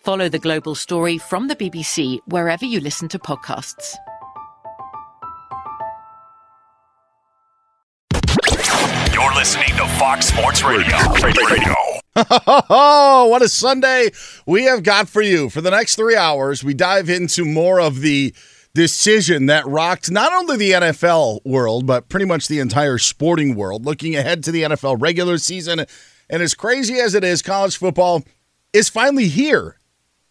Follow the global story from the BBC wherever you listen to podcasts. You're listening to Fox Sports Radio. Radio. Oh, what a Sunday we have got for you. For the next three hours, we dive into more of the decision that rocked not only the NFL world, but pretty much the entire sporting world, looking ahead to the NFL regular season. And as crazy as it is, college football is finally here.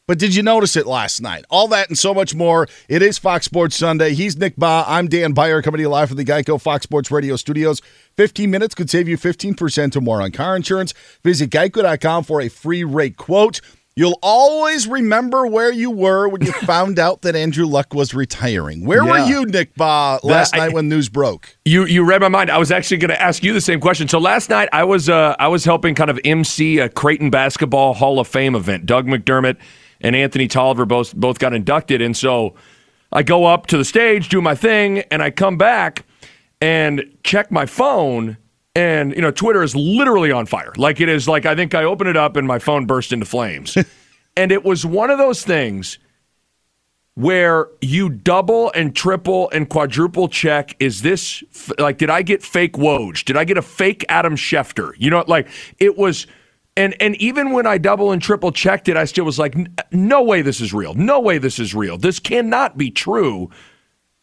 But did you notice it last night? All that and so much more. It is Fox Sports Sunday. He's Nick Bahe. I'm Dan Beyer coming to you live from the Geico Fox Sports Radio studios. 15 minutes could save you 15% or more on car insurance. Visit geico.com for a free rate quote. You'll always remember where you were when you found out that Andrew Luck was retiring. Where yeah. were you, Nick Bahe, last that, night I, when news broke? You you read my mind. I was actually going to ask you the same question. So last night I was uh, I was helping kind of MC a Creighton basketball Hall of Fame event. Doug McDermott and Anthony Tolliver both both got inducted. And so I go up to the stage, do my thing, and I come back and check my phone. And you know, Twitter is literally on fire. Like it is like I think I opened it up and my phone burst into flames. and it was one of those things where you double and triple and quadruple check is this like did I get fake Woj? Did I get a fake Adam Schefter? You know, like it was and and even when I double and triple checked it, I still was like, no way this is real. No way this is real. This cannot be true.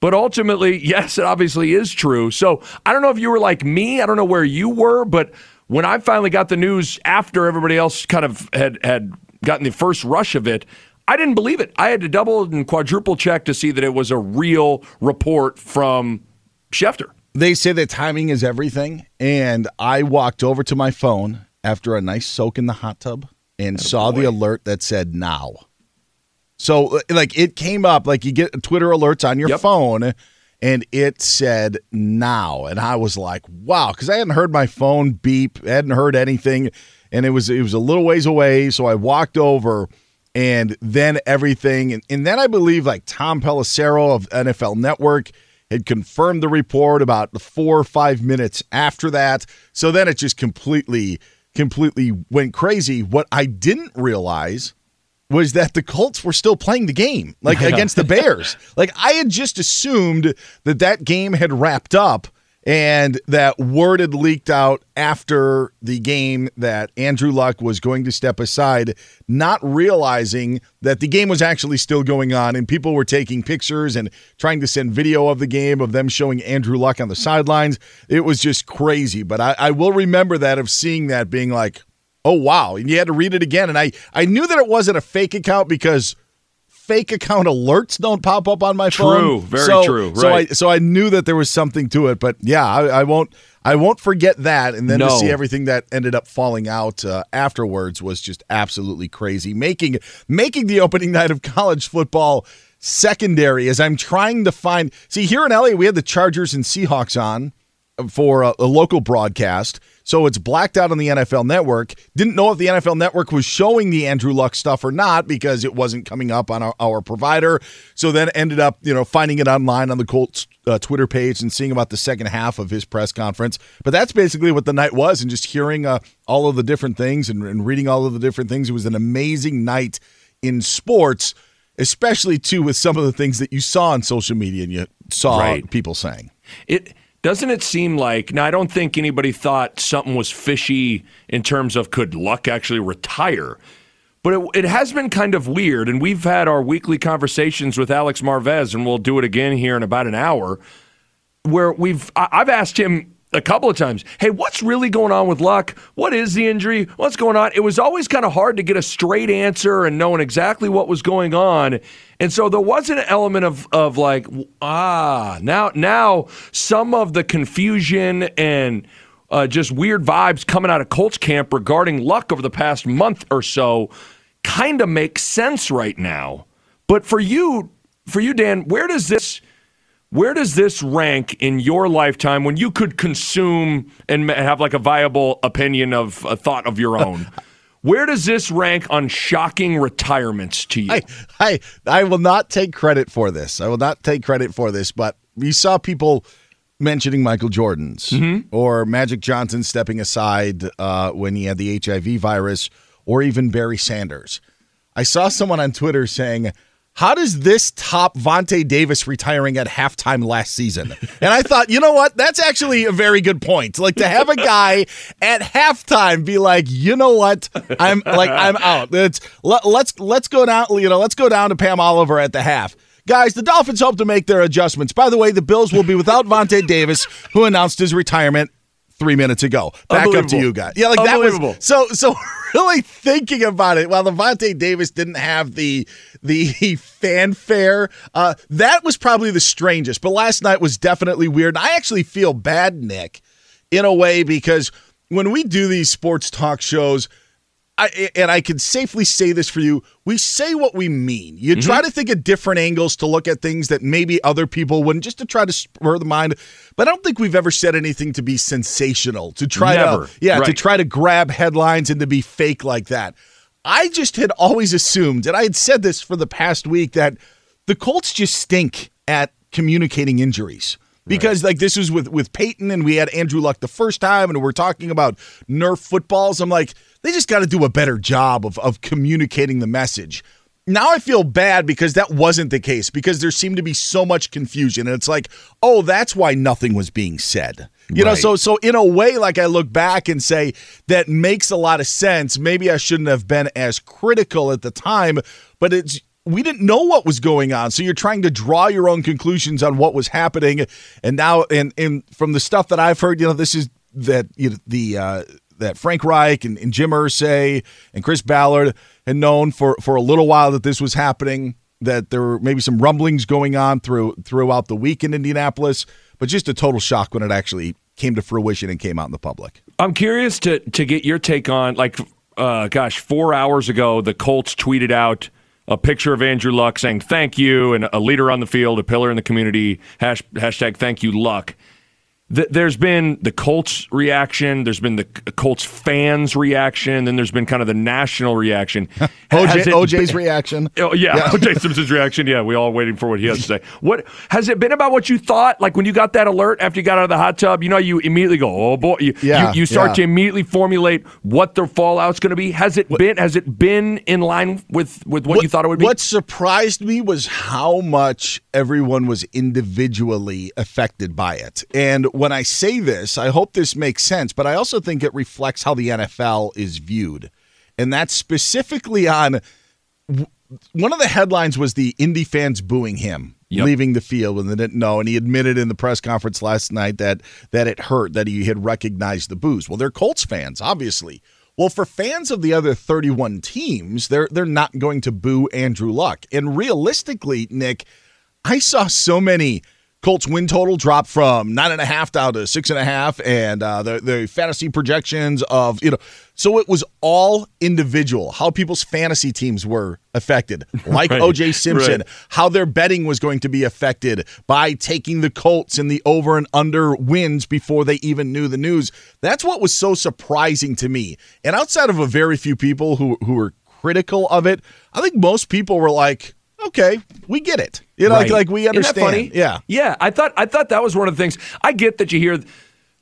But ultimately, yes, it obviously is true. So I don't know if you were like me. I don't know where you were, but when I finally got the news after everybody else kind of had had gotten the first rush of it, I didn't believe it. I had to double and quadruple check to see that it was a real report from Schefter. They say that timing is everything. And I walked over to my phone after a nice soak in the hot tub and oh, saw boy. the alert that said now. So, uh, like, it came up, like, you get Twitter alerts on your yep. phone, and it said now. And I was like, wow, because I hadn't heard my phone beep, hadn't heard anything. And it was it was a little ways away. So I walked over and then everything. And, and then I believe like Tom Pelissero of NFL Network had confirmed the report about four or five minutes after that. So then it just completely completely went crazy. What I didn't realize was that the Colts were still playing the game, like against the Bears. like I had just assumed that that game had wrapped up and that word had leaked out after the game that Andrew Luck was going to step aside, not realizing that the game was actually still going on and people were taking pictures and trying to send video of the game of them showing Andrew Luck on the sidelines. It was just crazy. But I, I will remember that of seeing that being like, oh wow. And you had to read it again. And I, I knew that it wasn't a fake account because fake account alerts don't pop up on my phone. True, very so, true, So I so I knew that there was something to it, but yeah, I, I won't I won't forget that. And then to see everything that ended up falling out uh, afterwards was just absolutely crazy. Making making the opening night of college football secondary as I'm trying to find. See, here in LA, we had the Chargers and Seahawks on for a, a local broadcast. So it's blacked out on the NFL network. Didn't know if the NFL network was showing the Andrew Luck stuff or not because it wasn't coming up on our, our provider. So then ended up, you know, finding it online on the Colts uh, Twitter page and seeing about the second half of his press conference. But that's basically what the night was and just hearing uh, all of the different things and, and reading all of the different things. It was an amazing night in sports, especially too with some of the things that you saw on social media and you saw Right. people saying. It doesn't it seem like now I don't think anybody thought something was fishy in terms of could Luck actually retire. But it, it has been kind of weird, and we've had our weekly conversations with Alex Marvez, and we'll do it again here in about an hour, where we've I- I've asked him a couple of times, "Hey, what's really going on with Luck? What is the injury? What's going on?" It was always kind of hard to get a straight answer and knowing exactly what was going on, and so there was an element of of like, ah, now now some of the confusion and uh, just weird vibes coming out of Colts camp regarding Luck over the past month or so kind of makes sense right now. But for you, for you, Dan, where does this? Where does this rank in your lifetime when you could consume and have like a viable opinion of a thought of your own? Where does this rank on shocking retirements to you? I, I I will not take credit for this. I will not take credit for this, but you saw people mentioning Michael Jordan's or Magic Johnson stepping aside uh, when he had the HIV virus, or even Barry Sanders. I saw someone on Twitter saying, "How does this top Vontae Davis retiring at halftime last season?" And I thought, you know what? That's actually a very good point. Like to have a guy at halftime be like, you know what? I'm like, I'm out. It's, let, let's let's go down. You know, let's go down to Pam Oliver at the half. Guys, the Dolphins hope to make their adjustments. By the way, the Bills will be without Vontae Davis, who announced his retirement three minutes ago. Back up to you guys. Yeah, like that was so so really thinking about it, while Vontae Davis didn't have the the fanfare, uh, that was probably the strangest. But last night was definitely weird. And I actually feel bad, Nick, in a way, because when we do these sports talk shows, I, and I can safely say this for you, we say what we mean. You mm-hmm. try to think of different angles to look at things that maybe other people wouldn't, just to try to spur the mind. But I don't think we've ever said anything to be sensational, to try Never. to yeah, to try to grab headlines and to be fake like that. I just had always assumed, and I had said this for the past week, that the Colts just stink at communicating injuries. Because like this was with with Peyton and we had Andrew Luck the first time and we're talking about Nerf footballs. I'm like, they just got to do a better job of of communicating the message. Now I feel bad because that wasn't the case because there seemed to be so much confusion and it's like, oh, that's why nothing was being said. You know, so so in a way, like I look back and say that makes a lot of sense. Maybe I shouldn't have been as critical at the time, but it's we didn't know what was going on. So you're trying to draw your own conclusions on what was happening. And now and and from the stuff that I've heard, you know, this is that you know, the uh that Frank Reich and, and Jim Irsay and Chris Ballard had known for for a little while that this was happening that there were maybe some rumblings going on through throughout the week in Indianapolis, but just a total shock when it actually came to fruition and came out in the public. I'm curious to to get your take on like uh, gosh, four hours ago the Colts tweeted out a picture of Andrew Luck saying thank you and a leader on the field, a pillar in the community. Hash, hashtag thank you Luck. Th- there's been the Colts reaction. There's been the Colts fans reaction. Then there's been kind of the national reaction. OJ, OJ's been- reaction. Oh yeah, OJ Simpson's reaction. Yeah, we all waiting for what he has to say. What has it been about what you thought? Like when you got that alert after you got out of the hot tub, you know, you immediately go, "Oh boy!" You, Yeah, you, you start yeah. to immediately formulate what the fallout's going to be. Has it been? Has it been in line with with what, you thought it would be? What surprised me was how much everyone was individually affected by it. And when I say this, I hope this makes sense, but I also think it reflects how the NFL is viewed. And that's specifically on one of the headlines was the Indy fans booing him. Yep. Leaving the field and they didn't know, and he admitted in the press conference last night that that it hurt that he had recognized the boos. Well, they're Colts fans, obviously. Well, for fans of the other 31 teams, they're they're not going to boo Andrew Luck. And realistically, Nick, I saw so many Colts win total dropped from nine and a half down to six and a half, and uh, the the fantasy projections of you know, so it was all individual. How people's fantasy teams were affected, like Right, OJ Simpson, right. how their betting was going to be affected by taking the Colts in the over and under wins before they even knew the news. That's what was so surprising to me. And outside of a very few people who who were critical of it, I think most people were like, "Okay, we get it." You know, like, Right. like we Isn't that understand. funny? Yeah. yeah. I thought I thought that was one of the things. I get that you hear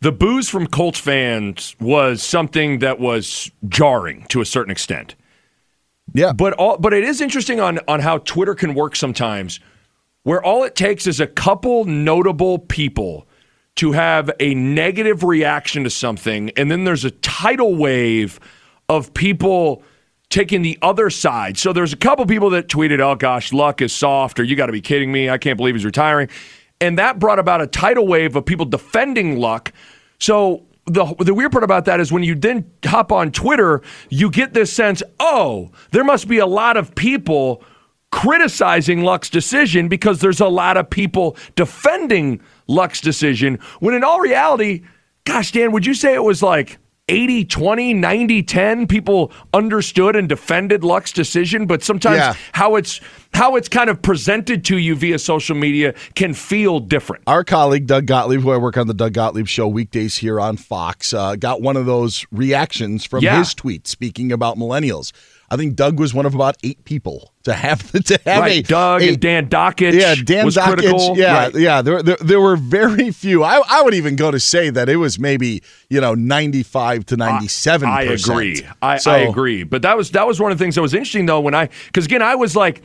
the boos from Colts fans was something that was jarring to a certain extent. Yeah. But all but it is interesting on on how Twitter can work sometimes, where all it takes is a couple notable people to have a negative reaction to something, and then there's a tidal wave of people taking the other side. So there's a couple people that tweeted, "Oh gosh, luck is soft," or "You got to be kidding me! I can't believe he's retiring," and that brought about a tidal wave of people defending luck. So the the weird part about that is when you then hop on Twitter, you get this sense, oh, there must be a lot of people criticizing Luck's decision because there's a lot of people defending Luck's decision. When in all reality, gosh, Dan, would you say it was like 80 20, 90 10 people understood and defended Luck's decision, but sometimes Yeah. how it's how it's kind of presented to you via social media can feel different. Our colleague Doug Gottlieb, who I work on the Doug Gottlieb Show weekdays here on Fox, uh, got one of those reactions from Yeah. his tweet speaking about millennials. I think Doug was one of about eight people to have to have right, a Doug a- and Dan Dakich Yeah, Dan was Dakich, critical. Yeah, Right. yeah. There, there, there were very few. I, I would even go to say that it was maybe you know ninety five to ninety seven. I agree. I, I agree. But that was that was one of the things that was interesting though when I because again I was like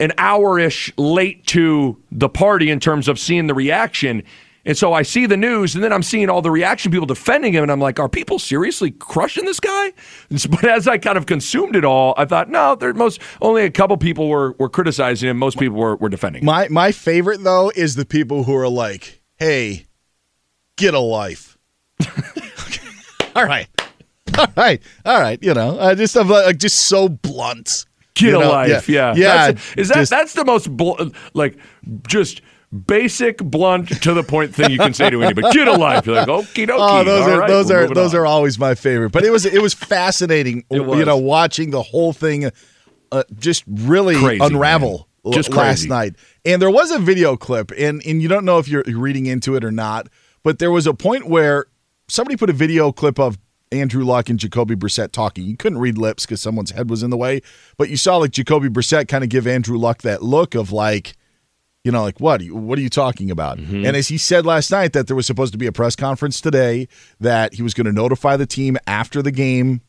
an hour ish late to the party in terms of seeing the reaction. And so I see the news, and then I'm seeing all the reaction people defending him, and I'm like, are people seriously crushing this guy? But as I kind of consumed it all, I thought, no, there most only a couple people were, were criticizing him. Most people were, were defending. him. My my favorite though is the people who are like, "Hey, get a life." all right, all right, all right. You know, I just I'm like just so blunt. Get you a know? life, yeah, yeah. That's- is that just- that's the most bl- like just basic, blunt, to the point thing you can say to anybody? Get a life. You're like, okie dokie. Oh, those All are right, those we're those on. are always my favorite. But it was it was fascinating, It was. you know, watching the whole thing uh, just really Crazy, unravel man. Just l- last crazy. night. And there was a video clip, and and you don't know if you're reading into it or not, but there was a point where somebody put a video clip of Andrew Luck and Jacoby Brissett talking. You couldn't read lips because someone's head was in the way, but you saw like Jacoby Brissett kind of give Andrew Luck that look of like you know, like what? What are you talking about? Mm-hmm. And as he said last night, that there was supposed to be a press conference today, that he was going to notify the team after the game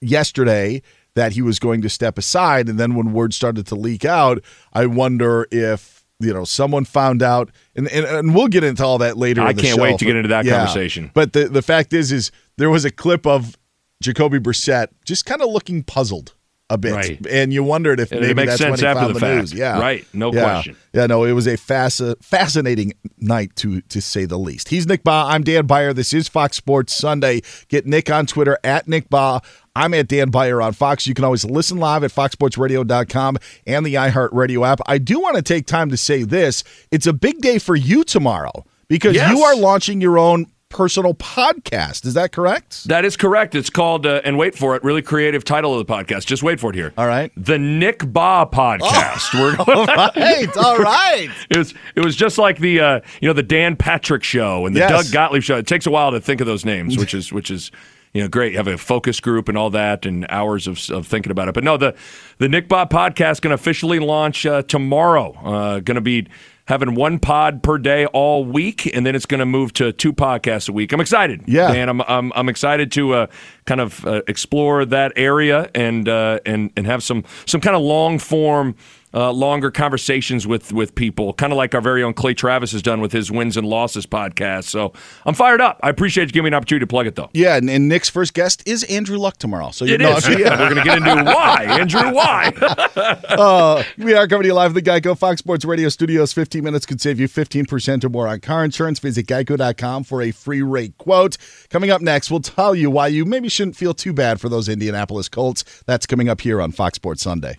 yesterday that he was going to step aside. And then when word started to leak out, I wonder if you know someone found out, and and, and we'll get into all that later. I in the can't show. wait to get into that Yeah. conversation. But the the fact is, is there was a clip of Jacoby Brissett just kind of looking puzzled a bit, Right. and you wondered if And it maybe makes that's sense when he found the the, news. Yeah, Right. No Yeah. question. Yeah, no, it was a fasc- fascinating night to to say the least. He's Nick Bahe. I'm Dan Beyer. This is Fox Sports Sunday. Get Nick on Twitter at Nick Bahe. I'm at Dan Beyer on Fox. You can always listen live at foxsportsradio.com and the iHeartRadio app. I do want to take time to say this. It's a big day for you tomorrow because Yes. you are launching your own personal podcast. Is that correct? That is correct. It's called, uh, and wait for it, really creative title of the podcast. Just wait for it here. All right. The Nick Bahe podcast. We're All right. All right. It was it was just like the uh, you know the Dan Patrick show and the Yes. Doug Gottlieb show. It takes a while to think of those names, which is which is you know great. You have a focus group and all that, and hours of, of thinking about it. But no, the the Nick Bahe podcast is going to officially launch uh, tomorrow. Uh, going to be having one pod per day all week, and then it's going to move to two podcasts a week. I'm excited. Yeah. Dan, I'm I'm, I'm excited to uh, kind of uh, explore that area and uh, and and have some some kind of long form uh, longer conversations with with people, kind of like our very own Clay Travis has done with his wins and losses podcast. So I'm fired up. I appreciate you giving me an opportunity to plug it though. Yeah, and, and Nick's first guest is Andrew Luck tomorrow. So you It know, is. Yeah, we're going to get into why, Andrew. Why? Uh, we are coming to you live from the Geico Fox Sports Radio Studios, 15 15 minutes could save you 15% or more on car insurance. Visit geico.com for a free rate quote. Coming up next, we'll tell you why you maybe shouldn't feel too bad for those Indianapolis Colts. That's coming up here on Fox Sports Sunday.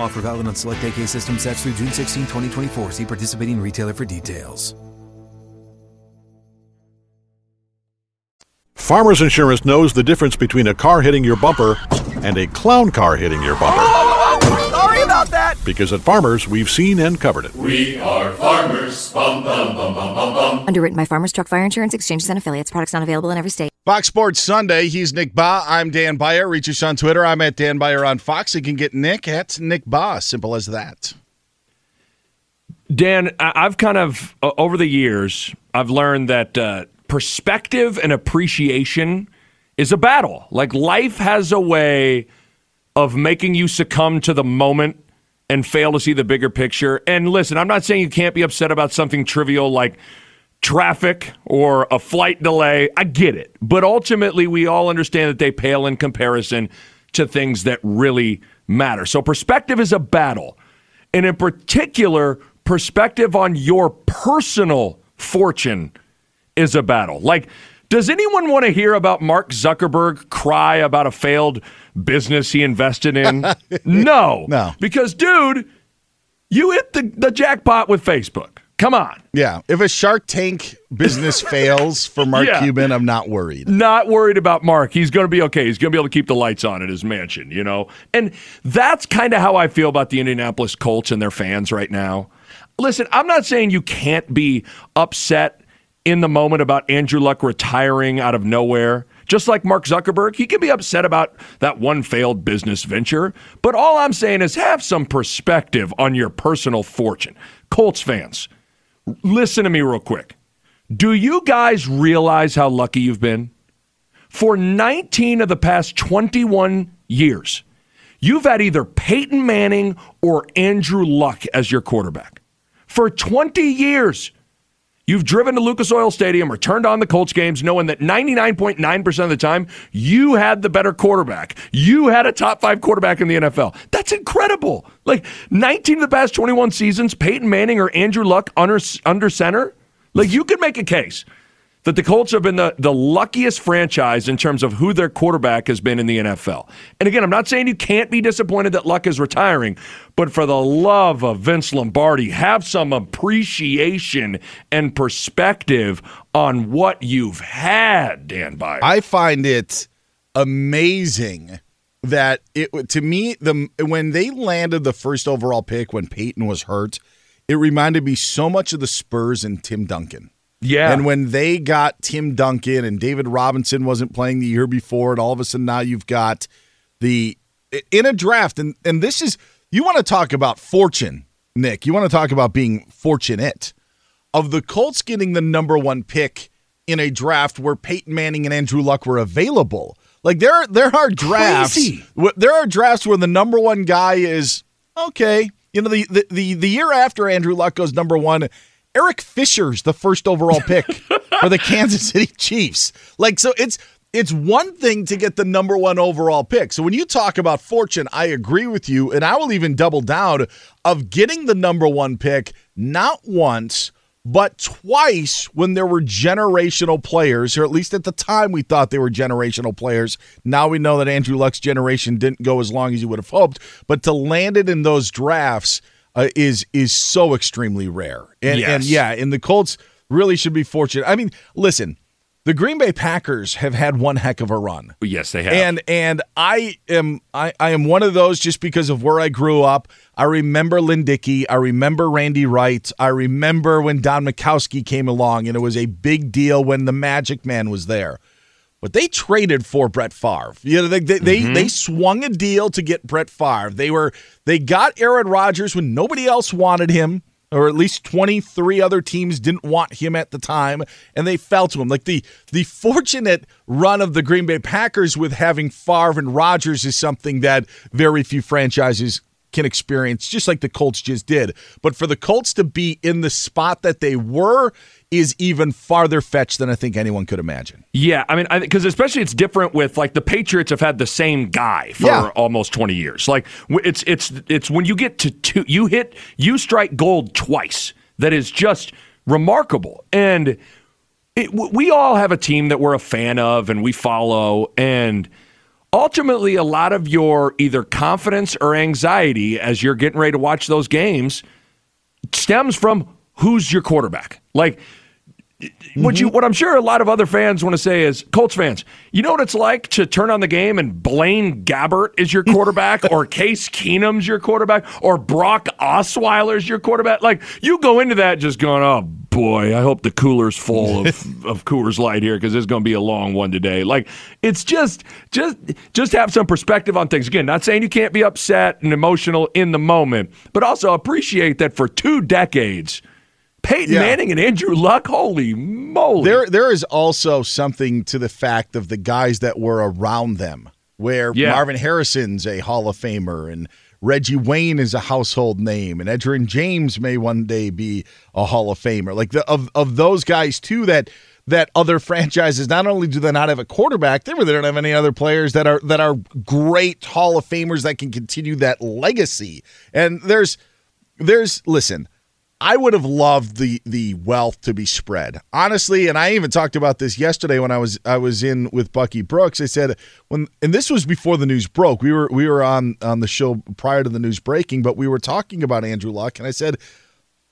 Offer valid on select AK system sets through June 16, 2024. See participating retailer for details. Farmers Insurance knows the difference between a car hitting your bumper and a clown car hitting your bumper. Sorry about that. Because at Farmers, we've seen and covered it. We are farmers. Bum, bum, bum, bum, bum, bum. Underwritten by Farmers Truck Fire Insurance Exchanges and Affiliates. Products not available in every state. Fox Sports Sunday. He's Nick Bahe. I'm Dan Beyer. Reach us on Twitter. I'm at Dan Beyer on Fox. You can get Nick at Nick Bahe. Simple as that. Dan, I've kind of, over the years, I've learned that uh, perspective and appreciation is a battle. Like life has a way of making you succumb to the moment and fail to see the bigger picture. And listen, I'm not saying you can't be upset about something trivial like traffic or a flight delay. I get it. But ultimately, we all understand that they pale in comparison to things that really matter. So perspective is a battle. And in particular, perspective on your personal fortune is a battle. Like, does anyone want to hear about Mark Zuckerberg cry about a failed business he invested in? no. No. Because, dude, you hit the, the jackpot with Facebook. Come on. Yeah. If a Shark Tank business fails for Mark Yeah. Cuban, I'm not worried. Not worried about Mark. He's going to be okay. He's going to be able to keep the lights on at his mansion, you know? And that's kind of how I feel about the Indianapolis Colts and their fans right now. Listen, I'm not saying you can't be upset in the moment about Andrew Luck retiring out of nowhere. Just like Mark Zuckerberg, he can be upset about that one failed business venture. But all I'm saying is have some perspective on your personal fortune. Colts fans, listen to me real quick. Do you guys realize how lucky you've been? For 19 of the past 21 years, you've had either Peyton Manning or Andrew Luck as your quarterback. For 20 years, you've driven to Lucas Oil Stadium or turned on the Colts games knowing that 99.9% of the time, you had the better quarterback. You had a top five quarterback in the NFL. That's incredible. Like 19 of the past 21 seasons, Peyton Manning or Andrew Luck under, under center. Like you could make a case that the Colts have been the, the luckiest franchise in terms of who their quarterback has been in the NFL. And again, I'm not saying you can't be disappointed that Luck is retiring, but for the love of Vince Lombardi, have some appreciation and perspective on what you've had, Dan Beyer. I find it amazing that it to me the when they landed the first overall pick when Peyton was hurt, it reminded me so much of the Spurs and Tim Duncan. Yeah. And when they got Tim Duncan and David Robinson wasn't playing the year before, and all of a sudden now you've got the in a draft, and and this is you want to talk about fortune, Nick. You want to talk about being fortunate of the Colts getting the number one pick in a draft where Peyton Manning and Andrew Luck were available. Like there, there are drafts. Crazy. There are drafts where the number one guy is okay. You know, the the the, the year after Andrew Luck goes number one, Eric Fisher's the first overall pick for the Kansas City Chiefs. Like, so it's it's one thing to get the number one overall pick. So when you talk about fortune, I agree with you, and I will even double down of getting the number one pick not once but twice when there were generational players, or at least at the time we thought they were generational players. Now we know that Andrew Luck's generation didn't go as long as you would have hoped, but to land it in those drafts uh, is is so extremely rare. And, Yes. and yeah, and the Colts really should be fortunate. I mean, listen, the Green Bay Packers have had one heck of a run. Yes, they have. And and I am I, I am one of those just because of where I grew up. I remember Lynn Dickey. I remember Randy Wright. I remember when Don Majkowski came along, and it was a big deal when the Magic Man was there. But they traded for Brett Favre. You know, they they, they, mm-hmm. they swung a deal to get Brett Favre. They were they got Aaron Rodgers when nobody else wanted him, or at least twenty three other teams didn't want him at the time, and they fell to him. Like the the fortunate run of the Green Bay Packers with having Favre and Rodgers is something that very few franchises can experience, just like the Colts just did. But for the Colts to be in the spot that they were is even farther fetched than I think anyone could imagine. Yeah, I mean, because especially it's different with like the Patriots have had the same guy for Yeah. almost twenty years. Like it's it's it's when you get to two, you hit you strike gold twice. That is just remarkable, and it, we all have a team that we're a fan of and we follow, and ultimately, a lot of your either confidence or anxiety as you're getting ready to watch those games stems from who's your quarterback. Like what you mm-hmm. what I'm sure a lot of other fans want to say is Colts fans, you know what it's like to turn on the game and Blaine Gabbert is your quarterback or Case Keenum's your quarterback or Brock Osweiler's your quarterback. Like you go into that just going, "Oh boy, I hope the cooler's full of of Coors Light here because it's going to be a long one today." Like it's just just just have some perspective on things. Again, not saying you can't be upset and emotional in the moment, but also appreciate that for two decades Peyton Yeah. Manning and Andrew Luck, holy moly. There, there is also something to the fact of the guys that were around them, where Yeah. Marvin Harrison's a Hall of Famer and Reggie Wayne is a household name, and Edgerrin James may one day be a Hall of Famer. Like the, of of those guys too that that other franchises not only do they not have a quarterback, they really don't have any other players that are that are great Hall of Famers that can continue that legacy. And there's there's listen, I would have loved the the wealth to be spread. Honestly, and I even talked about this yesterday when I was I was in with Bucky Brooks. I said when and this was before the news broke. We were we were on on the show prior to the news breaking, but we were talking about Andrew Luck and I said,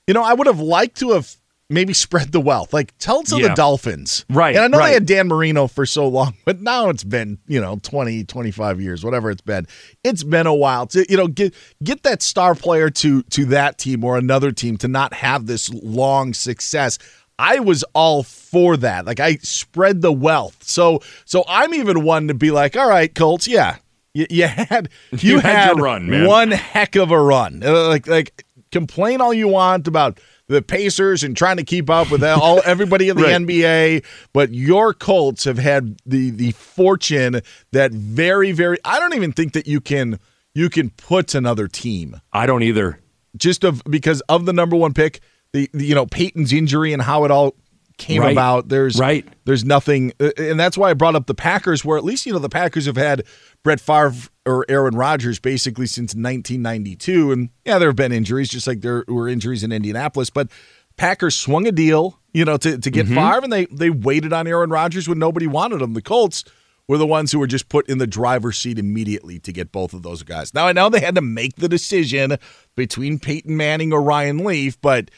you know, I would have liked to have maybe spread the wealth. Like tell it to Yeah. the Dolphins. Right, And I know right. they had Dan Marino for so long, but now it's been, you know, 20, 25 years, whatever it's been. It's been a while to, you know, get get that star player to to that team or another team to not have this long success. I was all for that. Like I spread the wealth. So so I'm even one to be like, all right, Colts, yeah. You, you had you, You had your run, man. One heck of a run. Uh, Like like complain all you want about the Pacers and trying to keep up with all everybody in the Right. NBA, but your Colts have had the the fortune that very very I don't even think that you can you can put another team I don't either. just of because of the number one pick, the, the you know Peyton's injury and how it all came Right. about. There's Right. There's nothing, uh, and that's why I brought up the Packers, where at least you know the Packers have had Brett Favre or Aaron Rodgers basically since 1992, and yeah, there have been injuries, just like there were injuries in Indianapolis, but Packers swung a deal, you know, to to get Mm-hmm. Favre, and they they waited on Aaron Rodgers when nobody wanted him. The Colts were the ones who were just put in the driver's seat immediately to get both of those guys. Now I know they had to make the decision between Peyton Manning or Ryan Leaf, but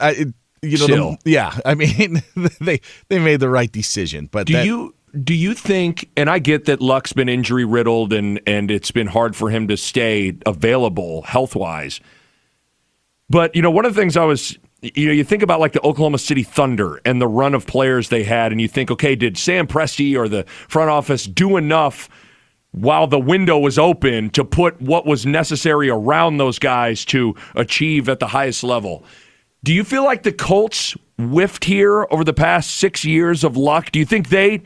I, it, you know, the, yeah, I mean, they they made the right decision. But Do that- you do you think and I get that Luck's been injury riddled and and it's been hard for him to stay available health wise. But you know, one of the things I was you know, you think about like the Oklahoma City Thunder and the run of players they had, and you think, okay, did Sam Presti or the front office do enough while the window was open to put what was necessary around those guys to achieve at the highest level? Do you feel like the Colts whiffed here over the past six years of luck? Do you think they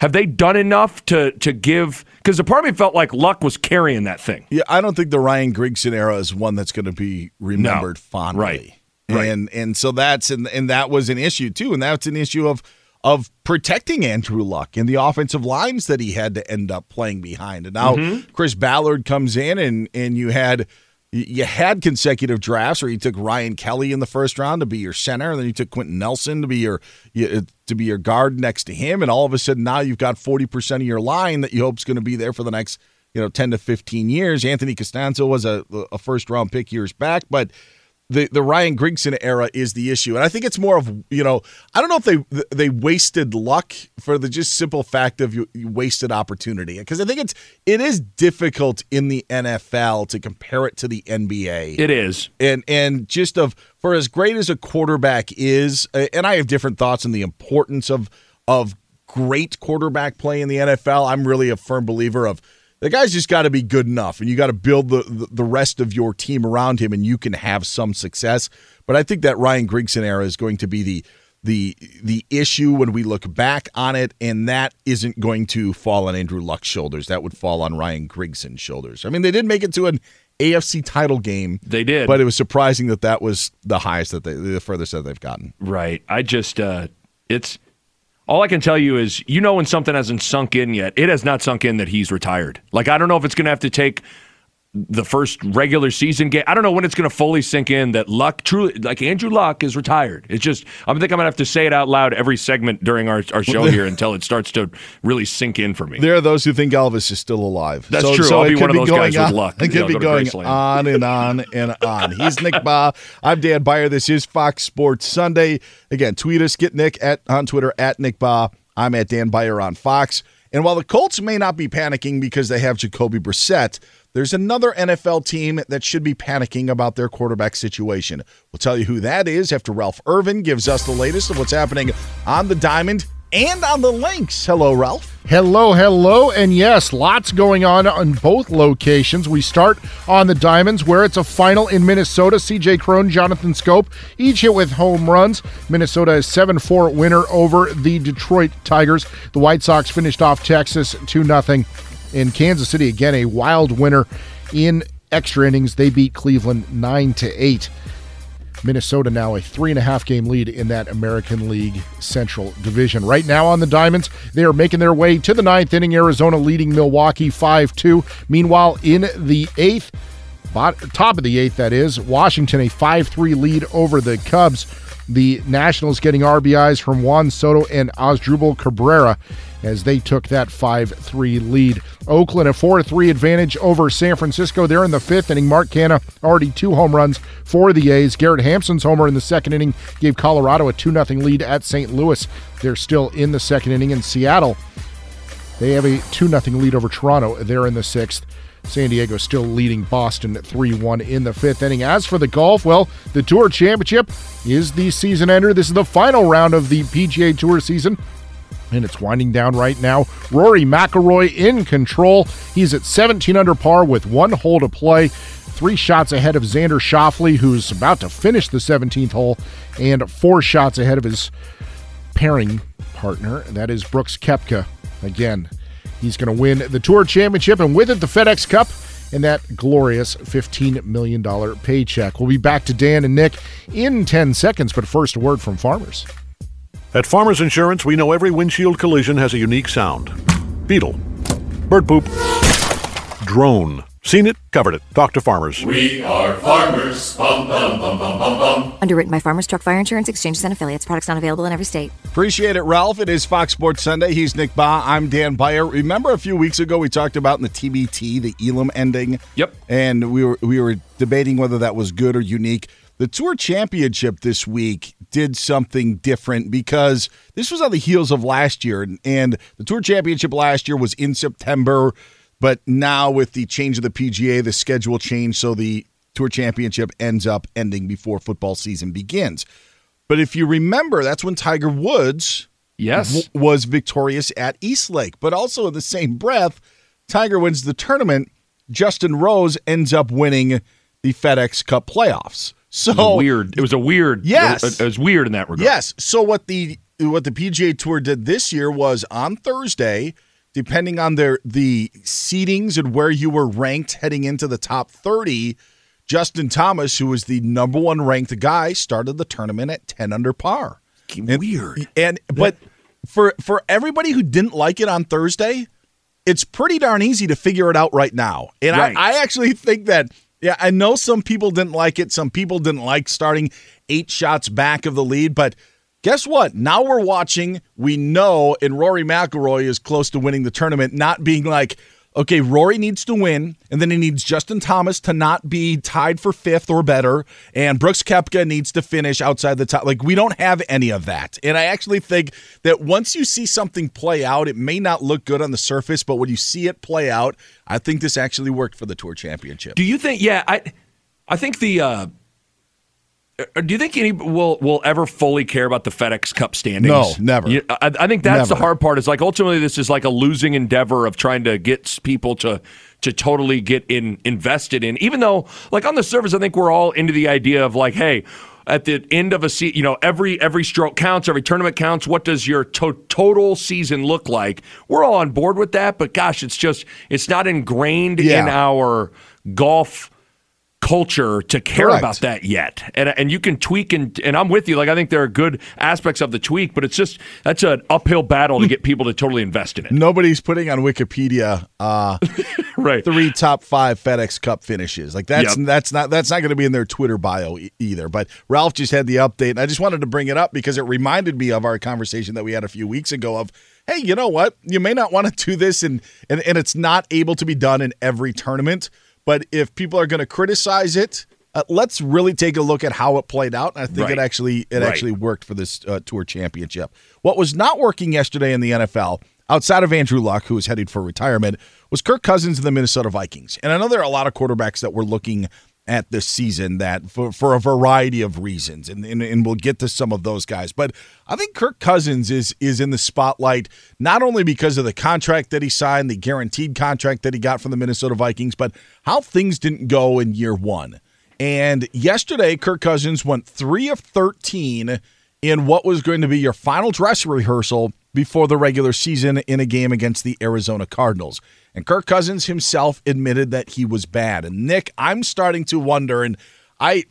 have they done enough to to give? Because the part of me felt like luck was carrying that thing. Yeah, I don't think the Ryan Grigson era is one that's going to be remembered No. fondly. Right. Right. And and so that's and and that was an issue too, and that's an issue of of protecting Andrew Luck and the offensive lines that he had to end up playing behind. And now Mhm. Chris Ballard comes in and and you had you had consecutive drafts where you took Ryan Kelly in the first round to be your center, and then you took Quenton Nelson to be your uh, to be your guard next to him, and all of a sudden now you've got forty percent of your line that you hope is going to be there for the next you know ten to fifteen years. Anthony Castonzo was a, a first round pick years back, but the the Ryan Grigson era is the issue, and I think it's more of you know I don't know if they they wasted luck for the just simple fact of you, you wasted opportunity because I think it's it is difficult in the NFL to compare it to the NBA. It is, and and just of for as great as a quarterback is, and I have different thoughts on the importance of of great quarterback play in the NFL. I'm really a firm believer of the guy's just got to be good enough, and you got to build the, the rest of your team around him, and you can have some success. But I think that Ryan Grigson era is going to be the the the issue when we look back on it, and that isn't going to fall on Andrew Luck's shoulders. That would fall on Ryan Grigson's shoulders. I mean, they did make it to an AFC title game. They did, but it was surprising that that was the highest that they, the furthest that they've gotten. Right. I just, uh, it's all I can tell you is, you know, when something hasn't sunk in yet, it has not sunk in that he's retired. Like, I don't know if it's going to have to take the first regular season game. I don't know when it's going to fully sink in that Luck truly, like Andrew Luck, is retired. It's just, I think I'm going to have to say it out loud every segment during our, our show here until it starts to really sink in for me. There are those who think Elvis is still alive. That's So- true. so I'll be one of those guys with luck. It could I'll be go going on and on and on. He's Nick Bahe. I'm Dan Beyer. This is Fox Sports Sunday. Again, tweet us. Get Nick at on Twitter at Nick Bahe. I'm at Dan Beyer on Fox. And while the Colts may not be panicking because they have Jacoby Brissett, there's another NFL team that should be panicking about their quarterback situation. We'll tell you who that is after Ralph Irvin gives us the latest of what's happening on the Diamond and on the links. Hello, Ralph. Hello, hello, and yes, lots going on on both locations. We start on the Diamonds, where it's a final in Minnesota. CJ Cron, Jonathan Schoop, each hit with home runs. Minnesota is 7 4 winner over the Detroit Tigers. The White Sox finished off Texas 2 0. In Kansas City, again, a wild winner in extra innings. They beat Cleveland 9 to 8. Minnesota now a three and a half game lead in that American League Central Division. Right now on the Diamonds, they are making their way to the ninth inning. Arizona leading Milwaukee 5 2. Meanwhile, in the eighth, top of the eighth, that is, Washington a 5 3 lead over the Cubs. The Nationals getting RBIs from Juan Soto and Asdrubal Cabrera as they took that 5 3 lead. Oakland a 4 3 advantage over San Francisco. They're in the fifth inning. Mark Canha already two home runs for the A's. Garrett Hampson's homer in the second inning gave Colorado a 2 0 lead at St. Louis. They're still in the second inning. In Seattle, they have a 2 0 lead over Toronto. They're in the sixth. San Diego still leading Boston 3 1 in the fifth inning. As for the golf, well, the Tour Championship is the season ender. This is the final round of the PGA Tour season. And it's winding down right now. Rory McIlroy in control. He's at 17 under par with one hole to play. Three shots ahead of Xander Schauffele, who's about to finish the 17th hole, and four shots ahead of his pairing partner. That is Brooks Koepka. Again, he's going to win the Tour Championship and with it the FedEx Cup and that glorious $15 million paycheck. We'll be back to Dan and Nick in 10 seconds, but first, a word from farmers. At Farmers Insurance, we know every windshield collision has a unique sound beetle, bird poop, drone. Seen it, covered it. Talk to farmers. We are farmers. Bum, bum, bum, bum, bum, bum. Underwritten by Farmers Truck Fire Insurance Exchanges and Affiliates. Products not available in every state. Appreciate it, Ralph. It is Fox Sports Sunday. He's Nick Bahe. I'm Dan Beyer. Remember a few weeks ago we talked about in the TBT the Elam ending. Yep. And we were we were debating whether that was good or unique. The Tour Championship this week did something different because this was on the heels of last year, and, and the Tour Championship last year was in September, but now with the change of the PGA, the schedule changed, so the tour championship ends up ending before football season begins. But if you remember, that's when Tiger Woods yes w- was victorious at East Lake. But also in the same breath, Tiger wins the tournament. Justin Rose ends up winning the FedEx Cup playoffs. So it weird. It was a weird. Yes, it was weird in that regard. Yes. So what the what the PGA Tour did this year was on Thursday, depending on their the seedings and where you were ranked heading into the top thirty. Justin Thomas, who was the number one ranked guy, started the tournament at ten under par. And, weird. And but for for everybody who didn't like it on Thursday, it's pretty darn easy to figure it out right now. And right. I, I actually think that yeah, I know some people didn't like it. Some people didn't like starting eight shots back of the lead, but guess what? Now we're watching. We know, and Rory McIlroy is close to winning the tournament. Not being like, okay, Rory needs to win, and then he needs Justin Thomas to not be tied for fifth or better, and Brooks Koepka needs to finish outside the top. Like we don't have any of that, and I actually think that once you see something play out, it may not look good on the surface, but when you see it play out, I think this actually worked for the Tour Championship. Do you think? Yeah, I, I think the. Uh, Uh, do you think any will will ever fully care about the FedEx Cup standings? No, never. You, I, I, think that's never. the hard part. Is like ultimately this is like a losing endeavor of trying to get people to to totally get in invested in. Even though, like on the surface, I think we're all into the idea of like, hey, at the end of a season, you know, every every stroke counts, every tournament counts. What does your to- total season look like? We're all on board with that, but gosh, it's just it's not ingrained Yeah. in our golf culture to care Correct. about that yet. And and you can tweak and and I'm with you. Like I think there are good aspects of the tweak, but it's just that's an uphill battle to get people to totally invest in it. Nobody's putting on Wikipedia uh, right. three top five FedEx Cup finishes. Like that's Yep. that's not that's not going to be in their Twitter bio e- either. But Ralph just had the update, and I just wanted to bring it up because it reminded me of our conversation that we had a few weeks ago. Of hey, you know what? You may not want to do this, and and and it's not able to be done in every tournament. But if people are going to criticize it. Uh, let's really take a look at how it played out. I think Right. it actually it Right. actually worked for this uh, tour championship. What was not working yesterday in the NFL, outside of Andrew Luck, who was headed for retirement, was Kirk Cousins and the Minnesota Vikings. And I know there are a lot of quarterbacks that were looking at this season that for, for a variety of reasons, and, and and we'll get to some of those guys. But I think Kirk Cousins is is in the spotlight not only because of the contract that he signed, the guaranteed contract that he got from the Minnesota Vikings, but how things didn't go in year one. And yesterday, Kirk Cousins went three of 13 in what was going to be your final dress rehearsal before the regular season in a game against the Arizona Cardinals. And Kirk Cousins himself admitted that he was bad. And Nick, I'm starting to wonder, and I.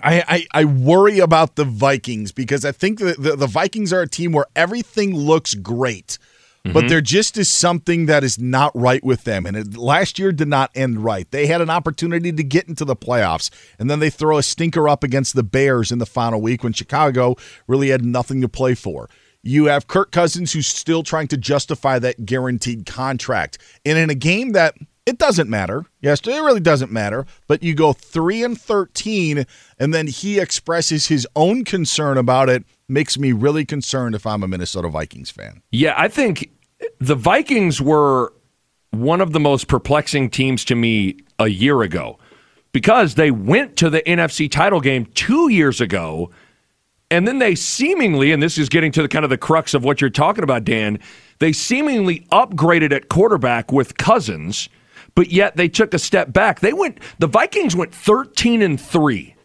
I, I, I worry about the Vikings because I think the, the, the Vikings are a team where everything looks great, but mm-hmm. there just is something that is not right with them. And it, last year did not end right. They had an opportunity to get into the playoffs, and then they throw a stinker up against the Bears in the final week when Chicago really had nothing to play for. You have Kirk Cousins who's still trying to justify that guaranteed contract. And in a game that it doesn't matter. Yes, it really doesn't matter. But you go three and thirteen, and then he expresses his own concern about it. Makes me really concerned if I'm a Minnesota Vikings fan. Yeah, I think the Vikings were one of the most perplexing teams to me a year ago because they went to the NFC title game two years ago. And then they seemingly, and this is getting to the kind of the crux of what you're talking about, Dan, they seemingly upgraded at quarterback with Cousins, but yet they took a step back. They went, the Vikings went 13 and 3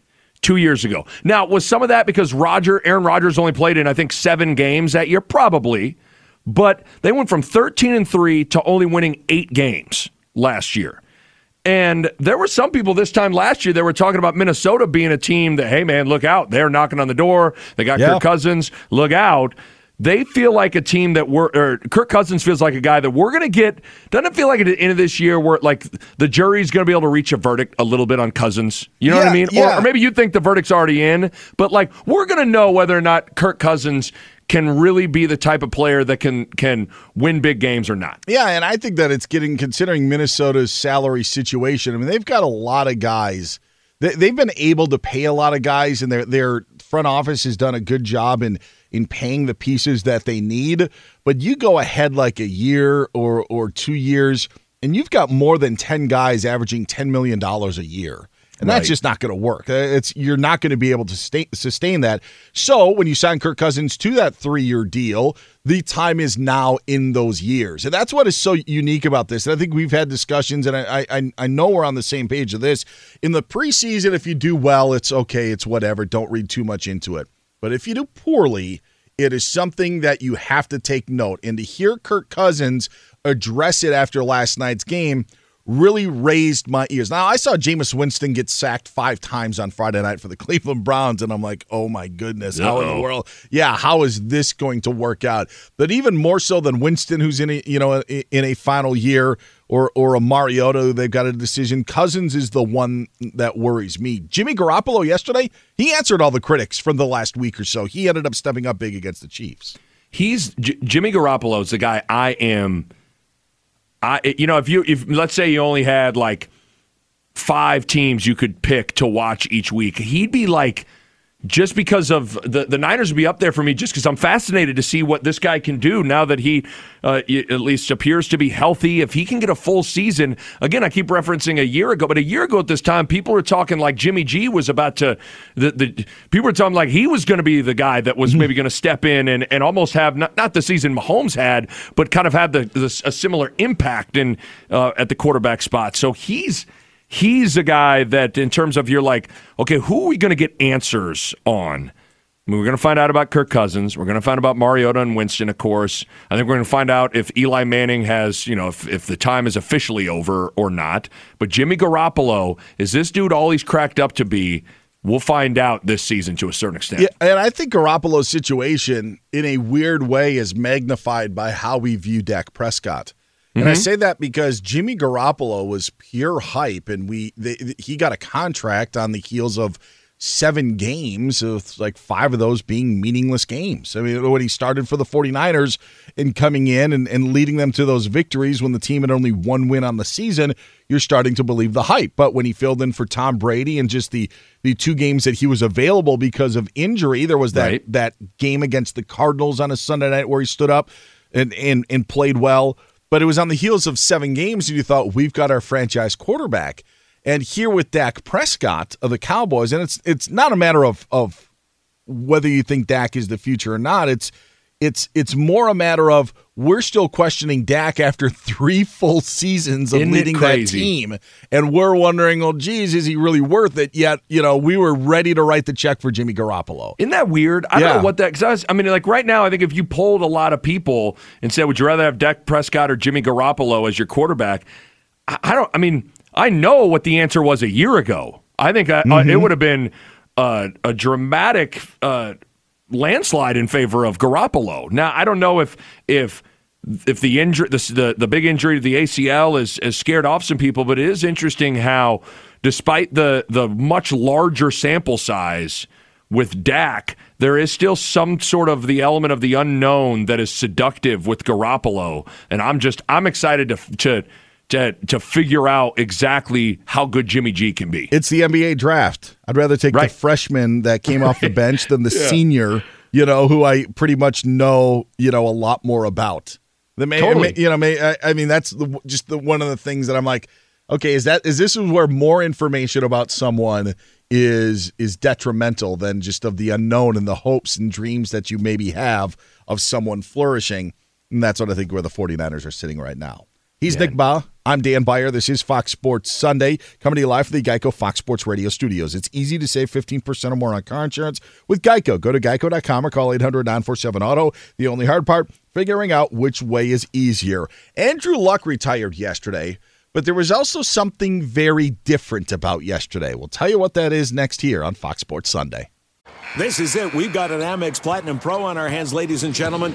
two years ago. Now, was some of that because Roger, Aaron Rodgers only played in, I think, seven games that year? Probably. But they went from 13 and 3 to only winning eight games last year. And there were some people this time last year that were talking about Minnesota being a team that, hey, man, look out. They're knocking on the door. They got Yeah. Kirk Cousins. Look out. They feel like a team that we're, or Kirk Cousins feels like a guy that we're going to get. Doesn't it feel like at the end of this year, where like the jury's going to be able to reach a verdict a little bit on Cousins? You know what I mean? yeah. Or, or maybe you think the verdict's already in, but like we're going to know whether or not Kirk Cousins can really be the type of player that can can win big games or not. Yeah, and I think that it's getting considering Minnesota's salary situation. I mean, they've got a lot of guys. They, they've been able to pay a lot of guys, and their their front office has done a good job in in paying the pieces that they need. But you go ahead like a year or or two years, and you've got more than ten guys averaging ten million dollars a year. And that's Right. just not going to work. Uh, It's you're not going to be able to stay, sustain that. So when you sign Kirk Cousins to that three year deal, the time is now in those years, and that's what is so unique about this. And I think we've had discussions, and I I, I know we're on the same page of this. In the preseason, if you do well, it's okay, it's whatever. Don't read too much into it. But if you do poorly, it is something that you have to take note. And to hear Kirk Cousins address it after last night's game really raised my ears. Now, I saw Jameis Winston get sacked five times on Friday night for the Cleveland Browns, and I'm like, oh my goodness, how in the world? Yeah, how is this going to work out? But even more so than Winston, who's in a you know in a final year, or or a Mariota, who they've got a decision. Cousins is the one that worries me. Jimmy Garoppolo yesterday, he answered all the critics from the last week or so. He ended up stepping up big against the Chiefs. He's J- Jimmy Garoppolo is the guy I am. I you know if you if let's say you only had like five teams you could pick to watch each week, he'd be like just because of the the Niners would be up there for me just because I'm fascinated to see what this guy can do now that he uh, at least appears to be healthy. If he can get a full season, again, I keep referencing a year ago, but a year ago at this time, people were talking like Jimmy G was about to the, the people were talking like he was going to be the guy that was maybe going to step in and, and almost have not, not the season Mahomes had, but kind of had the, the a similar impact in uh, at the quarterback spot. So he's he's a guy that, in terms of you're like, okay, who are we going to get answers on? I mean, we're going to find out about Kirk Cousins. We're going to find out about Mariota and Winston, of course. I think we're going to find out if Eli Manning has, you know, if, if the time is officially over or not. But Jimmy Garoppolo, is this dude all he's cracked up to be? We'll find out this season to a certain extent. Yeah, and I think Garoppolo's situation, in a weird way, is magnified by how we view Dak Prescott. And I Mhm. say that because Jimmy Garoppolo was pure hype, and we they, he got a contract on the heels of seven games, with like five of those being meaningless games. I mean, when he started for the 49ers and coming in and, and leading them to those victories when the team had only one win on the season, you're starting to believe the hype. But when he filled in for Tom Brady and just the the two games that he was available because of injury, there was that Right. that game against the Cardinals on a Sunday night where he stood up and and and played well. But it was on the heels of seven games, and you thought we've got our franchise quarterback. And here with Dak Prescott of the Cowboys, and it's it's not a matter of of whether you think Dak is the future or not. It's it's it's more a matter of we're still questioning Dak after three full seasons of Isn't leading that team, and we're wondering, oh, geez, is he really worth it? Yet, you know, we were ready to write the check for Jimmy Garoppolo. Isn't that weird? I don't know what that. Because I, was- I mean, like right now, I think if you polled a lot of people and said, "Would you rather have Dak Prescott or Jimmy Garoppolo as your quarterback?" I, I don't. I mean, I know what the answer was a year ago. I think I, uh, it would have been uh, a dramatic uh, landslide in favor of Garoppolo. Now, I don't know if if if the injury, the, the the big injury to the ACL is is scared off some people, but it is interesting how, despite the the much larger sample size with Dak, there is still some sort of the element of the unknown that is seductive with Garoppolo, and I'm just I'm excited to to to to figure out exactly how good Jimmy G can be. It's the NBA draft. I'd rather take the freshman that came off the bench than the Yeah. senior, you know, who I pretty much know, you know, a lot more about. The may, Totally. may- you know, may, I, I mean, that's the, just the one of the things that I'm like, okay, is that is this where more information about someone is is detrimental than just of the unknown and the hopes and dreams that you maybe have of someone flourishing? And that's what I think where the 49ers are sitting right now. He's Nick Bahe. I'm Dan Beyer. This is Fox Sports Sunday, coming to you live from the Geico Fox Sports Radio studios. It's easy to save 15% or more on car insurance with Geico. Go to geico.com or call 800 947 Auto. The only hard part, figuring out which way is easier. Andrew Luck retired yesterday, but there was also something very different about yesterday. We'll tell you what that is next here on Fox Sports Sunday. This is it. We've got an Amex Platinum Pro on our hands, ladies and gentlemen.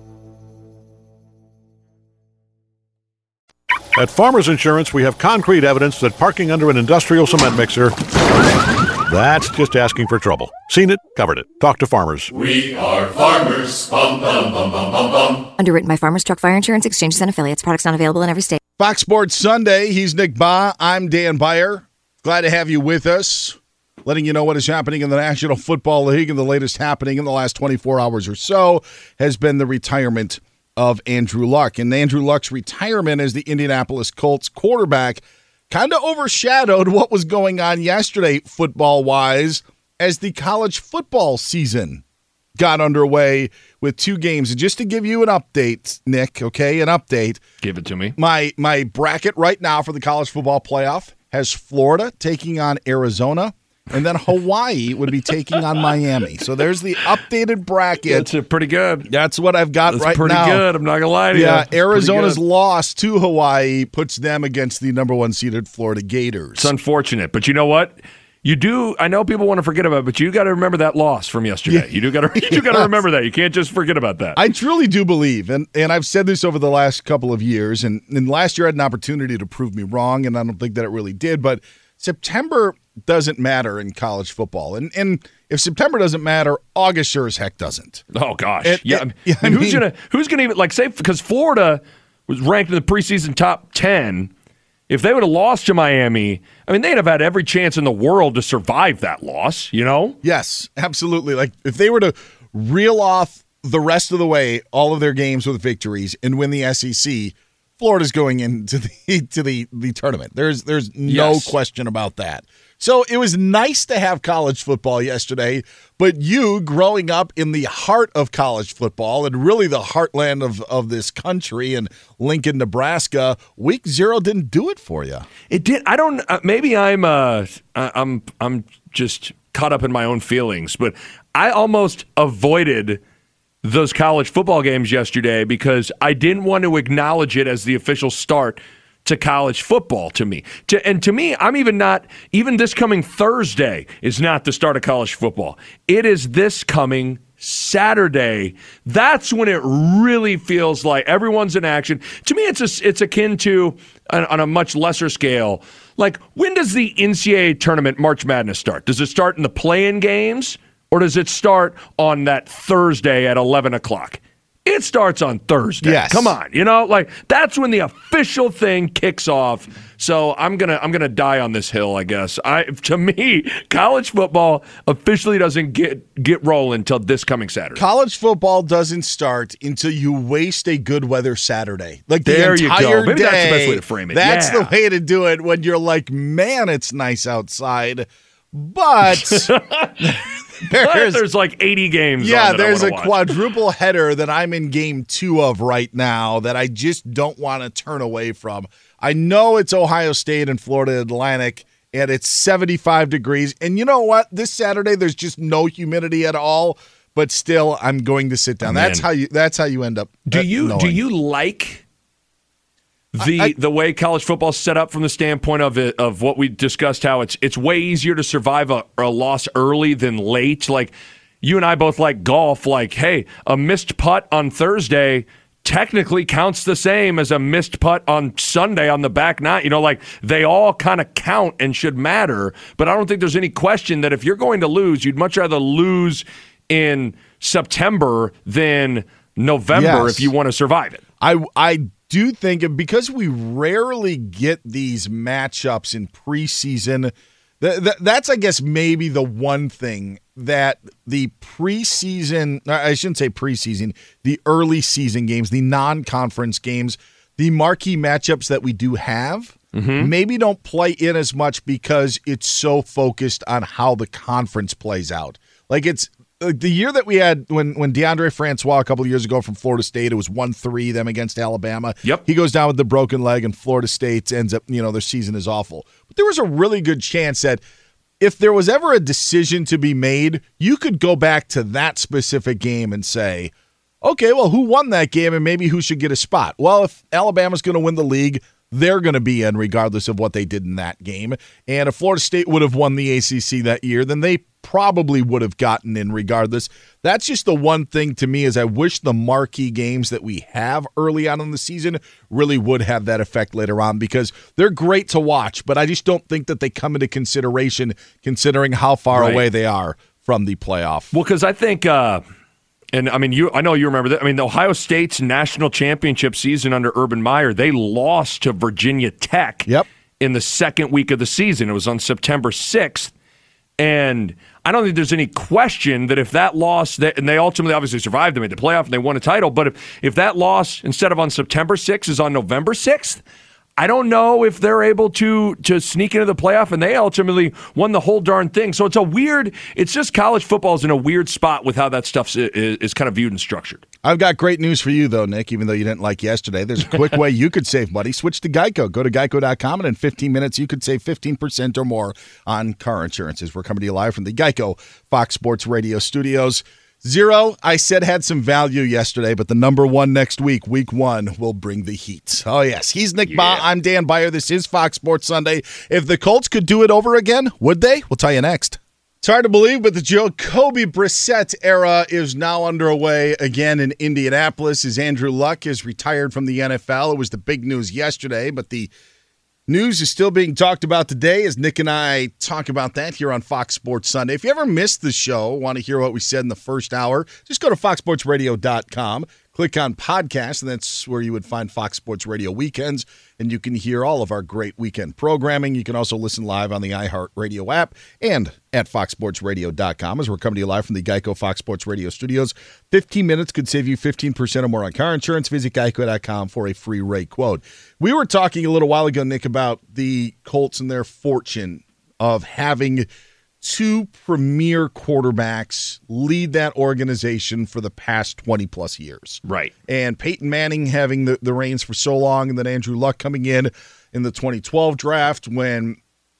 At Farmers Insurance, we have concrete evidence that parking under an industrial cement mixer, that's just asking for trouble. Seen it, covered it. Talk to farmers. We are farmers. Bum, bum, bum, bum, bum, bum. Underwritten by Farmers Truck Fire Insurance Exchanges and Affiliates. Products not available in every state. Fox Sports Sunday. He's Nick Bahe. I'm Dan Beyer. Glad to have you with us. Letting you know what is happening in the National Football League and the latest happening in the last 24 hours or so has been the retirement of Andrew Luck. And Andrew Luck's retirement as the Indianapolis Colts quarterback kind of overshadowed what was going on yesterday, football wise, as the college football season got underway with two games. And just to give you an update, Nick, okay, an update. Give it to me. My my bracket right now for the college football playoff has Florida taking on Arizona. And then Hawaii would be taking on Miami. So there's the updated bracket. That's pretty good. That's what I've got That's right pretty now. Pretty good. I'm not gonna lie to you. Yeah, Arizona's loss to Hawaii puts them against the number one seeded Florida Gators. It's unfortunate, but you know what? You do. I know people want to forget about it, but you got to remember that loss from yesterday. Yeah. You do got to. You do got to remember that. You can't just forget about that. I truly do believe, and, and I've said this over the last couple of years, and, and last year I had an opportunity to prove me wrong, and I don't think that it really did. But September doesn't matter in college football, and and if September doesn't matter, August sure as heck doesn't. Oh gosh, It- yeah. it- I mean, who's gonna who's gonna even like say because Florida was ranked in the preseason top ten. If they would have lost to Miami, I mean, they'd have had every chance in the world to survive that loss. You know? Yes, absolutely. Like if they were to reel off the rest of the way all of their games with victories and win the SEC, Florida's going into the to the the tournament. There's there's no Yes. question about that. So it was nice to have college football yesterday, but you growing up in the heart of college football and really the heartland of, of this country in Lincoln, Nebraska, week zero didn't do it for you. It did. I don't. Uh, maybe I'm. Uh, I'm. I'm just caught up in my own feelings, but I almost avoided those college football games yesterday because I didn't want to acknowledge it as the official start to college football to me. To, and to me, I'm even not, even this coming Thursday is not the start of college football. It is this coming Saturday. That's when it really feels like everyone's in action. To me, it's a, it's akin to on, on a much lesser scale. Like when does the NCAA tournament March Madness start? Does it start in the play-in games or does it start on that Thursday at 11 o'clock? It starts on Thursday. Yes. Come on, you know, like that's when the official thing kicks off. So I'm gonna I'm gonna die on this hill, I guess. I to me, college football officially doesn't get get rolling until this coming Saturday. College football doesn't start until you waste a good weather Saturday. Like the There you go. entire Maybe day. that's the best way to frame it. That's Yeah. the way to do it when you're like, man, it's nice outside. But there's, there's like 80 games. yeah, on that there's a watch. quadruple header that I'm in game two of right now that I just don't want to turn away from. I know it's Ohio State and Florida Atlantic, and it's 75 degrees. And you know what? This Saturday, there's just no humidity at all. but still, I'm going to sit down. Oh, that's how you. That's how you end up. Do uh, you do you like the the way college football's set up from the standpoint of it, of what we discussed? How it's it's way easier to survive a, a loss early than late. Like you and I both like golf. Like, hey, a missed putt on Thursday technically counts the same as a missed putt on Sunday on the back nine. You know, like they all kind of count and should matter. But I don't think there's any question that if you're going to lose, you'd much rather lose in September than November Yes. if you want to survive it. I I do think because we rarely get these matchups in preseason. That, that, that's I guess maybe the one thing that the preseason I shouldn't say preseason the early season games the non-conference games the marquee matchups that we do have mm-hmm. maybe don't play in as much because it's so focused on how the conference plays out like it's the year that we had when when Deondre Francois a couple of years ago from Florida State, it was one three them against Alabama. Yep, he goes down with the broken leg, and Florida State ends up you know their season is awful. But there was a really good chance that if there was ever a decision to be made, you could go back to that specific game and say, okay, well, who won that game, and maybe who should get a spot? Well, if Alabama's going to win the league. They're going to be in regardless of what they did in that game. And if Florida State would have won the ACC that year, then they probably would have gotten in regardless. That's just the one thing to me is I wish the marquee games that we have early on in the season really would have that effect later on because they're great to watch, but I just don't think that they come into consideration considering how far Right. away they are from the playoff. Well, because I think, uh, and I mean, you, I know you remember that. I mean, the Ohio State's national championship season under Urban Meyer, they lost to Virginia Tech. Yep. In the second week of the season, it was on September sixth, and I don't think there's any question that if that loss, that, and they ultimately obviously survived, they made the playoff and they won a title. But if if that loss instead of on September sixth is on November sixth. I don't know if they're able to to sneak into the playoff, and they ultimately won the whole darn thing. So it's a weird. It's just college football is in a weird spot with how that stuff is, is kind of viewed and structured. I've got great news for you, though, Nick, even though you didn't like yesterday. There's a quick way you could save money. Switch to Geico. Go to geico.com, and in 15 minutes, you could save 15% or more on car insurances. We're coming to you live from the Geico Fox Sports Radio studios. Zero, I said had some value yesterday, but the number one next week, week one, will bring the heat. Oh, yes. He's Nick Bahe. I'm Dan Beyer. This is Fox Sports Sunday. If the Colts could do it over again, would they? We'll tell you next. It's hard to believe, but the Jacoby Brissett era is now underway again in Indianapolis as Andrew Luck is retired from the NFL. It was the big news yesterday, but the news is still being talked about today as Nick and I talk about that here on Fox Sports Sunday. If you ever missed the show, want to hear what we said in the first hour, just go to foxsportsradio.com, click on podcast, and that's where you would find Fox Sports Radio weekends, and you can hear all of our great weekend programming. You can also listen live on the iHeartRadio app and at foxsportsradio.com as we're coming to you live from the Geico Fox Sports Radio studios. 15 minutes could save you 15% or more on car insurance. Visit geico.com for a free rate quote. We were talking a little while ago, Nick, about the Colts and their fortune of having two premier quarterbacks lead that organization for the past 20 plus years. Right. And Peyton Manning having the, the reins for so long, and then Andrew Luck coming in in the 2012 draft when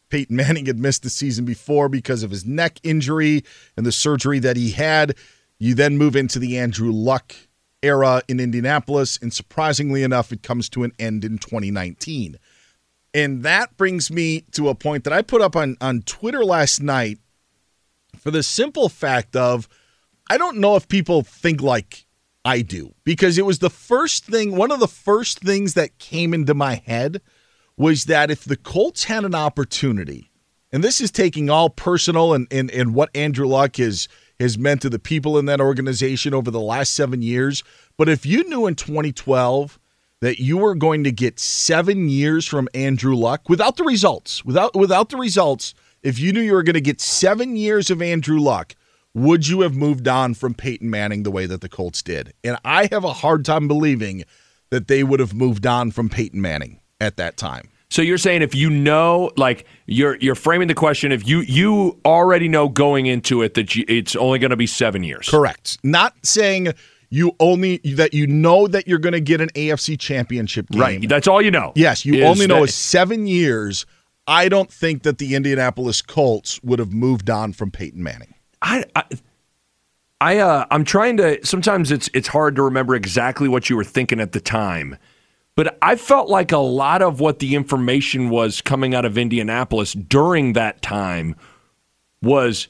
Peyton Manning had missed the season before because of his neck injury and the surgery that he had. You then move into the Andrew Luck era in Indianapolis, and surprisingly enough, it comes to an end in 2019. And that brings me to a point that I put up on, on Twitter last night for the simple fact of I don't know if people think like I do because it was the first thing, one of the first things that came into my head was that if the Colts had an opportunity, and this is taking all personal and, and, and what Andrew Luck has, has meant to the people in that organization over the last seven years, but if you knew in 2012 that you were going to get seven years from Andrew Luck without the results, without without the results, if you knew you were going to get seven years of Andrew Luck, would you have moved on from Peyton Manning the way that the Colts did? And I have a hard time believing that they would have moved on from Peyton Manning at that time. So you're saying if you know, like you're you're framing the question, if you you already know going into it that you, it's only going to be seven years. Correct. Not saying you only that you know that you're going to get an AFC championship game. Right. That's all you know. Yes, you only know that- is seven years. I don't think that the Indianapolis Colts would have moved on from Peyton Manning. I, I I uh, I'm trying to. Sometimes it's it's hard to remember exactly what you were thinking at the time, but I felt like a lot of what the information was coming out of Indianapolis during that time was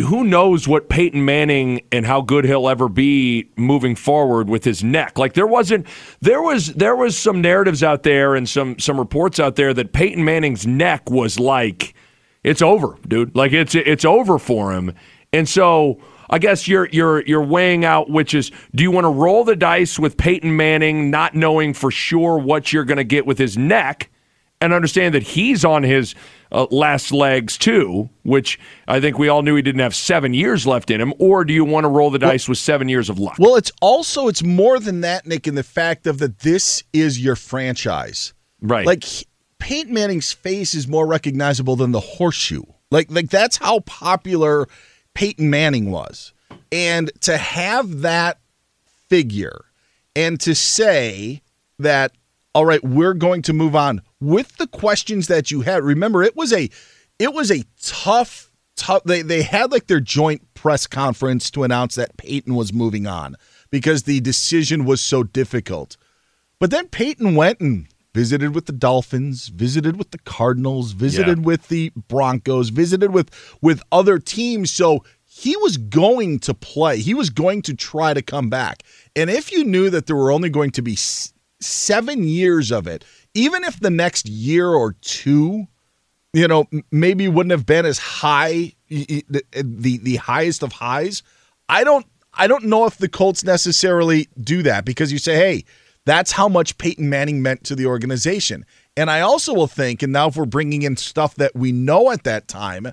who knows what Peyton Manning and how good he'll ever be moving forward with his neck. Like there wasn't there was there was some narratives out there and some some reports out there that Peyton Manning's neck was like it's over, dude. Like it's it's over for him. And so I guess you're you're you're weighing out which is do you want to roll the dice with Peyton Manning not knowing for sure what you're going to get with his neck and understand that he's on his uh, last legs too, which I think we all knew he didn't have seven years left in him. Or do you want to roll the dice with seven years of luck? Well, it's also it's more than that, Nick, in the fact of that this is your franchise, right? Like Peyton Manning's face is more recognizable than the horseshoe. Like like that's how popular Peyton Manning was, and to have that figure and to say that all right, we're going to move on with the questions that you had. Remember, it was a it was a tough tough they they had like their joint press conference to announce that Peyton was moving on because the decision was so difficult. But then Peyton went and visited with the Dolphins, visited with the Cardinals, visited Yeah. with the Broncos, visited with with other teams. So he was going to play. He was going to try to come back. And if you knew that there were only going to be s- 7 years of it, even if the next year or two you know, maybe wouldn't have been as high, the, uh, the the highest of highs. I don't I don't know if the Colts necessarily do that because you say, hey, that's how much Peyton Manning meant to the organization. And I also will think, and now if we're bringing in stuff that we know at that time,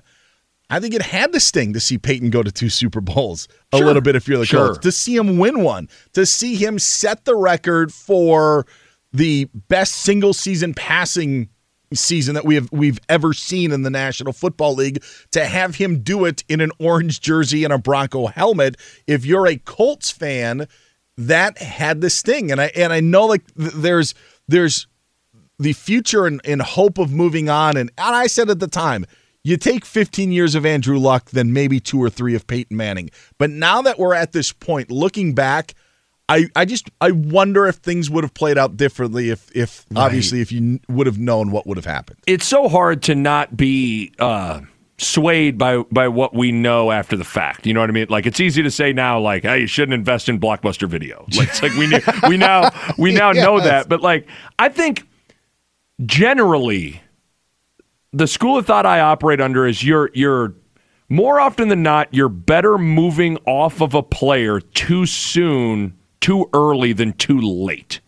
I think it had to sting to see Peyton go to two Super Bowls. A Sure. little bit if you're the Sure. Colts, to see him win one, to see him set the record for the best single season passing season that we have we've ever seen in the National Football League. To have him do it in an orange jersey and a Bronco helmet. If you're a Colts fan that had this sting. And I and I know like there's there's the future and, and hope of moving on. And, and I said at the time you take 15 years of Andrew Luck then maybe 2 or 3 of Peyton Manning but now that we're at this point looking back I, I just I wonder if things would have played out differently if if obviously if you would have known what would have happened. It's so hard to not be uh, swayed by by what we know after the fact. You know what I mean? Like it's easy to say now, like, hey, you shouldn't invest in blockbuster video. Like it's like we knew, we now we now know that. But like I think generally the school of thought I operate under is you're you're more often than not you're better moving off of a player too soon, too early than too late.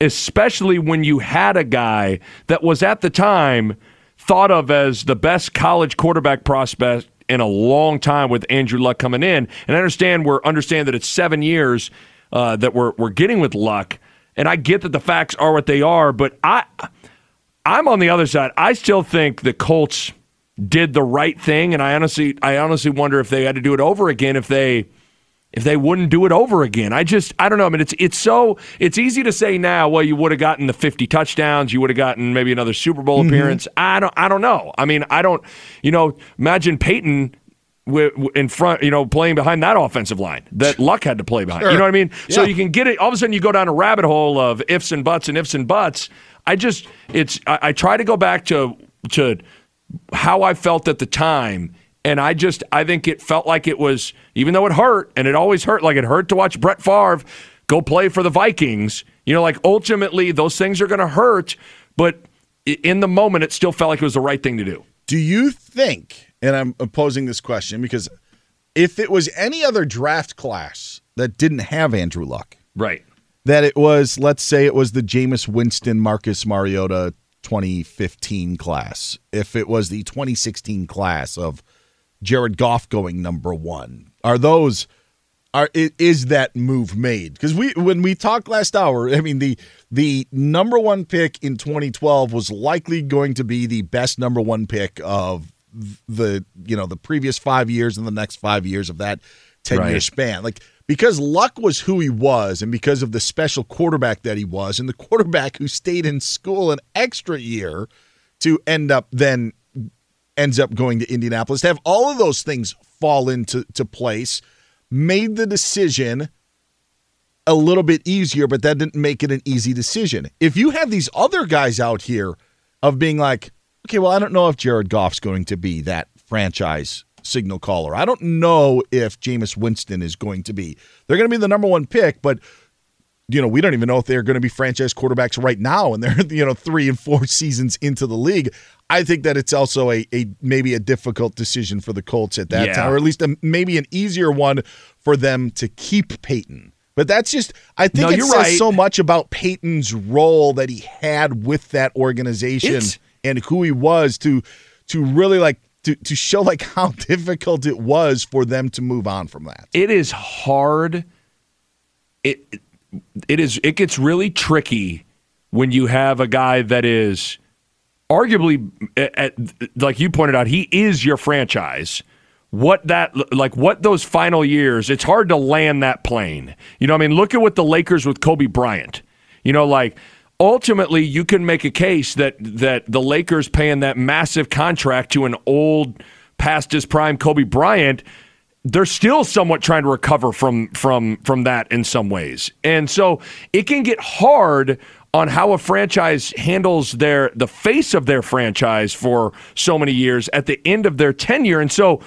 Especially when you had a guy that was at the time thought of as the best college quarterback prospect in a long time with Andrew Luck coming in. And I understand we're understand that it's seven years uh, that we're we're getting with Luck, and I get that the facts are what they are, but I I'm on the other side. I still think the Colts did the right thing, and I honestly, I honestly wonder if they had to do it over again, if they, if they wouldn't do it over again. I just, I don't know. I mean, it's it's so it's easy to say now. Well, you would have gotten the 50 touchdowns, you would have gotten maybe another Super Bowl mm-hmm. appearance. I don't, I don't know. I mean, I don't, you know, imagine Peyton. In front, you know, playing behind that offensive line that Luck had to play behind. You know what I mean? So you can get it. All of a sudden, you go down a rabbit hole of ifs and buts and ifs and buts. I just, it's. I, I try to go back to to how I felt at the time. And I just, I think it felt like it was, even though it hurt, and it always hurt, like it hurt to watch Brett Favre go play for the Vikings. You know, like ultimately those things are going to hurt, but in the moment, it still felt like it was the right thing to do. Do you think, and I'm posing this question because if it was any other draft class that didn't have Andrew Luck, right, that it was, let's say it was the Jameis Winston, Marcus Mariota 2015 class, if it was the 2016 class of Jared Goff going number one, are those are is that move made? Because we when we talked last hour, I mean the the number one pick in 2012 was likely going to be the best number one pick of the you know the previous five years and the next five years of that 10 year Right. span. Like because Luck was who he was, and because of the special quarterback that he was, and the quarterback who stayed in school an extra year to end up then ends up going to Indianapolis. To have all of those things fall into to place, made the decision a little bit easier, but that didn't make it an easy decision. If you have these other guys out here of being like, okay, well, I don't know if Jared Goff's going to be that franchise signal caller. I don't know if Jameis Winston is going to be. They're going to be the number one pick, but you know, we don't even know if they're going to be franchise quarterbacks right now, and they're you know three and four seasons into the league. I think that it's also a, a maybe a difficult decision for the Colts at that Yeah. time, or at least a, maybe an easier one for them to keep Peyton. But that's just I think No, it says right. so much about Peyton's role that he had with that organization It's- and who he was to to really like to to show like how difficult it was for them to move on from that. it is hard. It it is it gets really tricky when you have a guy that is arguably at, at- like you pointed out he is your franchise what that like what those final years it's hard to land that plane you know i mean look at what the lakers with kobe bryant you know like ultimately you can make a case that that the lakers paying that massive contract to an old past his prime kobe bryant they're still somewhat trying to recover from from from that in some ways. And so it can get hard on how a franchise handles their the face of their franchise for so many years at the end of their tenure. And so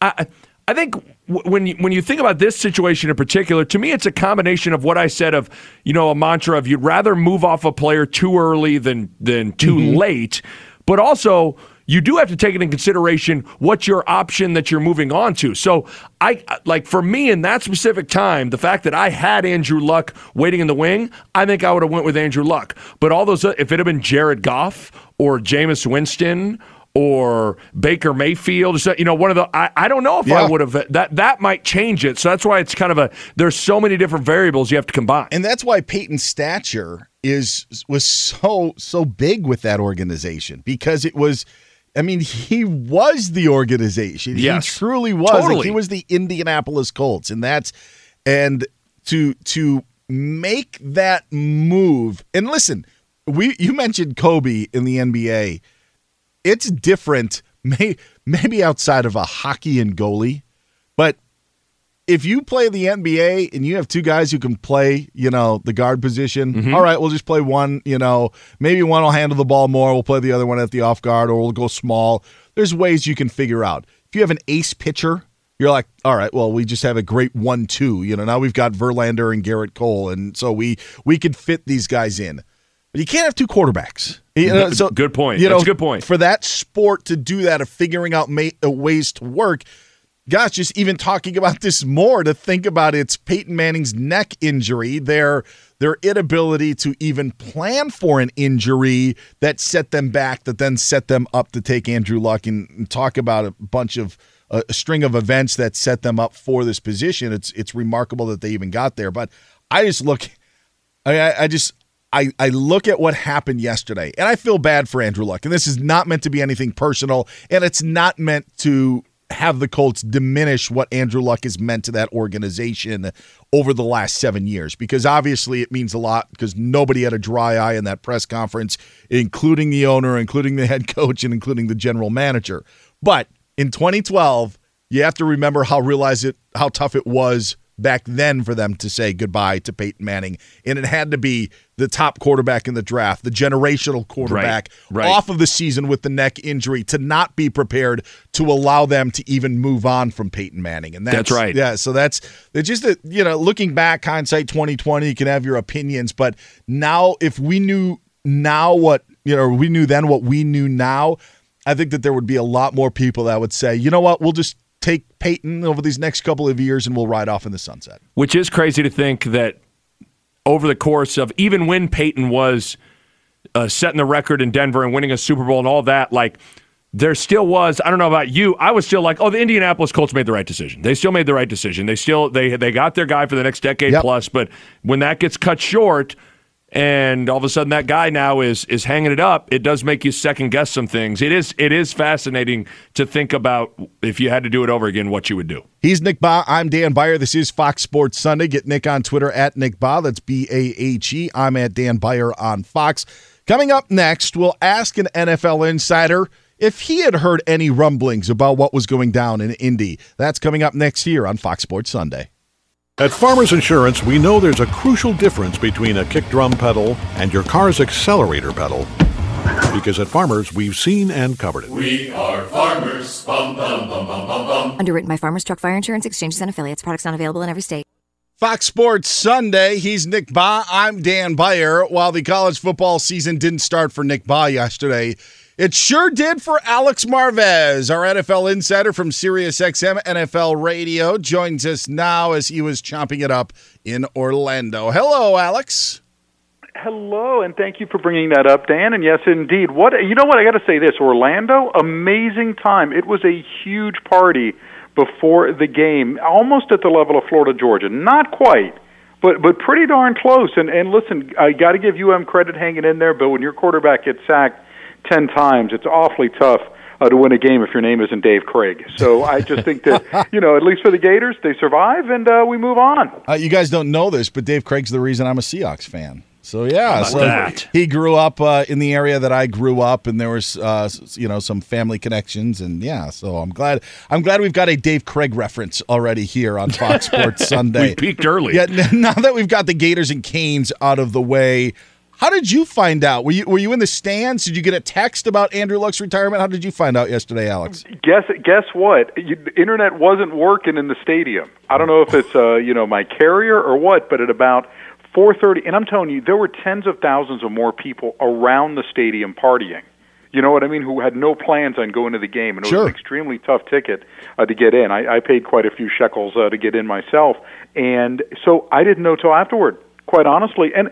I I think when you, when you think about this situation in particular, to me it's a combination of what I said of you know a mantra of you'd rather move off a player too early than than too mm-hmm. late, but also you do have to take it in consideration what's your option that you're moving on to. So I like for me in that specific time, the fact that I had Andrew Luck waiting in the wing, I think I would have went with Andrew Luck. But all those if it had been Jared Goff or Jameis Winston or Baker Mayfield, you know, one of the I, I don't know if I would have that that might change it. So that's why it's kind of a there's so many different variables you have to combine. And that's why Peyton's stature is was so so big with that organization because it was I mean, he was the organization. Yes. He truly was. Like, he was the Indianapolis Colts. And that's and to to make that move. And listen, we you mentioned Kobe in the NBA. It's different, may, maybe outside of a hockey and goalie, but if you play the NBA and you have two guys who can play, you know, the guard position, mm-hmm. all right, we'll just play one, you know, maybe one will handle the ball more, we'll play the other one at the off guard, or we'll go small. There's ways you can figure out. If you have an ace pitcher, you're like, all right, well, we just have a great one-two. You know, now we've got Verlander and Gerrit Cole, and so we we can fit these guys in. But you can't have two quarterbacks. You know, so Good point. You know, That's a good point. For that sport to do that, of figuring out ma- uh, ways to work, gosh, just even talking about this more to think about it's Peyton Manning's neck injury, their their inability to even plan for an injury that set them back, that then set them up to take Andrew Luck and, and talk about a bunch of a, a string of events that set them up for this position. It's it's remarkable that they even got there. But I just look, I, I just. I, I look at what happened yesterday and I feel bad for Andrew Luck. And this is not meant to be anything personal, and it's not meant to have the Colts diminish what Andrew Luck has meant to that organization over the last seven years because obviously it means a lot because nobody had a dry eye in that press conference, including the owner, including the head coach, and including the general manager. But in 2012, you have to remember how realize it how tough it was back then for them to say goodbye to Peyton Manning. And it had to be the top quarterback in the draft, the generational quarterback right. off of the season with the neck injury to not be prepared to allow them to even move on from Peyton Manning. And that's, That's right. Yeah. So that's it's just that, you know, looking back, hindsight 2020, you can have your opinions. But now if we knew now what, you know, we knew then what we knew now, I think that there would be a lot more people that would say, you know what, we'll just take Peyton over these next couple of years and we'll ride off in the sunset. Which is crazy to think that over the course of even when Peyton was uh, setting the record in Denver and winning a Super Bowl and all that, like there still was. I don't know about you. I was still like, oh, the Indianapolis Colts made the right decision. They still made the right decision. They still they they got their guy for the next decade Yep. plus. But when that gets cut short. And all of a sudden, that guy now is is hanging it up. It does make you second guess some things. It is it is fascinating to think about if you had to do it over again, what you would do. He's Nick Bahe. I'm Dan Beyer. This is Fox Sports Sunday. Get Nick on Twitter at Nick Bahe. That's B A H E. I'm at Dan Beyer on Fox. Coming up next, we'll ask an NFL insider if he had heard any rumblings about what was going down in Indy. That's coming up next year on Fox Sports Sunday. At Farmers Insurance, we know there's a crucial difference between a kick drum pedal and your car's accelerator pedal. Because at Farmers, we've seen and covered it. We are farmers. Bum, bum, bum, bum, bum, bum. Underwritten by Farmers Truck Fire Insurance Exchanges and Affiliates. Products not available in every state. Fox Sports Sunday. He's Nick Bahe. I'm Dan Beyer. While the college football season didn't start for Nick Bahe yesterday, it sure did for Alex Marvez, our NFL insider from SiriusXM NFL Radio, joins us now as he was chomping it up in Orlando. Hello, Alex. Hello, and thank you for bringing that up, Dan. And yes, indeed, what you know what I got to say this Orlando, amazing time. It was a huge party before the game, almost at the level of Florida Georgia. Not quite, but but pretty darn close. And and listen, I got to give UM credit hanging in there. But when your quarterback gets sacked ten times, it's awfully tough. Uh, to win a game if your name isn't Dave Krieg. So I just think that, you know, at least for the Gators, they survive and uh, we move on. Uh, you guys don't know this, but Dave Krieg's the reason I'm a Seahawks fan. So yeah, so that? he grew up uh, in the area that I grew up, and there was uh, you know some family connections, and yeah. So I'm glad I'm glad we've got a Dave Krieg reference already here on Fox Sports Sunday. we peaked early. Yeah, now that we've got the Gators and Canes out of the way, how did you find out? Were you were you in the stands? Did you get a text about Andrew Luck's retirement? How did you find out yesterday, Alex? Guess guess what? You, the internet wasn't working in the stadium. I don't know if it's uh, you know my carrier or what, but at about 4:30, and I'm telling you, there were tens of thousands of more people around the stadium partying. You know what I mean? Who had no plans on going to the game, and it Sure. was an extremely tough ticket uh, to get in. I, I paid quite a few shekels uh, to get in myself, and so I didn't know till afterward. Quite honestly, and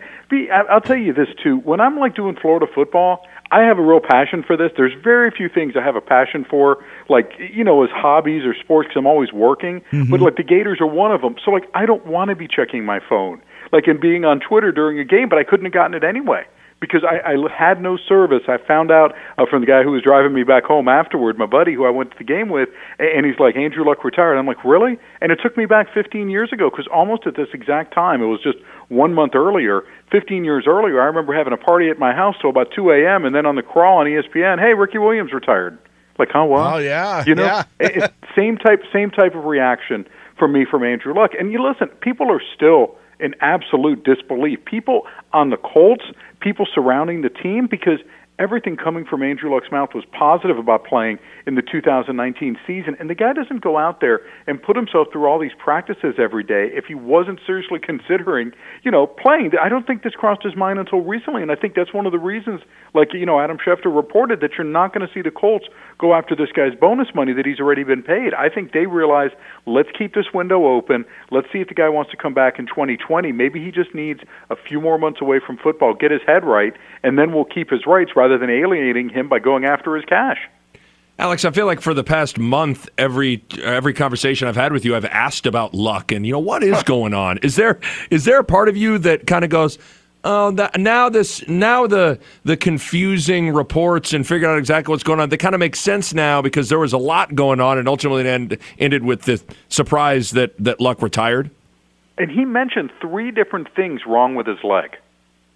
I'll tell you this too: when I'm like doing Florida football, I have a real passion for this. There's very few things I have a passion for, like you know, as hobbies or sports. Cause I'm always working, mm-hmm. but like the Gators are one of them. So like, I don't want to be checking my phone, like and being on Twitter during a game, but I couldn't have gotten it anyway because I, I had no service. I found out uh, from the guy who was driving me back home afterward, my buddy who I went to the game with, and he's like, Andrew Luck retired. I'm like, really? And it took me back 15 years ago because almost at this exact time, it was just one month earlier, 15 years earlier, I remember having a party at my house till about 2 a.m. and then on the crawl on ESPN, hey, Ricky Williams retired. Like, huh, what? Oh yeah, You know, yeah. it- it's same type same type of reaction from me from Andrew Luck. And you listen, people are still in absolute disbelief. People on the Colts, people surrounding the team, because everything coming from Andrew Luck's mouth was positive about playing in the 2019 season. And the guy doesn't go out there and put himself through all these practices every day if he wasn't seriously considering, you know, playing. I don't think this crossed his mind until recently, and I think that's one of the reasons, like you know, Adam Schefter reported that you're not going to see the Colts go after this guy's bonus money that he's already been paid. I think they realize let's keep this window open. Let's see if the guy wants to come back in 2020. Maybe he just needs a few more months away from football, get his head right, and then we'll keep his rights rather than alienating him by going after his cash. Alex, I feel like for the past month, every every conversation I've had with you, I've asked about luck and you know what is going on. Is there is there a part of you that kind of goes, oh, that, now this now the the confusing reports and figuring out exactly what's going on. They kind of make sense now because there was a lot going on and ultimately it end, ended with the surprise that that Luck retired. and he mentioned three different things wrong with his leg.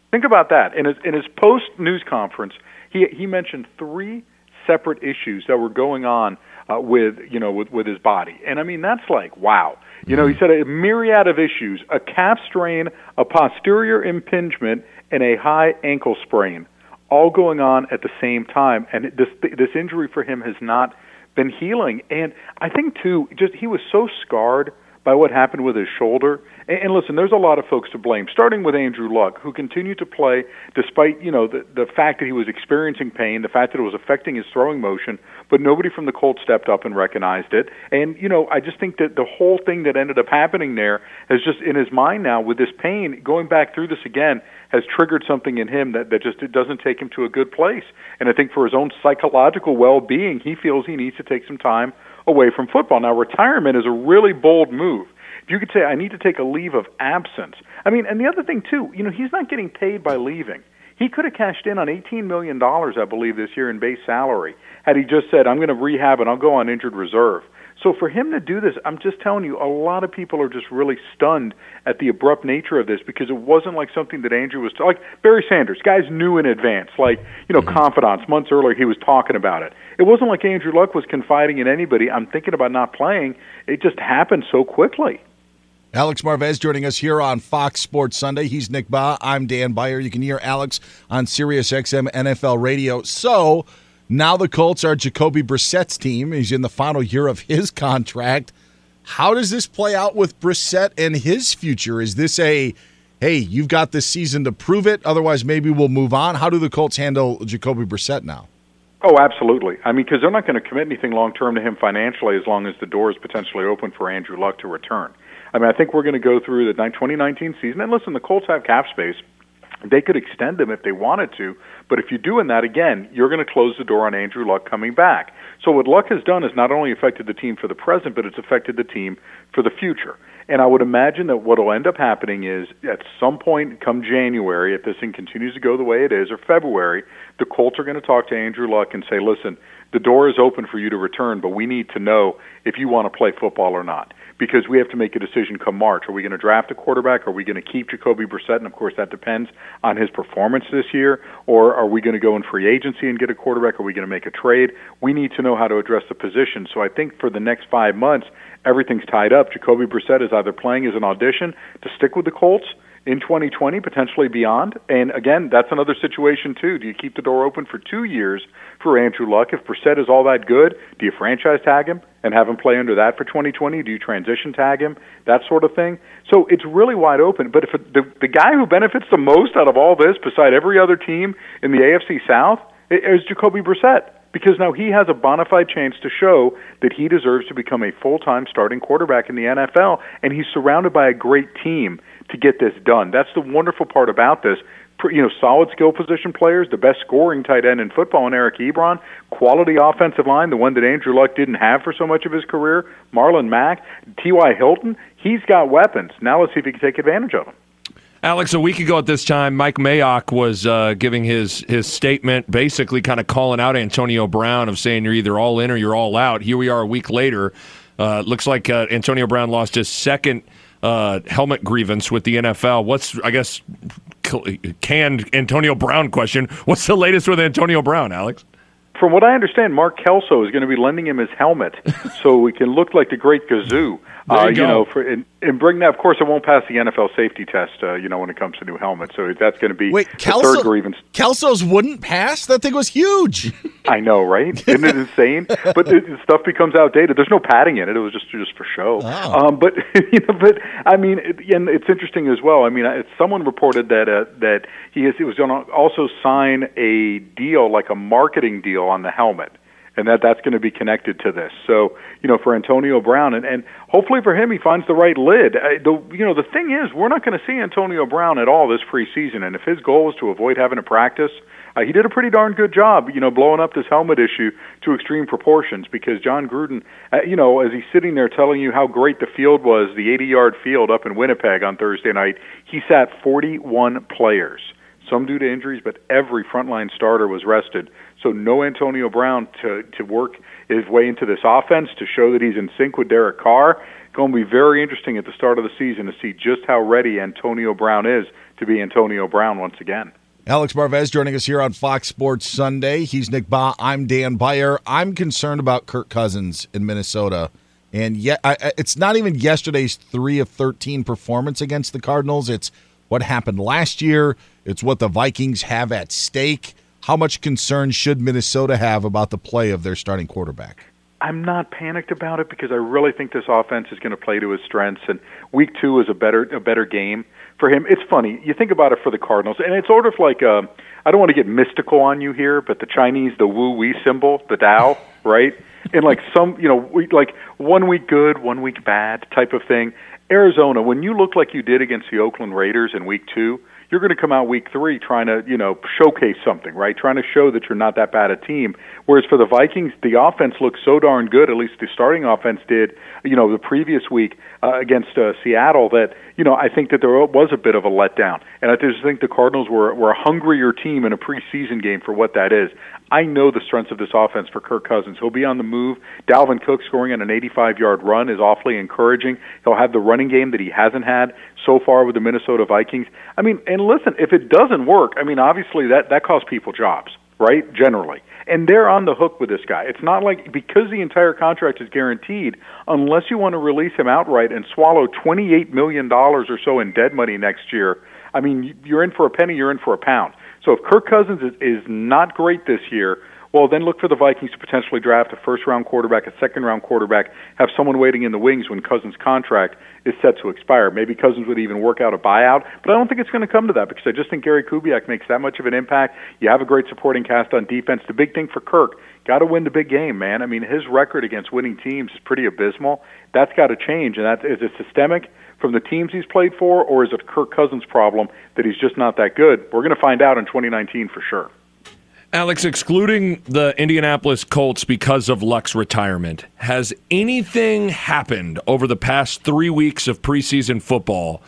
Think about that. In his in his post news conference, he he mentioned three separate issues that were going on uh, with you know with with his body. And I mean that's like wow. You know, he said a myriad of issues: a calf strain, a posterior impingement, and a high ankle sprain, all going on at the same time. And this this injury for him has not been healing. And I think too, just he was so scarred by what happened with his shoulder. And, listen, there's a lot of folks to blame, starting with Andrew Luck, who continued to play despite you know the the fact that he was experiencing pain, the fact that it was affecting his throwing motion. But nobody from the Colts stepped up and recognized it. And you know, I just think that the whole thing that ended up happening there has just in his mind now with this pain, going back through this again, has triggered something in him that that just it doesn't take him to a good place. And I think for his own psychological well-being, he feels he needs to take some time away from football. Now, retirement is a really bold move. You could say, I need to take a leave of absence. I mean, and the other thing, too, you know, he's not getting paid by leaving. He could have cashed in on $18 million, I believe, this year in base salary had he just said, I'm going to rehab and I'll go on injured reserve. So for him to do this, I'm just telling you, a lot of people are just really stunned at the abrupt nature of this because it wasn't like something that Andrew was like Barry Sanders. Guys knew in advance, like you know, mm-hmm. confidants. Months earlier, he was talking about it. It wasn't like Andrew Luck was confiding in anybody. I'm thinking about not playing. It just happened so quickly. Alex Marvez joining us here on Fox Sports Sunday. He's Nick Bahe. I'm Dan Beyer. You can hear Alex on Sirius XM NFL Radio. So now the Colts are Jacoby Brissett's team. He's in the final year of his contract. How does this play out with Brissett and his future? Is this a hey, you've got this season to prove it, otherwise maybe we'll move on? How do the Colts handle Jacoby Brissett now? Oh, absolutely. I mean, because they're not going to commit anything long term to him financially as long as the door is potentially open for Andrew Luck to return. I mean, I think we're going to go through the 2019 season. And listen, the Colts have cap space. They could extend them if they wanted to, but if you're doing that again, you're going to close the door on Andrew Luck coming back. So what Luck has done is not only affected the team for the present, but it's affected the team for the future. And I would imagine that what will end up happening is at some point come January, if this thing continues to go the way it is, or February, the Colts are going to talk to Andrew Luck and say, listen, the door is open for you to return, but we need to know if you want to play football or not because we have to make a decision come March. Are we going to draft a quarterback? Are we going to keep Jacoby Brissett? And of course, that depends on his performance this year. Or are we going to go in free agency and get a quarterback? Are we going to make a trade? We need to know how to address the position. So I think for the next five months, everything's tied up. Jacoby Brissett is either playing as an audition to stick with the Colts in 2020, potentially beyond. And again, that's another situation too. Do you keep the door open for two years for Andrew Luck? If Brissett is all that good, do you franchise tag him and have him play under that for 2020? Do you transition tag him? That sort of thing. So it's really wide open. But if the the guy who benefits the most out of all this, beside every other team in the AFC South, is Jacoby Brissett because now he has a bona fide chance to show that he deserves to become a full time starting quarterback in the NFL, and he's surrounded by a great team to get this done. That's the wonderful part about this. You know, solid skill position players, the best scoring tight end in football in Eric Ebron, quality offensive line, the one that Andrew Luck didn't have for so much of his career, Marlon Mack, T.Y. Hilton. He's got weapons. Now let's see if he can take advantage of them. Alex, a week ago at this time, Mike Mayock was uh, giving his his statement, basically kind of calling out Antonio Brown of saying you're either all in or you're all out. Here we are a week later. Uh, looks like uh, Antonio Brown lost his second uh, helmet grievance with the NFL. What's I guess canned Antonio Brown question? What's the latest with Antonio Brown, Alex? From what I understand, Mark Kelso is going to be lending him his helmet so we can look like the great Gazoo. Uh, you, you know, for and, and bring that. Of course, it won't pass the NFL safety test. Uh, you know, when it comes to new helmets, so that's going to be Wait, Kelso, third grievance. Kelso's wouldn't pass. That thing was huge. I know, right? Isn't it insane? But the, stuff becomes outdated. There's no padding in it. It was just just for show. Oh. Um, but you know, but I mean, it, and it's interesting as well. I mean, someone reported that uh, that he is he was going to also sign a deal, like a marketing deal, on the helmet and that that's going to be connected to this. So, you know, for Antonio Brown, and, and hopefully for him, he finds the right lid. The you know the thing is, we're not going to see Antonio Brown at all this preseason, and if his goal is to avoid having to practice. Uh, he did a pretty darn good job, you know, blowing up this helmet issue to extreme proportions because Jon Gruden, uh, you know, as he's sitting there telling you how great the field was, the 80-yard field up in Winnipeg on Thursday night, he sat 41 players some due to injuries, but every frontline starter was rested. So no Antonio Brown to to work his way into this offense to show that he's in sync with Derek Carr. Going to be very interesting at the start of the season to see just how ready Antonio Brown is to be Antonio Brown once again. Alex Marvez joining us here on Fox Sports Sunday. He's Nick Bahe. I'm Dan Beyer. I'm concerned about Kirk Cousins in Minnesota. And yet, I, it's not even yesterday's three of 13 performance against the Cardinals. It's what happened last year. It's what the Vikings have at stake. How much concern should Minnesota have about the play of their starting quarterback? I'm not panicked about it because I really think this offense is going to play to his strengths. And Week Two is a better a better game for him. It's funny you think about it for the Cardinals, and it's sort of like uh, I don't want to get mystical on you here, but the Chinese the Wu Wei symbol, the Tao, right? And like some, you know, we, like one week good, one week bad type of thing. Arizona, when you look like you did against the Oakland Raiders in Week Two, you're going to come out week three trying to, you know, showcase something, right? Trying to show that you're not that bad a team. Whereas for the Vikings, the offense looks so darn good, at least the starting offense did, you know, the previous week uh, against uh, Seattle that you know, I think that there was a bit of a letdown, and I just think the Cardinals were were a hungrier team in a preseason game for what that is. I know the strengths of this offense for Kirk Cousins. He'll be on the move. Dalvin Cook scoring on an 85-yard run is awfully encouraging. He'll have the running game that he hasn't had so far with the Minnesota Vikings. I mean, and listen, if it doesn't work, I mean, obviously that that costs people jobs, right? Generally and they're on the hook with this guy. It's not like because the entire contract is guaranteed, unless you want to release him outright and swallow twenty-eight million dollars or so in dead money next year. I mean, you're in for a penny, you're in for a pound. So if Kirk Cousins is, is not great this year, well, then look for the Vikings to potentially draft a first round quarterback, a second round quarterback, have someone waiting in the wings when Cousins' contract is set to expire. Maybe Cousins would even work out a buyout, but I don't think it's going to come to that because I just think Gary Kubiak makes that much of an impact. You have a great supporting cast on defense. The big thing for Kirk, got to win the big game, man. I mean, his record against winning teams is pretty abysmal. That's got to change, and that is it systemic from the teams he's played for, or is it Kirk Cousins' problem that he's just not that good? We're going to find out in 2019 for sure. Alex, excluding the Indianapolis Colts because of Luck's retirement, has anything happened over the past three weeks of preseason football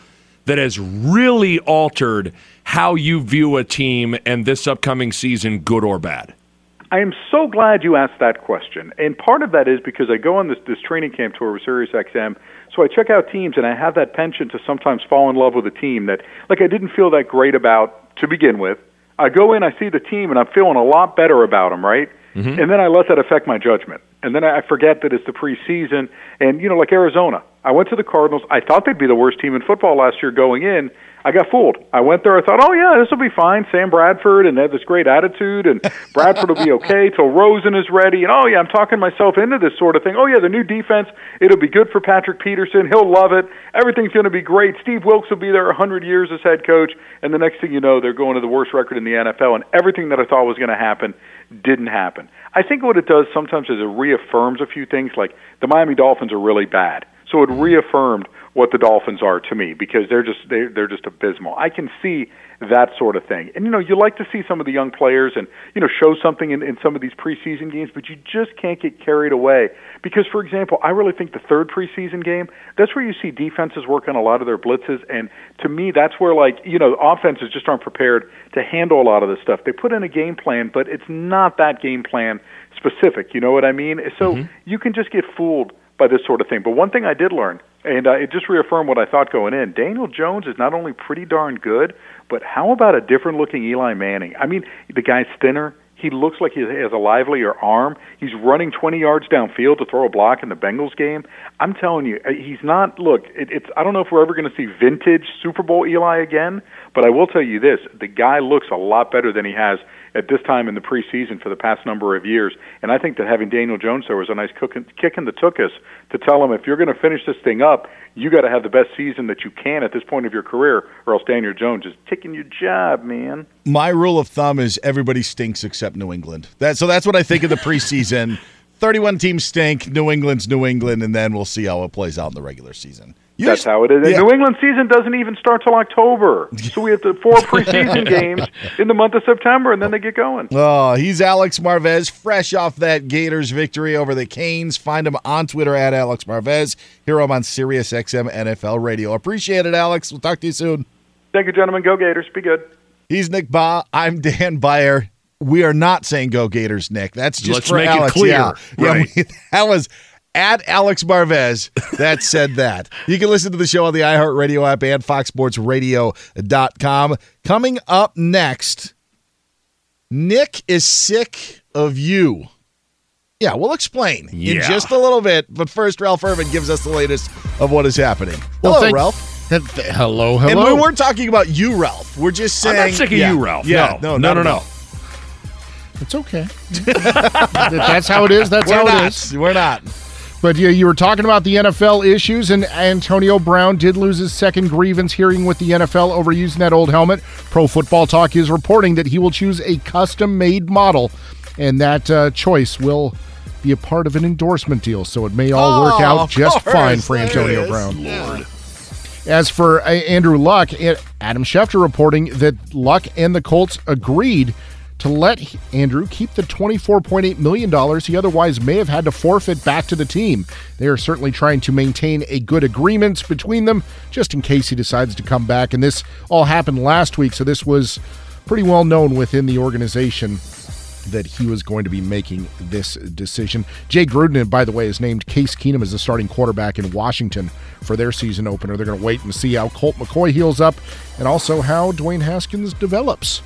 that has really altered how you view a team and this upcoming season, good or bad? I am so glad you asked that question. And part of that is because I go on this, this training camp tour with SiriusXM, so I check out teams and I have that penchant to sometimes fall in love with a team that, like, I didn't feel that great about to begin with I go in, I see the team, and I'm feeling a lot better about them, right? Mm-hmm. And then I let that affect my judgment. And then I forget that it's the preseason. And, you know, like Arizona, I went to the Cardinals. I thought they'd be the worst team in football last year going in. I got fooled. I went there. I thought, oh yeah, this will be fine. Sam Bradford and they have this great attitude, and Bradford will be okay till Rosen is ready. And oh yeah, I'm talking myself into this sort of thing. Oh yeah, the new defense, it'll be good for Patrick Peterson. He'll love it. Everything's going to be great. Steve Wilks will be there a hundred years as head coach. And the next thing you know, they're going to the worst record in the NFL, and everything that I thought was going to happen didn't happen. I think what it does sometimes is it reaffirms a few things. Like the Miami Dolphins are really bad, so it reaffirmed what the Dolphins are to me because they're just they're, they're just abysmal. I can see that sort of thing. And you know, you like to see some of the young players and you know show something in, in some of these preseason games, but you just can't get carried away because, for example, I really think the third preseason game that's where you see defenses work on a lot of their blitzes, and to me, that's where like you know offenses just aren't prepared to handle a lot of this stuff. They put in a game plan, but it's not that game plan specific. You know what I mean? So mm-hmm. you can just get fooled by this sort of thing. But one thing I did learn and uh, it just reaffirmed what I thought going in. Daniel Jones is not only pretty darn good, but how about a different looking Eli Manning? I mean, the guy's thinner. He looks like he has a livelier arm. He's running 20 yards downfield to throw a block in the Bengals game. I'm telling you, uh, he's not. Look, it, it's. I don't know if we're ever going to see vintage Super Bowl Eli again, but I will tell you this: the guy looks a lot better than he has at this time in the preseason for the past number of years. And I think that having Daniel Jones there was a nice kick in the tuchus to tell him if you're going to finish this thing up, you got to have the best season that you can at this point of your career, or else Daniel Jones is taking your job, man. My rule of thumb is everybody stinks except New England. That so that's what I think of the preseason. 31 teams stink. New England's New England, and then we'll see how it plays out in the regular season. You That's how it is. Yeah. New England season doesn't even start till October, so we have the four preseason games in the month of September, and then they get going. Oh, he's Alex Marvez, fresh off that Gators victory over the Canes. Find him on Twitter at Alex Marvez. Hear him on Sirius XM NFL Radio. Appreciate it, Alex. We'll talk to you soon. Thank you, gentlemen. Go Gators. Be good. He's Nick Bahe. I'm Dan Beyer. We are not saying go Gators, Nick. That's just Let's for make Alex. it clear. Yeah, right. yeah we, that was at Alex Marvez that said that. You can listen to the show on the iHeartRadio app and FoxSportsRadio.com. Coming up next, Nick is sick of you. Yeah, we'll explain Yeah. in just a little bit. But first, Ralph Irvin gives us the latest of what is happening. Well, Hello, thank- Ralph. Hello, hello. And we weren't talking about you, Ralph. We're just saying. I'm saying. not sick of yeah, you, Ralph. Yeah, No. no, No, no, no. It's okay. that's how it is. That's We're how not. it is. We're not. But yeah, you were talking about the NFL issues, and Antonio Brown did lose his second grievance hearing with the NFL over using that old helmet. Pro Football Talk is reporting that he will choose a custom-made model, and that uh, choice will be a part of an endorsement deal. So it may all work Oh, out just course. fine for There Antonio. Brown. Yeah. As for uh, Andrew Luck, Adam Schefter reporting that Luck and the Colts agreed to let Andrew keep the $24.8 million he otherwise may have had to forfeit back to the team. They are certainly trying to maintain a good agreement between them just in case he decides to come back. And this all happened last week, so this was pretty well known within the organization that he was going to be making this decision. Jay Gruden, by the way, is named Case Keenum as the starting quarterback in Washington for their season opener. They're going to wait and see how Colt McCoy heals up and also how Dwayne Haskins develops.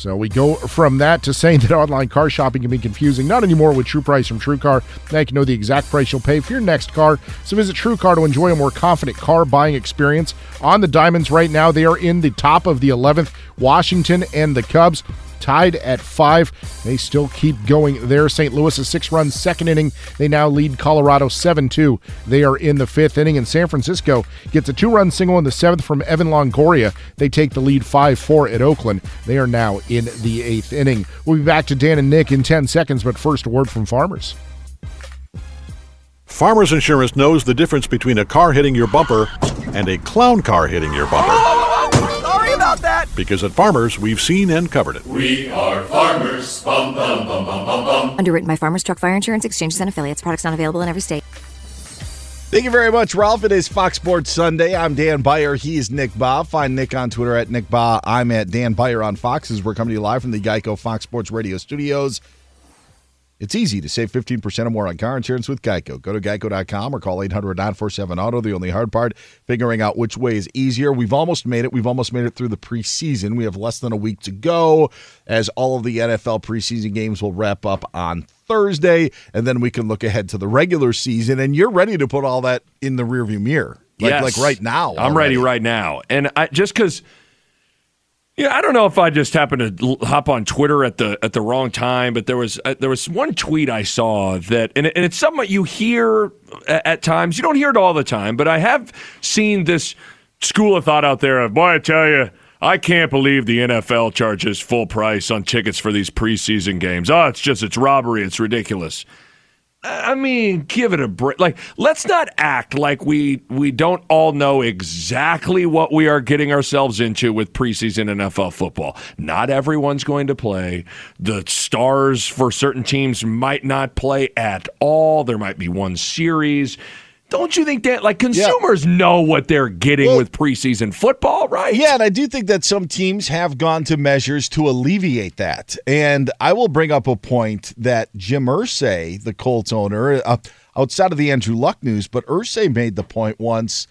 So we go from that to saying that online car shopping can be confusing. Not anymore with True Price from TrueCar. Now you can know the exact price you'll pay for your next car. So visit TrueCar to enjoy a more confident car buying experience. On the Diamonds right now, they are in the top of the 11th. Washington and the Cubs tied at five. They still keep going there. St. Louis, six run second inning. They now lead Colorado 7 2. They are in the fifth inning, and San Francisco gets a two run single in the seventh from Evan Longoria. They take the lead 5 4 at Oakland. They are now in the eighth inning. We'll be back to Dan and Nick in 10 seconds, but first, a word from farmers. Farmers Insurance knows the difference between a car hitting your bumper and a clown car hitting your bumper. Sorry about that. Because at Farmers, we've seen and covered it. We are farmers. Bum, bum, bum, bum, bum, bum. Underwritten by Farmers Truck Fire Insurance Exchanges and Affiliates. Products not available in every state. Thank you very much, Ralph. It is Fox Sports Sunday. I'm Dan Beyer. He is Nick Bahe. Find Nick on Twitter at Nick Bahe. I'm at Dan Beyer on Fox as we're coming to you live from the Geico Fox Sports Radio studios. It's easy to save 15% or more on car insurance with Geico. Go to geico.com or call 800 947 Auto. The only hard part, figuring out which way is easier. We've almost made it. We've almost made it through the preseason. We have less than a week to go as all of the NFL preseason games will wrap up on Thursday, and then we can look ahead to the regular season. And you're ready to put all that in the rearview mirror. Like, yes. like right now. I'm already. ready right now. And I, just because. Yeah, I don't know if I just happened to hop on Twitter at the at the wrong time, but there was uh, there was one tweet I saw that, and, it, and it's something you hear at, at times. You don't hear it all the time, but I have seen this school of thought out there of boy, I tell you, I can't believe the NFL charges full price on tickets for these preseason games. Oh, it's just it's robbery. It's ridiculous. I mean, give it a break. Like, let's not act like we we don't all know exactly what we are getting ourselves into with preseason NFL football. Not everyone's going to play. The stars for certain teams might not play at all. There might be one series. Don't you think that like consumers yeah. know what they're getting well, with preseason football, right? Yeah, and I do think that some teams have gone to measures to alleviate that. And I will bring up a point that Jim Irsay, the Colts owner, uh, outside of the Andrew Luck news, but Irsay made the point once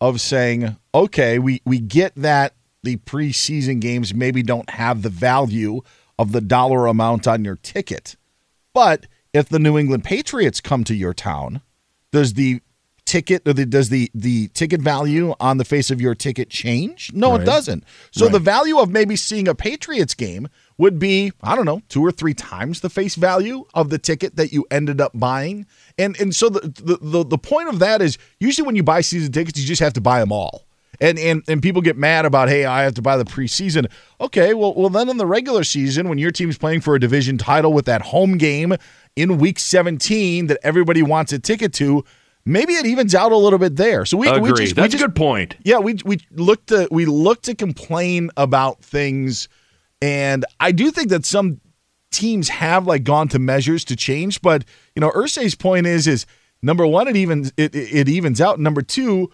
of saying, "Okay, we we get that the preseason games maybe don't have the value of the dollar amount on your ticket, but if the New England Patriots come to your town." Does the ticket or the, does the the ticket value on the face of your ticket change? No, right. it doesn't. So right. the value of maybe seeing a Patriots game would be I don't know two or three times the face value of the ticket that you ended up buying. And and so the the the, the point of that is usually when you buy season tickets, you just have to buy them all. And, and and people get mad about hey I have to buy the preseason. Okay, well well then in the regular season when your team's playing for a division title with that home game in week 17 that everybody wants a ticket to, maybe it evens out a little bit there. So we, Agree. we just, That's we just, a good point. Yeah, we we look to we look to complain about things, and I do think that some teams have like gone to measures to change. But you know, Irsay's point is is number one, it evens it, it evens out. Number two,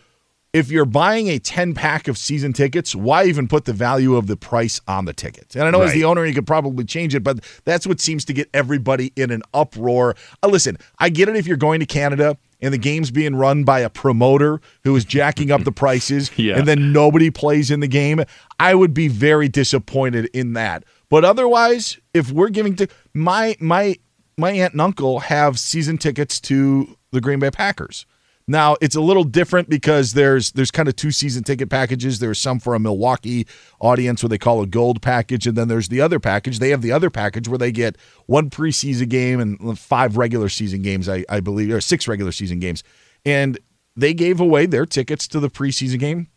if you're buying a 10 pack of season tickets, why even put the value of the price on the tickets? And I know right. as the owner, you could probably change it, but that's what seems to get everybody in an uproar. Uh, listen, I get it if you're going to Canada and the game's being run by a promoter who is jacking up the prices yeah. and then nobody plays in the game. I would be very disappointed in that. But otherwise, if we're giving to my my my aunt and uncle have season tickets to the Green Bay Packers. Now it's a little different because there's there's kind of two season ticket packages. There's some for a Milwaukee audience where they call a gold package, and then there's the other package. They have the other package where they get one preseason game and five regular season games, I, I believe, or six regular season games. And they gave away their tickets to the preseason game.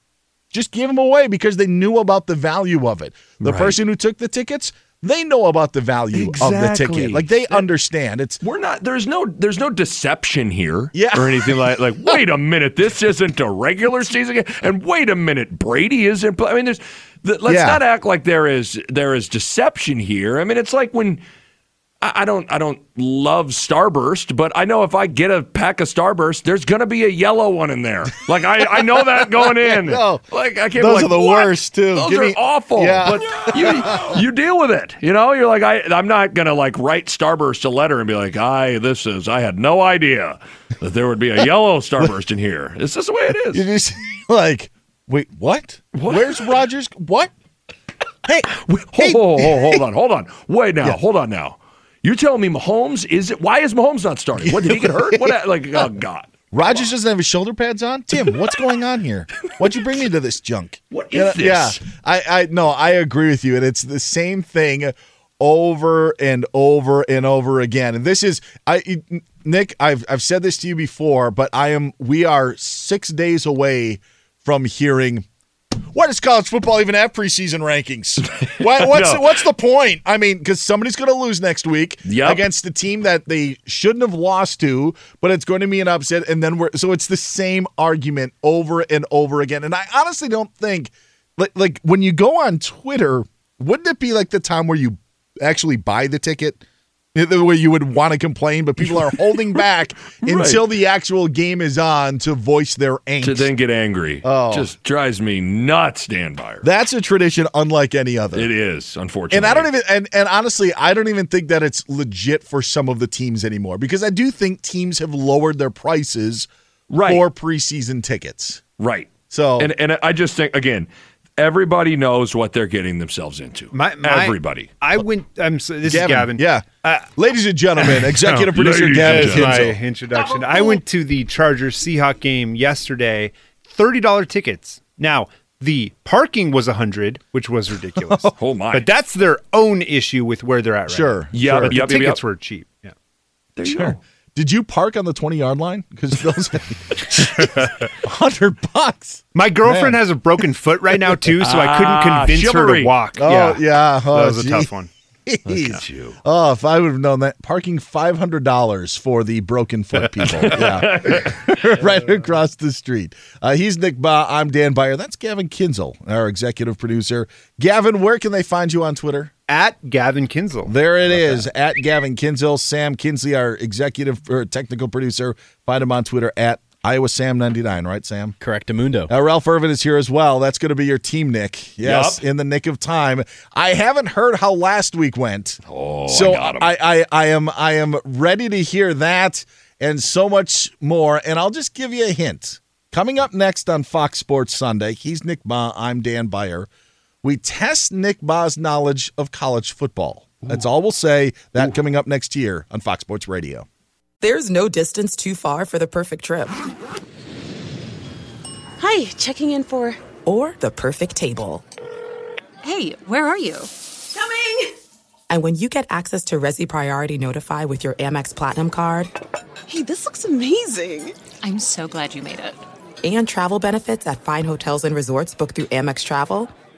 Just give them away because they knew about the value of it. The right. person who took the tickets, they know about the value exactly. of the ticket. Like they understand. It's we're not. There's no. There's no deception here. Yeah. Or anything like like. Wait a minute. This isn't a regular season game. And wait a minute. Brady isn't. I mean, there's th- let's Yeah. not act like there is there is deception here. I mean, it's like when I, don't I don't love Starburst, but I know if I get a pack of Starburst, there's gonna be a yellow one in there. Like I, I know that going in. No. like I can't. Those like, are the "What? worst, too. Those Give are me- awful. Yeah. But you you deal with it. You know, you're like I I'm not gonna like write Starburst a letter and be like, I this is I had no idea that there would be a yellow Starburst in here. It's just the way it is. You just like, wait, what? Where's Rodgers? What? Hey, Hold, hold, hold, hold on, hold on. Wait now, hold on now. You're telling me Mahomes is it? Why is Mahomes not starting? What did he get hurt? What? Like, oh God. Rodgers doesn't have his shoulder pads on. Tim, what's going on here? Why'd you bring me to this junk? What is yeah, this? Yeah, I, I no, I agree with you, and it's the same thing over and over and over again. And this is, I, Nick, I've I've said this to you before, but I am. We are six days away from hearing. Why does college football even have preseason rankings? Why, what's No. what's the point? I mean, because somebody's going to lose next week Yep. against the team that they shouldn't have lost to, but it's going to be an upset, and then we're so it's the same argument over and over again. And I honestly don't think, like, like when you go on Twitter, wouldn't it be like the time where you actually buy the ticket? The way you would want to complain, but people are holding back until the actual game is on to voice their angst. To then get angry. Oh. Just drives me nuts, Dan Beyer. That's a tradition unlike any other. It is, unfortunately. And I don't even and, and honestly, I don't even think that it's legit for some of the teams anymore because I do think teams have lowered their prices Right. for preseason tickets. Right. So And and I just think again, everybody knows what they're getting themselves into. My, my- everybody. I went. I'm. So, this Gavin, is Gavin. Yeah. Uh, ladies and gentlemen, executive No, producer Gavin and gentlemen. Kinzel. my introduction. I went to the Chargers Seahawk game yesterday. Thirty dollar tickets. Now the parking was a hundred, which was ridiculous. Oh my. But that's their own issue with where they're at right Sure, now. Yep, But yep, the yep, tickets yep. were cheap. Yeah. There you Sure. go. Did you park on the 20 yard line? Because those 100 bucks. My girlfriend Man. has a broken foot right now too, so I Ah, couldn't convince her to walk. Oh, yeah, yeah. Oh, that was a tough one. Jeez. Oh, if I would have known that, parking five hundred dollars for the broken foot people, yeah, right across the street. Uh, he's Nick Bahe. I'm Dan Beyer. That's Gavin Kinzel, our executive producer. Gavin, where can they find you on Twitter? At Gavin Kinzel. There it is, at Gavin Kinzel. Sam Kinsley, our executive or technical producer. Find him on Twitter at Iowa Sam ninety nine. Right, Sam? Correct, Amundo. Uh, Ralph Irvin is here as well. That's going to be your team, Nick. Yes, Yup. in the nick of time. I haven't heard how last week went. Oh, so I got 'em. I, I, I am I am ready to hear that and so much more. And I'll just give you a hint. Coming up next on Fox Sports Sunday, he's Nick Bahe, I'm Dan Beyer. We test Nick Bahe's knowledge of college football. That's all we'll say. That coming up next year on Fox Sports Radio. There's no distance too far for the perfect trip. Hi, checking in for. Or the perfect table. Hey, where are you? Coming! And when you get access to Resy Priority Notify with your Amex Platinum card Hey, this looks amazing. I'm so glad you made it. and travel benefits at fine hotels and resorts booked through Amex Travel,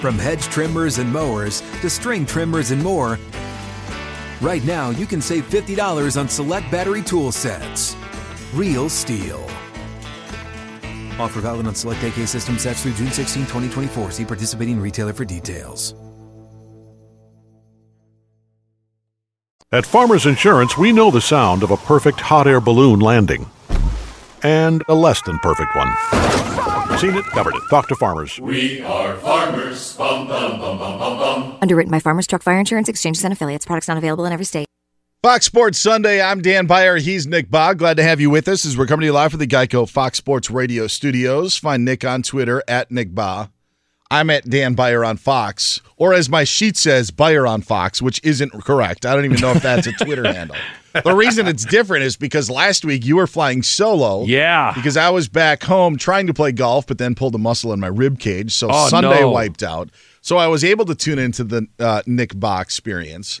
From hedge trimmers and mowers to string trimmers and more, right now you can save $50 on select battery tool sets. real STIHL. Offer valid on select AK system sets through June 16, 2024. See participating retailer for details. At Farmers Insurance, we know the sound of a perfect hot air balloon landing and a less than perfect one. Seen it, covered it. Talk to Farmers. We are farmers. Bum, bum, bum, bum, bum, bum. Underwritten by Farmers Truck Fire Insurance Exchanges and Affiliates. Products not available in every state. Fox Sports Sunday. I'm Dan Beyer. He's Nick Bahe. Glad to have you with us as we're coming to you live from the Geico Fox Sports Radio studios. Find Nick on Twitter at Nick Bahe. I'm at Dan Beyer on Fox, or as my sheet says, Beyer on Fox, which isn't correct. I don't even know if that's a Twitter handle. The reason it's different is because last week you were flying solo. Yeah. Because I was back home trying to play golf, but then pulled a muscle in my rib cage, so Oh, Sunday no. wiped out. So I was able to tune into the uh, Nick Bahe experience.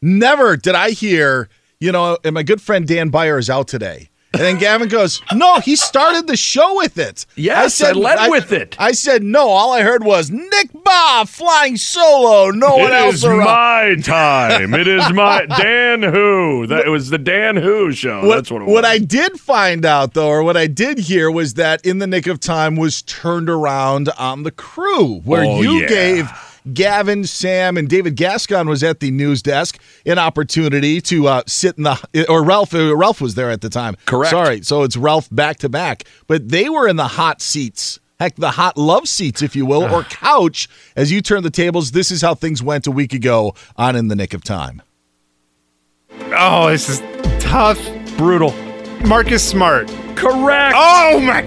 Never did I hear, you know, and my good friend Dan Beyer is out today. And then Gavin goes, No, he started the show with it. Yes, I led with it. I said, No, all I heard was Nick Bahe flying solo. No one It else is around. my time. It is my Dan Who. That it was the Dan Who show. What, That's what it was. what I did find out, though, or what I did hear, was that In the Nick of Time was turned around on the crew, where Oh, you yeah. gave Gavin, Sam, and David Gascon was at the news desk an opportunity to uh, sit in the, or Ralph, uh, Ralph was there at the time. Correct. Sorry, so it's Ralph back to back, but they were in the hot seats. Heck, the hot love seats, if you will, or couch. As you turn the tables, this is how things went a week ago on In the Nick of Time. Oh, this is tough. Brutal. Marcus Smart. Correct. Oh my!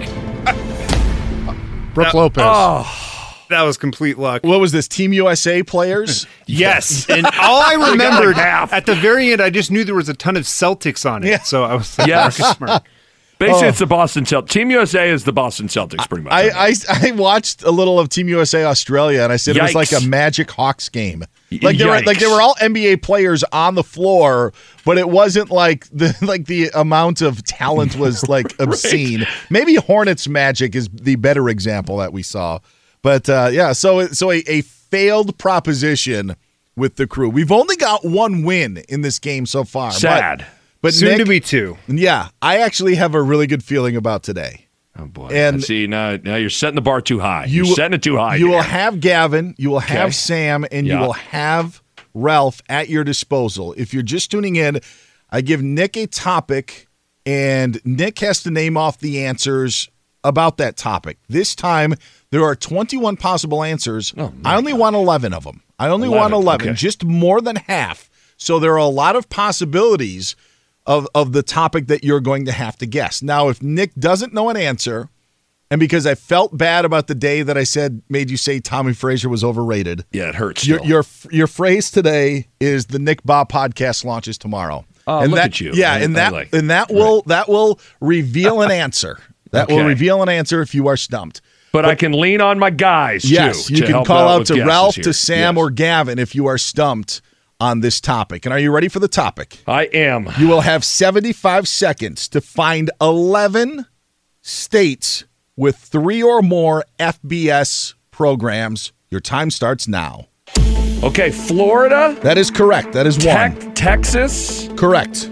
Brooke Lopez. Oh, that was complete luck. What was this? Team USA players? Yes, and all I got like remembered at the very end, I just knew there was a ton of Celtics on it. Yeah. So I was like, Yes. Basically, Oh. it's the Boston Celtics. Team USA is the Boston Celtics, pretty much. I, I I watched a little of Team USA Australia, and I said it was like a Magic Hawks game. Like they were like they were all NBA players on the floor, but it wasn't like the like the amount of talent was like obscene. Maybe Hornets Magic is the better example that we saw. But uh, yeah, so so a, a failed proposition with the crew. We've only got one win in this game so far. but- Sad. But, Soon Nick, to be two. yeah, I actually have a really good feeling about today. oh boy. and- see now, now you're setting the bar too high. You are setting it too high. You will have Gavin, you will have Okay. Sam, and you will have Ralph at your disposal. If you're just tuning in, I give Nick a topic, and Nick has to name off the answers about that topic. This time, there are 21 possible answers. Oh, I only want 11 of them. I only want 11, 11, okay. just more than half. So there are a lot of possibilities of, of the topic that you're going to have to guess. Now, if Nick doesn't know an answer, and because I felt bad about the day that I said made you say Tommie Frazier was overrated. Yeah, it hurts. Your your your phrase today is the Nick Bahe podcast launches tomorrow. Oh, and look that, at you. Yeah, I- and that like- and that will that will reveal an answer. That will reveal an answer if you are stumped. But, I can lean on my guys Yes, too. you to can call out with to Ralph, here. to Sam, Yes. or Gavin if you are stumped on this topic. And are you ready for the topic? I am. You will have 75 seconds to find 11 states with three or more FBS programs. Your time starts now. Okay, Florida, That is correct. That is one. Texas, Correct.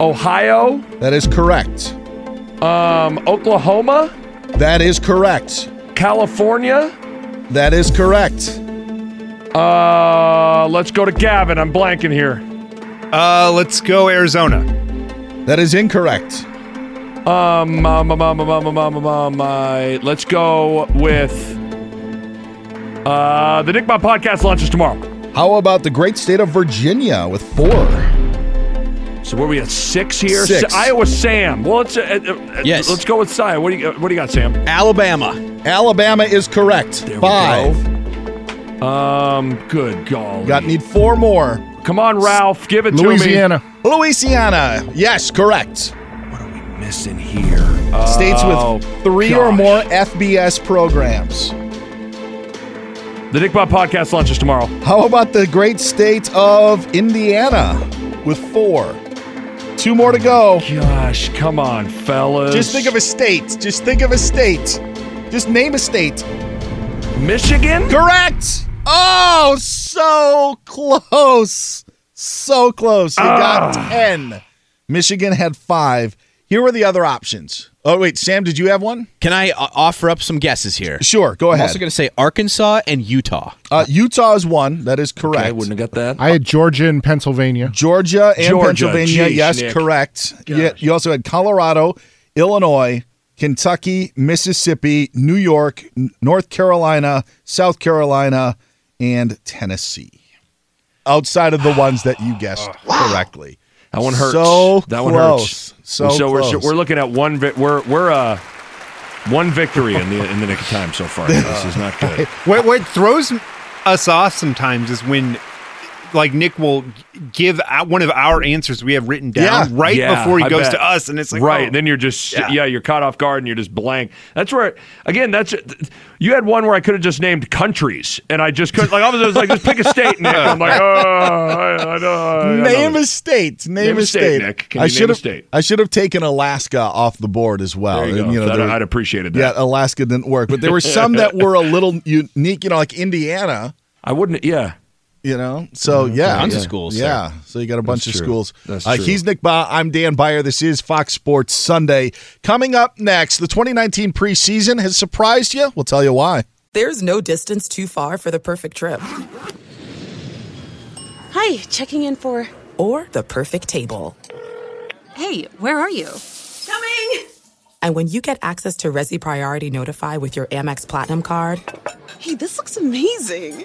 Ohio, That is correct. um, Oklahoma, That is correct. California. That is correct. Uh, let's go to Gavin. I'm blanking here. Uh, let's go Arizona. That is incorrect. Um, um, um, um, um, um, um, um, um, uh, let's go with uh, the Nick Bahe podcast launches tomorrow. How about the great state of Virginia with four? So where are we at six here? Six. Iowa Sam. Well, let's uh, uh, Yes. Let's go with Sia. What do you uh, What do you got, Sam? Alabama. Alabama is correct. There we Five. go. Um, good golly. Got need four more. Come on, Ralph. Give it to me. Louisiana. Louisiana. Yes, correct. What are we missing here? States Oh, with three or more FBS programs. The Nick Bahe podcast launches tomorrow. How about the great state of Indiana with four? Two more to go. Gosh, come on, fellas. Just think of a state. Just think of a state. Just name a state. Michigan. Correct. Oh, so close. So close. You got Ah. 10. Michigan had five. Here were the other options. Oh wait, Sam, did you have one? Can I uh, offer up some guesses here? Sure, go ahead. I'm ahead. also going to say Arkansas and Utah. Uh, Utah is one. That is correct. I wouldn't have got that. I had Georgia and Pennsylvania. Georgia and Georgia, Pennsylvania. geez, yes, Nick. correct. You, you also had Colorado, Illinois, Kentucky, Mississippi, New York, N- North Carolina, South Carolina, and Tennessee. Outside of the ones that you guessed correctly. That one hurts. So that one close. hurts. So, so we're we're looking at one. Vi- we're we're uh one victory in the in the nick of time so far. this is not good. What what throws us off sometimes is when like Nick will give out one of our answers we have written down Yeah. right Yeah, before he I goes bet. to us, and it's like right. oh. Then you're just yeah. Yeah. you're caught off guard and you're just blank. That's where again. That's you had one where I could have just named countries and I just couldn't. Like all of a was like just pick a state. Nick. I'm like, oh, I, I know. I know Name this. a state. Name, Name a a state, state. Nick. Can I should have. state? I should have taken Alaska off the board as well. There you And, go. That- there- I'd appreciated that. Yeah, Alaska didn't work, but there were some that were a little unique. You know, like Indiana. I wouldn't. Yeah. You know, so yeah, Tons of schools Yeah, there. so you got a bunch That's of true. schools. That's Uh, true. he's Nick Bahe. I'm Dan Beyer. This is Fox Sports Sunday. Coming up next, the 2019 preseason has surprised you. We'll tell you why. There's no distance too far for the perfect trip Hi, checking in for. or the perfect table. Hey, where are you? Coming! And when you get access to Resy Priority Notify with your Amex Platinum card Hey, this looks amazing.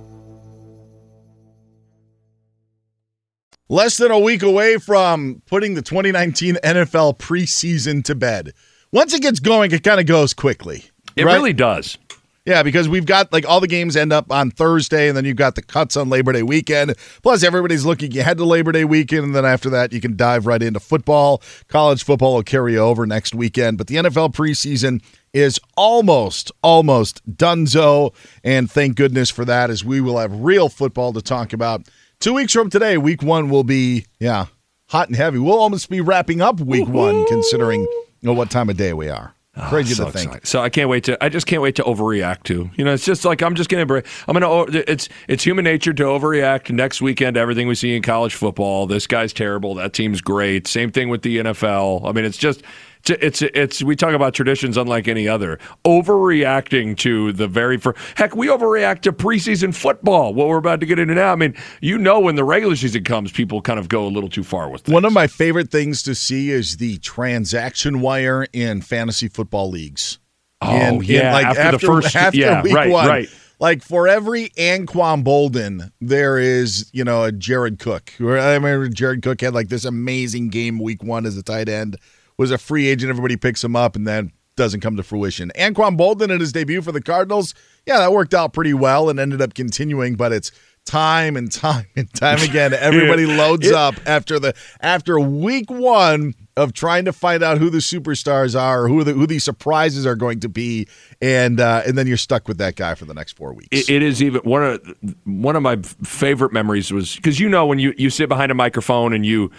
Less than a week away from putting the 2019 NFL preseason to bed. Once it gets going, it kind of goes quickly. It right? really does. Yeah, because we've got like all the games end up on Thursday, and then you've got the cuts on Labor Day weekend. Plus, everybody's looking ahead to Labor Day weekend, and then after that, you can dive right into football. College football will carry over next weekend, but the NFL preseason is almost, almost donezo, and thank goodness for that, as we will have real football to talk about. Two weeks from today, week one will be, yeah, hot and heavy. We'll almost be wrapping up week one, considering you know, what time of day we are. Ah, Crazy so to think. excited. So I can't wait to. I just can't wait to overreact to. You know, it's just like I'm just gonna. I'm gonna. Oh, it's it's human nature to overreact next weekend. Everything we see in college football. This guy's terrible. That team's great. Same thing with the NFL. I mean, it's just. It's, it's it's we talk about traditions unlike any other. Overreacting to the very first heck, we overreact to preseason football. What we're about to get into now. I mean, you know, when the regular season comes, people kind of go a little too far with things. One of my favorite things to see is the transaction wire in fantasy football leagues. Oh, In- in, yeah, after the first- after yeah, week right, one. right. Like for every Anquan Boldin, there is you know a Jared Cook. I remember Jared Cook had like this amazing game week one as a tight end, was a free agent. Everybody picks him up, and then doesn't come to fruition. Anquan Boldin in his debut for the Cardinals, yeah, that worked out pretty well and ended up continuing, but it's time and time and time again. Everybody Yeah. loads It- up after the after week one of trying to find out who the superstars are, who the, who these surprises are going to be, and uh, and then you're stuck with that guy for the next four weeks. It, it is even one of one of my favorite memories was because you know when you you sit behind a microphone and you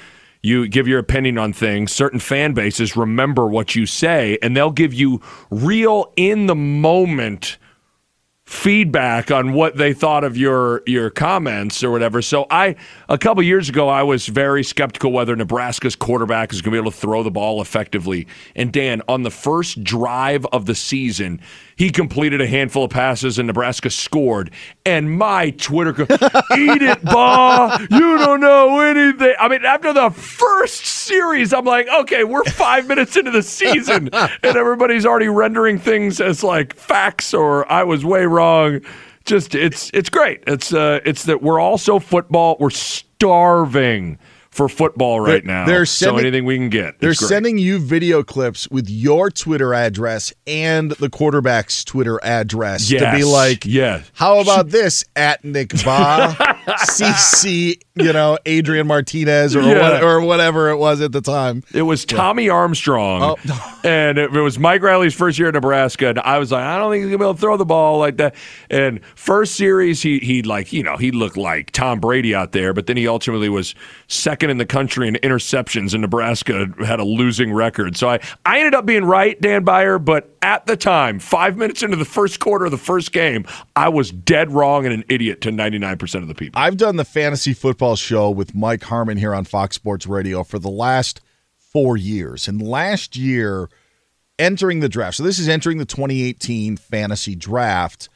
you give your opinion on things, certain fan bases remember what you say and they'll give you real in the moment feedback on what they thought of your your comments or whatever. So I a couple years ago I was very skeptical whether Nebraska's quarterback is going to be able to throw the ball effectively. And Dan, on the first drive of the season, he completed a handful of passes and Nebraska scored. And my Twitter, eat it, Bahe! You don't know anything. I mean, after the first series, I'm like, okay, we're five minutes into the season, and everybody's already rendering things as like facts or I was way wrong. Just it's it's great. It's uh it's that we're also football. We're starving for football right They're- now. they're so sending- anything we can get. They're sending you video clips with your Twitter address and the quarterback's Twitter address to be like, yes. how about this at Nick Bahe, CC, you know, Adrian Martinez or, Yeah. what, or whatever it was at the time. It was Tommy Armstrong, Oh. and it, it was Mike Riley's first year at Nebraska. And I was like, I don't think he's gonna be able to throw the ball like that. And first series, he he like you know he looked like Tom Brady out there, but then he ultimately was second in the country in interceptions, and Nebraska had a losing record. So I I ended up being right, Dan Beyer, but at the time, five minutes into the first quarter of the first game, I was dead wrong and an idiot to ninety nine percent of the people. I've done the fantasy football show with Mike Harmon here on Fox Sports Radio for the last four years. And last year, entering the draft, so this is entering the 2018 fantasy draft,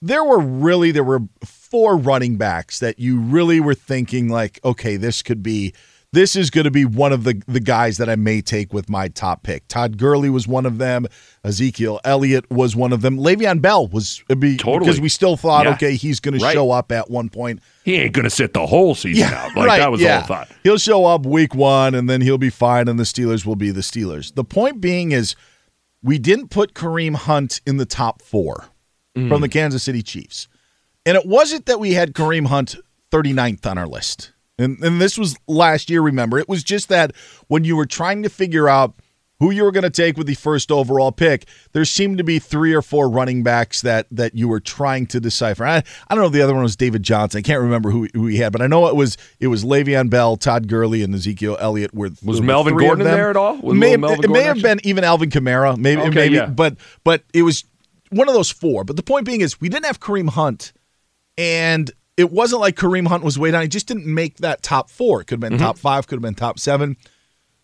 there were really there were four running backs that you really were thinking like, okay, this could be this is going to be one of the the guys that I may take with my top pick. Todd Gurley was one of them. Ezekiel Elliott was one of them. Le'Veon Bell was be, Totally. because we still thought, Yeah. okay, he's going to show up at one point. He ain't gonna sit the whole season out. Like that was the whole thought. He'll show up week one and then he'll be fine, and the Steelers will be the Steelers. The point being is we didn't put Kareem Hunt in the top four Mm. from the Kansas City Chiefs. And it wasn't that we had Kareem Hunt 39th on our list. And, and this was last year, remember. It was just that when you were trying to figure out who you were going to take with the first overall pick, there seemed to be three or four running backs that that you were trying to decipher. I, I don't know if the other one was David Johnson. I can't remember who, who he had, but I know it was it was Le'Veon Bell, Todd Gurley, and Ezekiel Elliott. Were Was Melvin Gordon there at all? Was may, it may have been even Alvin Kamara, maybe, Okay, maybe, yeah. but but it was one of those four. But the point being is, we didn't have Kareem Hunt, and it wasn't like Kareem Hunt was way down. He just didn't make that top four. It could have been Mm-hmm. top five, could have been top seven.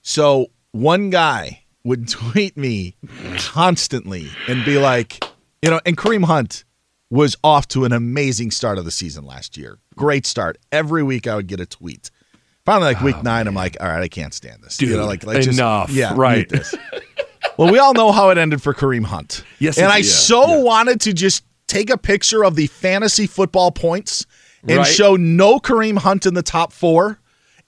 So one guy would tweet me constantly and be like, you know, and Kareem Hunt was off to an amazing start of the season last year. Great start. Every week I would get a tweet. Finally, like week nine, I'm like, all right, I can't stand this. you Dude, know, like, like just- enough. yeah, Right. this. well, we all know how it ended for Kareem Hunt. Yes, and I yeah, so wanted to just take a picture of the fantasy football points and Right. show no Kareem Hunt in the top four,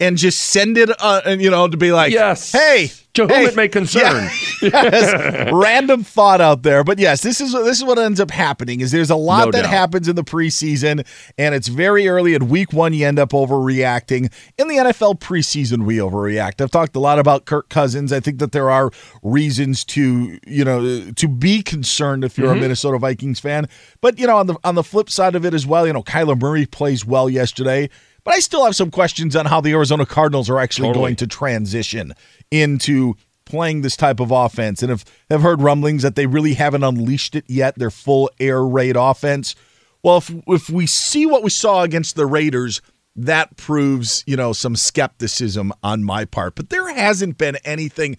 and just send it, uh, and you know, to be like, Yes. hey, To whom hey, it may concern. yeah, yes, random thought out there, but yes, this is this is what ends up happening. Is there's a lot No that doubt. happens in the preseason, and it's very early in week one. You end up overreacting. In the NFL preseason, we overreact. I've talked a lot about Kirk Cousins. I think that there are reasons to you know to be concerned if you're a Mhm. Minnesota Vikings fan. But you know on the on the flip side of it as well, you know Kyler Murray plays well yesterday. But I still have some questions on how the Arizona Cardinals are actually Totally. going to transition into playing this type of offense and have, have heard rumblings that they really haven't unleashed it yet, their full air raid offense. Well, if if we see what we saw against the Raiders, that proves, you know, some skepticism on my part. But there hasn't been anything,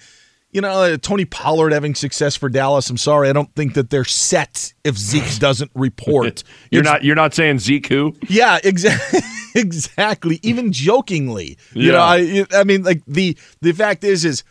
you know, uh, Tony Pollard having success for Dallas. I'm sorry, I don't think that they're set if Zeke doesn't report. You're It's- not you're not saying Zeke who? yeah, exactly. exactly. Even jokingly, you know, I, I mean, like the the fact is, is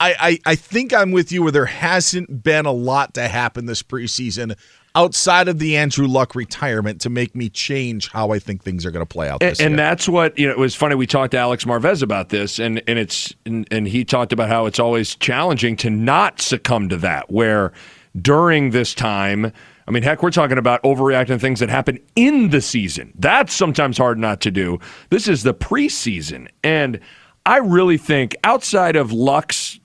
I, I I think I'm with you where there hasn't been a lot to happen this preseason outside of the Andrew Luck retirement to make me change how I think things are going to play out. And, and that's what you know. It was funny. We talked to Alex Marvez about this, and and it's and, and he talked about how it's always challenging to not succumb to that. Where during this time, I mean, heck, we're talking about overreacting to things that happen in the season. That's sometimes hard not to do. This is the preseason, and I really think outside of Luck's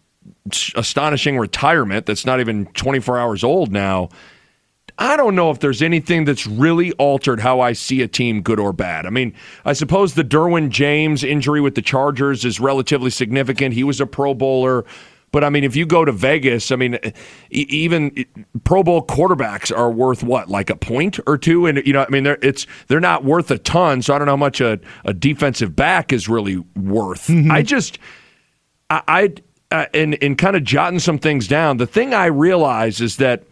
astonishing retirement, that's not even 24 hours old now. I don't know if there's anything that's really altered how I see a team, good or bad. I mean, I suppose the Derwin James injury with the Chargers is relatively significant. He was a Pro Bowler. But I mean, if you go to Vegas, I mean, even Pro Bowl quarterbacks are worth what, like a point or two, and you know, I mean, they're it's they're not worth a ton. So I don't know how much a, a defensive back is really worth. Mm-hmm. I just, I, I uh, in in kind of jotting some things down. The thing I realize is that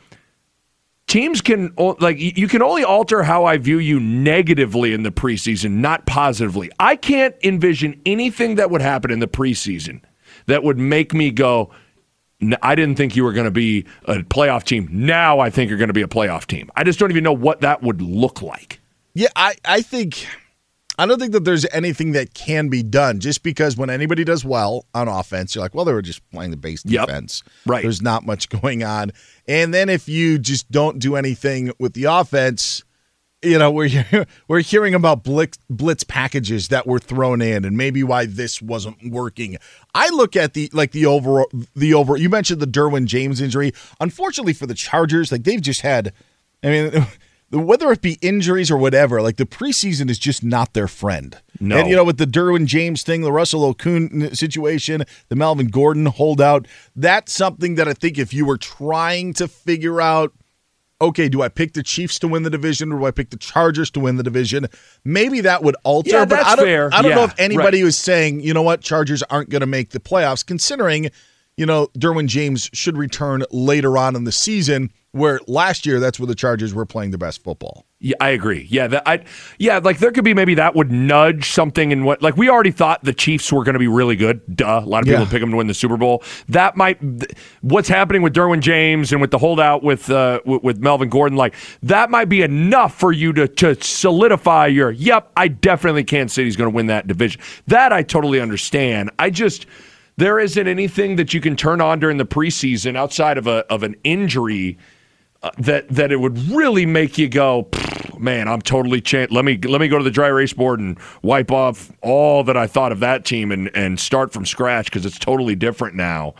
teams can like you can only alter how I view you negatively in the preseason, not positively. I can't envision anything that would happen in the preseason that would make me go. I didn't think you were going to be a playoff team. Now I think you're going to be a playoff team. I just don't even know what that would look like. Yeah, I, I think I don't think that there's anything that can be done just because when anybody does well on offense, you're like, well, they were just playing the base defense. Yep. Right. There's not much going on. And then if you just don't do anything with the offense, you know, we're we're hearing about blitz, blitz packages that were thrown in, and maybe why this wasn't working. I look at the like the over the over. You mentioned the Derwin James injury. Unfortunately for the Chargers, like they've just had. I mean, whether it be injuries or whatever, like the preseason is just not their friend. No. And you know, with the Derwin James thing, the Russell Okung situation, the Melvin Gordon holdout, that's something that I think if you were trying to figure out, okay, do I pick the Chiefs to win the division or do I pick the Chargers to win the division? Maybe that would alter. Yeah, but that's I don't, fair. I don't yeah, know if anybody right. was saying, you know what, Chargers aren't going to make the playoffs, considering, you know, Derwin James should return later on in the season where last year that's where the Chargers were playing the best football. Yeah, I agree. Yeah, that I yeah, like there could be maybe that would nudge something in what like we already thought the Chiefs were going to be really good. Duh, a lot of people Yeah. pick them to win the Super Bowl. That might what's happening with Derwin James and with the holdout with uh, with, with Melvin Gordon like that might be enough for you to to solidify your yep, I definitely Kansas City's going to win that division. That I totally understand. I just there isn't anything that you can turn on during the preseason outside of a of an injury uh, that that it would really make you go, man, I'm totally changed. Let me let me go to the dry erase board and wipe off all that I thought of that team and and start from scratch because it's totally different now.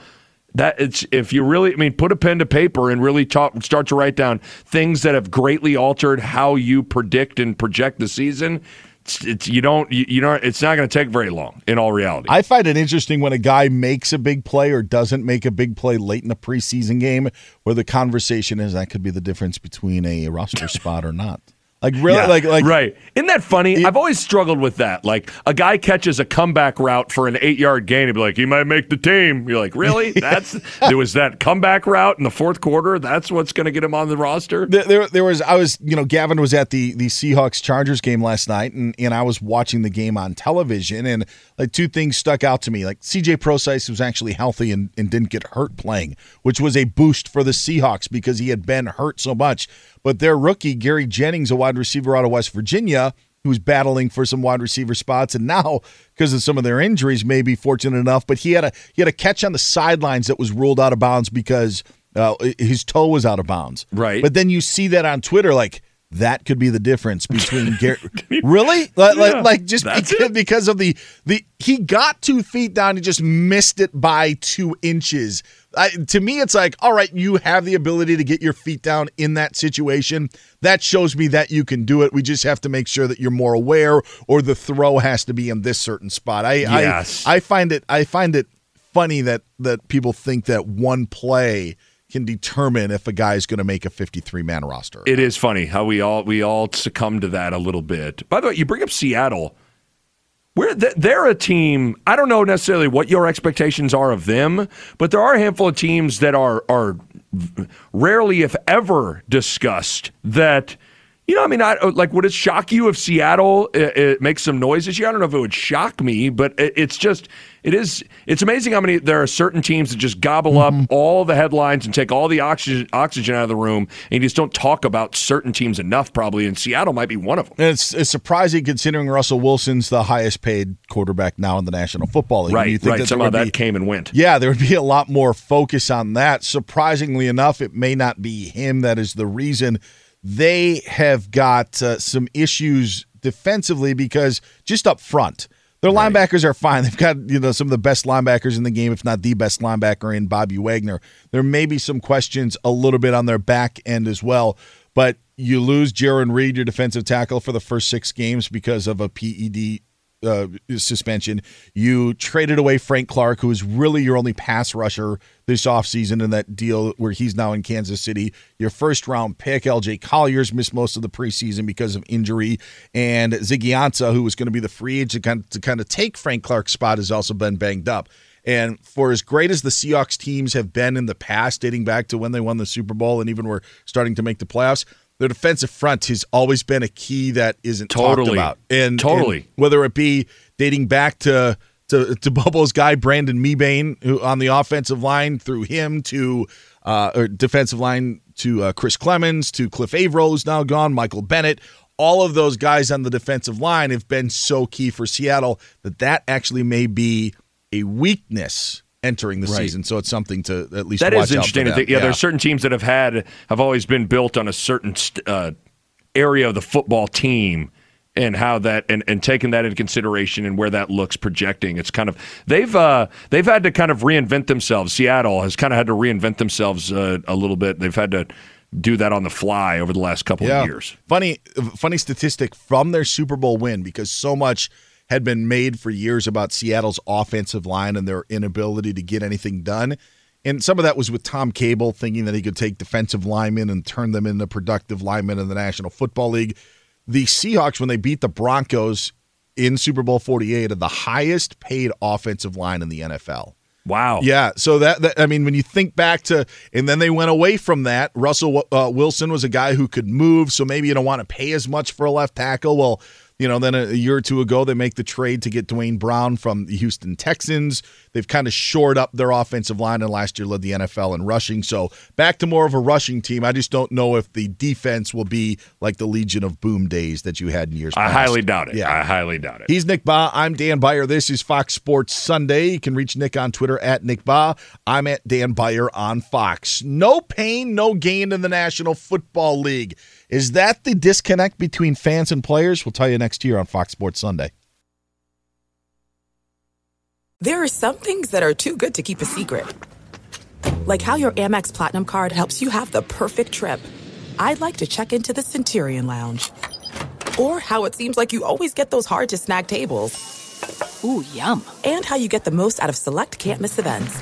That it's if you really, I mean, put a pen to paper and really talk, start to write down things that have greatly altered how you predict and project the season. It's, it's you don't you, you know it's not going to take very long in all reality. I find it interesting when a guy makes a big play or doesn't make a big play late in a preseason game, where the conversation is that could be the difference between a roster spot or not. Like really, Yeah, like like right. Isn't that funny? I've always struggled with that. Like a guy catches a comeback route for an eight yard gain, he'd be like, he might make the team. You're like, really? That's there was that comeback route in the fourth quarter. That's what's going to get him on the roster. There, there, there was I was you know Gavin was at the the Seahawks Chargers game last night and and I was watching the game on television and like two things stuck out to me. Like CJ Prosise was actually healthy and, and didn't get hurt playing which was a boost for the Seahawks because he had been hurt so much. But their rookie Gary Jennings a wide receiver out of West Virginia who's battling for some wide receiver spots and now because of some of their injuries may be fortunate enough but he had a he had a catch on the sidelines that was ruled out of bounds because uh, his toe was out of bounds. Right. but then you see that on Twitter, like that could be the difference between Gary. really, like, Yeah, like, like just because, because of the the he got two feet down, he just missed it by two inches. I, to me, it's like, all right, you have the ability to get your feet down in that situation. That shows me that you can do it. We just have to make sure that you're more aware, or the throw has to be in this certain spot. I, Yes. I, I find it, I find it funny that that people think that one play can determine if a guy is going to make a 53 man roster. It is funny how we all we all succumb to that a little bit. By the way, you bring up Seattle. We're they're a team. I don't know necessarily what your expectations are of them, but there are a handful of teams that are are rarely, if ever, discussed. That you know, I mean, I, like, would it shock you if Seattle uh uh makes some noise this year? I don't know if it would shock me, but it, it's just it is. It's amazing how many there are certain teams that just gobble up all the headlines and take all the oxygen oxygen out of the room, and you just don't talk about certain teams enough. Probably, and Seattle might be one of them. And it's, it's surprising considering Russell Wilson's the highest paid quarterback now in the National Football League. Right, You think right. there Somehow that be- came and went. Yeah, there would be a lot more focus on that. Surprisingly enough, it may not be him that is the reason. They have got uh, some issues defensively because just up front, Their linebackers are fine. They've got you know some of the best linebackers in the game, if not the best linebacker in Bobby Wagner. There may be some questions a little bit on their back end as well, but you lose Jarran Reed, your defensive tackle, for the first six games because of a PED uh, suspension. You traded away Frank Clark, who is really your only pass rusher this offseason in that deal where he's now in Kansas City. Your first round pick, LJ Collier's missed most of the preseason because of injury. And Ziggy Ansah, who was going to be the free agent to kind, of, to kind of take Frank Clark's spot, has also been banged up. And for as great as the Seahawks teams have been in the past, dating back to when they won the Super Bowl and even were starting to make the playoffs, their defensive front has always been a key that isn't Totally. talked about. And Totally. and whether it be dating back to to, to Bobo's guy Brandon Mebane who on the offensive line through him to uh, or defensive line to uh, Chris Clemons to Cliff Avril who's now gone, Michael Bennett. All of those guys on the defensive line have been so key for Seattle that that actually may be a weakness entering the Right. season. So it's something to at least That watch is interesting out to for think. them. Yeah, there's certain teams that have had have always been built on a certain st- uh, area of the football team and how that and, and taking that into consideration and where that looks projecting. It's kind of they've uh, they've had to kind of reinvent themselves. Seattle has kind of had to reinvent themselves uh, a little bit. They've had to do that on the fly over the last couple of years. Funny, funny statistic from their Super Bowl win because so much had been made for years about Seattle's offensive line and their inability to get anything done. And some of that was with Tom Cable thinking that he could take defensive linemen and turn them into productive linemen in the National Football League. The Seahawks, when they beat the Broncos in Super Bowl 48, are the highest paid offensive line in the NFL. Wow. Yeah. So that, that I mean, when you think back to, and then they went away from that. Russell uh, Wilson was a guy who could move, so maybe you don't want to pay as much for a left tackle. Well, you know, then a, a year or two ago, they make the trade to get Duane Brown from the Houston Texans. They've kind of shored up their offensive line, and last year led the NFL in rushing. So back to more of a rushing team. I just don't know if the defense will be like the Legion of Boom days that you had in years I past. highly doubt it. Yeah. I highly doubt it. He's Nick Bahe. I'm Dan Beyer. This is Fox Sports Sunday. You can reach Nick on Twitter at Nick Bahe. I'm at Dan Beyer on Fox. No pain, no gain in the National Football League. Is that the disconnect between fans and players? We'll tell you next year on Fox Sports Sunday. There are some things that are too good to keep a secret. Like how your Amex Platinum card helps you have the perfect trip. I'd like to check into the Centurion Lounge. Or how it seems like you always get those hard to snag tables. Ooh, yum. And how you get the most out of select can't miss events.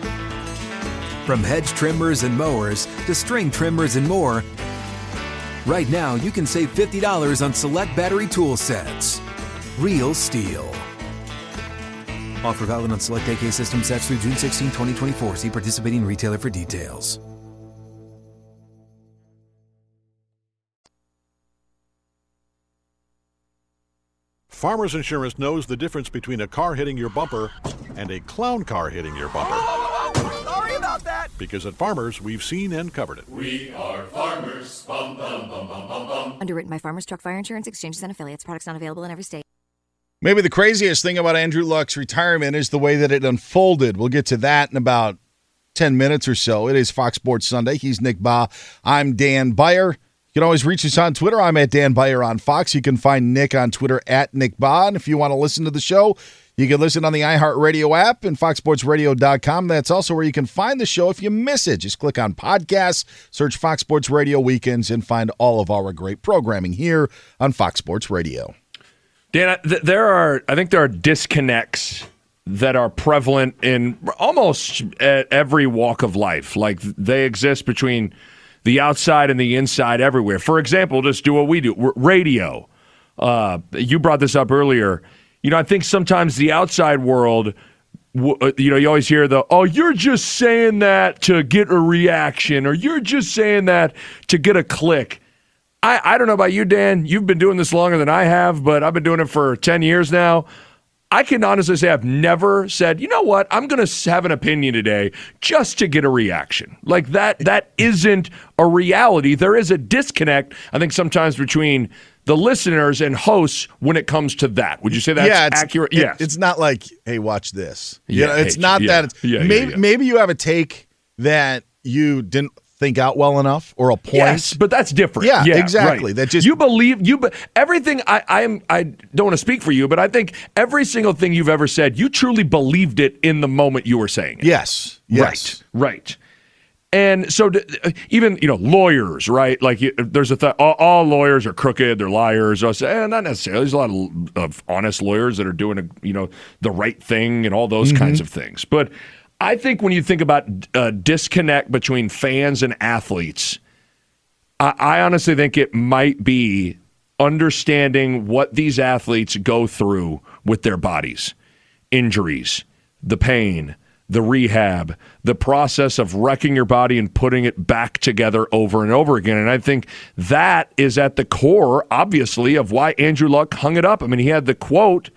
From hedge trimmers and mowers to string trimmers and more, right now you can save $50 on select battery tool sets. Real STIHL. Offer valid on select AK system sets through June 16, 2024. See participating retailer for details. Farmers Insurance knows the difference between a car hitting your bumper and a clown car hitting your bumper. Sorry about that. Because at Farmers, we've seen and covered it. We are farmers. Bum, bum, bum, bum, bum, bum. Underwritten by Farmers Truck Fire Insurance Exchanges and Affiliates. Products not available in every state. Maybe the craziest thing about Andrew Luck's retirement is the way that it unfolded. We'll get to that in about 10 minutes or so. It is Fox Sports Sunday. He's Nick Bahe. I'm Dan Beyer. You can always reach us on Twitter. I'm at Dan Beyer on Fox. You can find Nick on Twitter at Nick Bahe. And if you want to listen to the show, you can listen on the iHeartRadio app and foxsportsradio.com. That's also where you can find the show if you miss it. Just click on podcasts, search Fox Sports Radio Weekends, and find all of our great programming here on Fox Sports Radio. Dan, th- there are, I think there are disconnects that are prevalent in almost every walk of life. Like they exist between the outside and the inside everywhere. For example, just do what we do radio. Uh, you brought this up earlier. You know, I think sometimes the outside world, uh, you know, you always hear the, oh, you're just saying that to get a reaction, or you're just saying that to get a click. I, I don't know about you, Dan. You've been doing this longer than I have, but I've been doing it for 10 years now. I can honestly say I've never said, you know what, I'm going to have an opinion today just to get a reaction. Like that, that isn't a reality. There is a disconnect, I think, sometimes between the listeners and hosts when it comes to that. Would you say that's yeah, it's, accurate? It, yes. It's not like, hey, watch this. Yeah, know, it's hey, not yeah, that. It's, yeah, yeah, maybe, yeah. maybe you have a take that you didn't think out well enough or a point. Yes, but that's different. Yeah, Yeah, exactly. right. That just you believe you. be- Everything I I'm I don't want to speak for you, but I think every single thing you've ever said, you truly believed it in the moment you were saying it. yes, yes. Right. Right. And so, d- uh, even you know, lawyers, right? Like, you- there's a th- all, all lawyers are crooked, they're liars. I say, eh, not necessarily. There's a lot of, of honest lawyers that are doing, a, you know, the right thing and all those kinds of things. But I think when you think about uh, disconnect between fans and athletes, I, I honestly think it might be understanding what these athletes go through with their bodies, injuries, the pain, the rehab, the process of wrecking your body and putting it back together over and over again. And I think that is at the core, obviously, of why Andrew Luck hung it up. I mean, he had the quote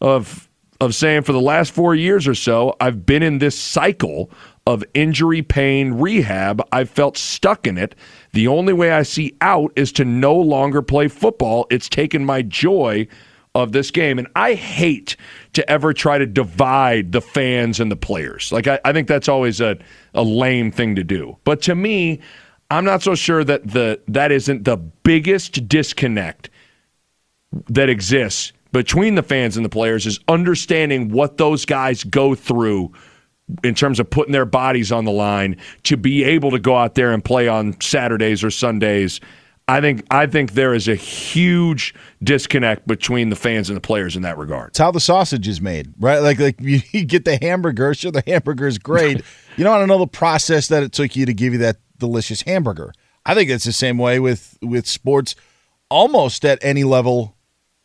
of of saying for the last four years or so, I've been in this cycle of injury, pain, rehab. I've felt stuck in it. The only way I see out is to no longer play football. It's taken my joy of this game. And I hate to ever try to divide the fans and the players. Like, I, I think that's always a, a lame thing to do. But to me, I'm not so sure that the that isn't the biggest disconnect that exists between the fans and the players is understanding what those guys go through in terms of putting their bodies on the line to be able to go out there and play on Saturdays or Sundays. I think I think there is a huge disconnect between the fans and the players in that regard. It's how the sausage is made, right? Like like you, you get the hamburger, sure the hamburger is great. you don't want to know the process that it took you to give you that delicious hamburger. I think it's the same way with with sports almost at any level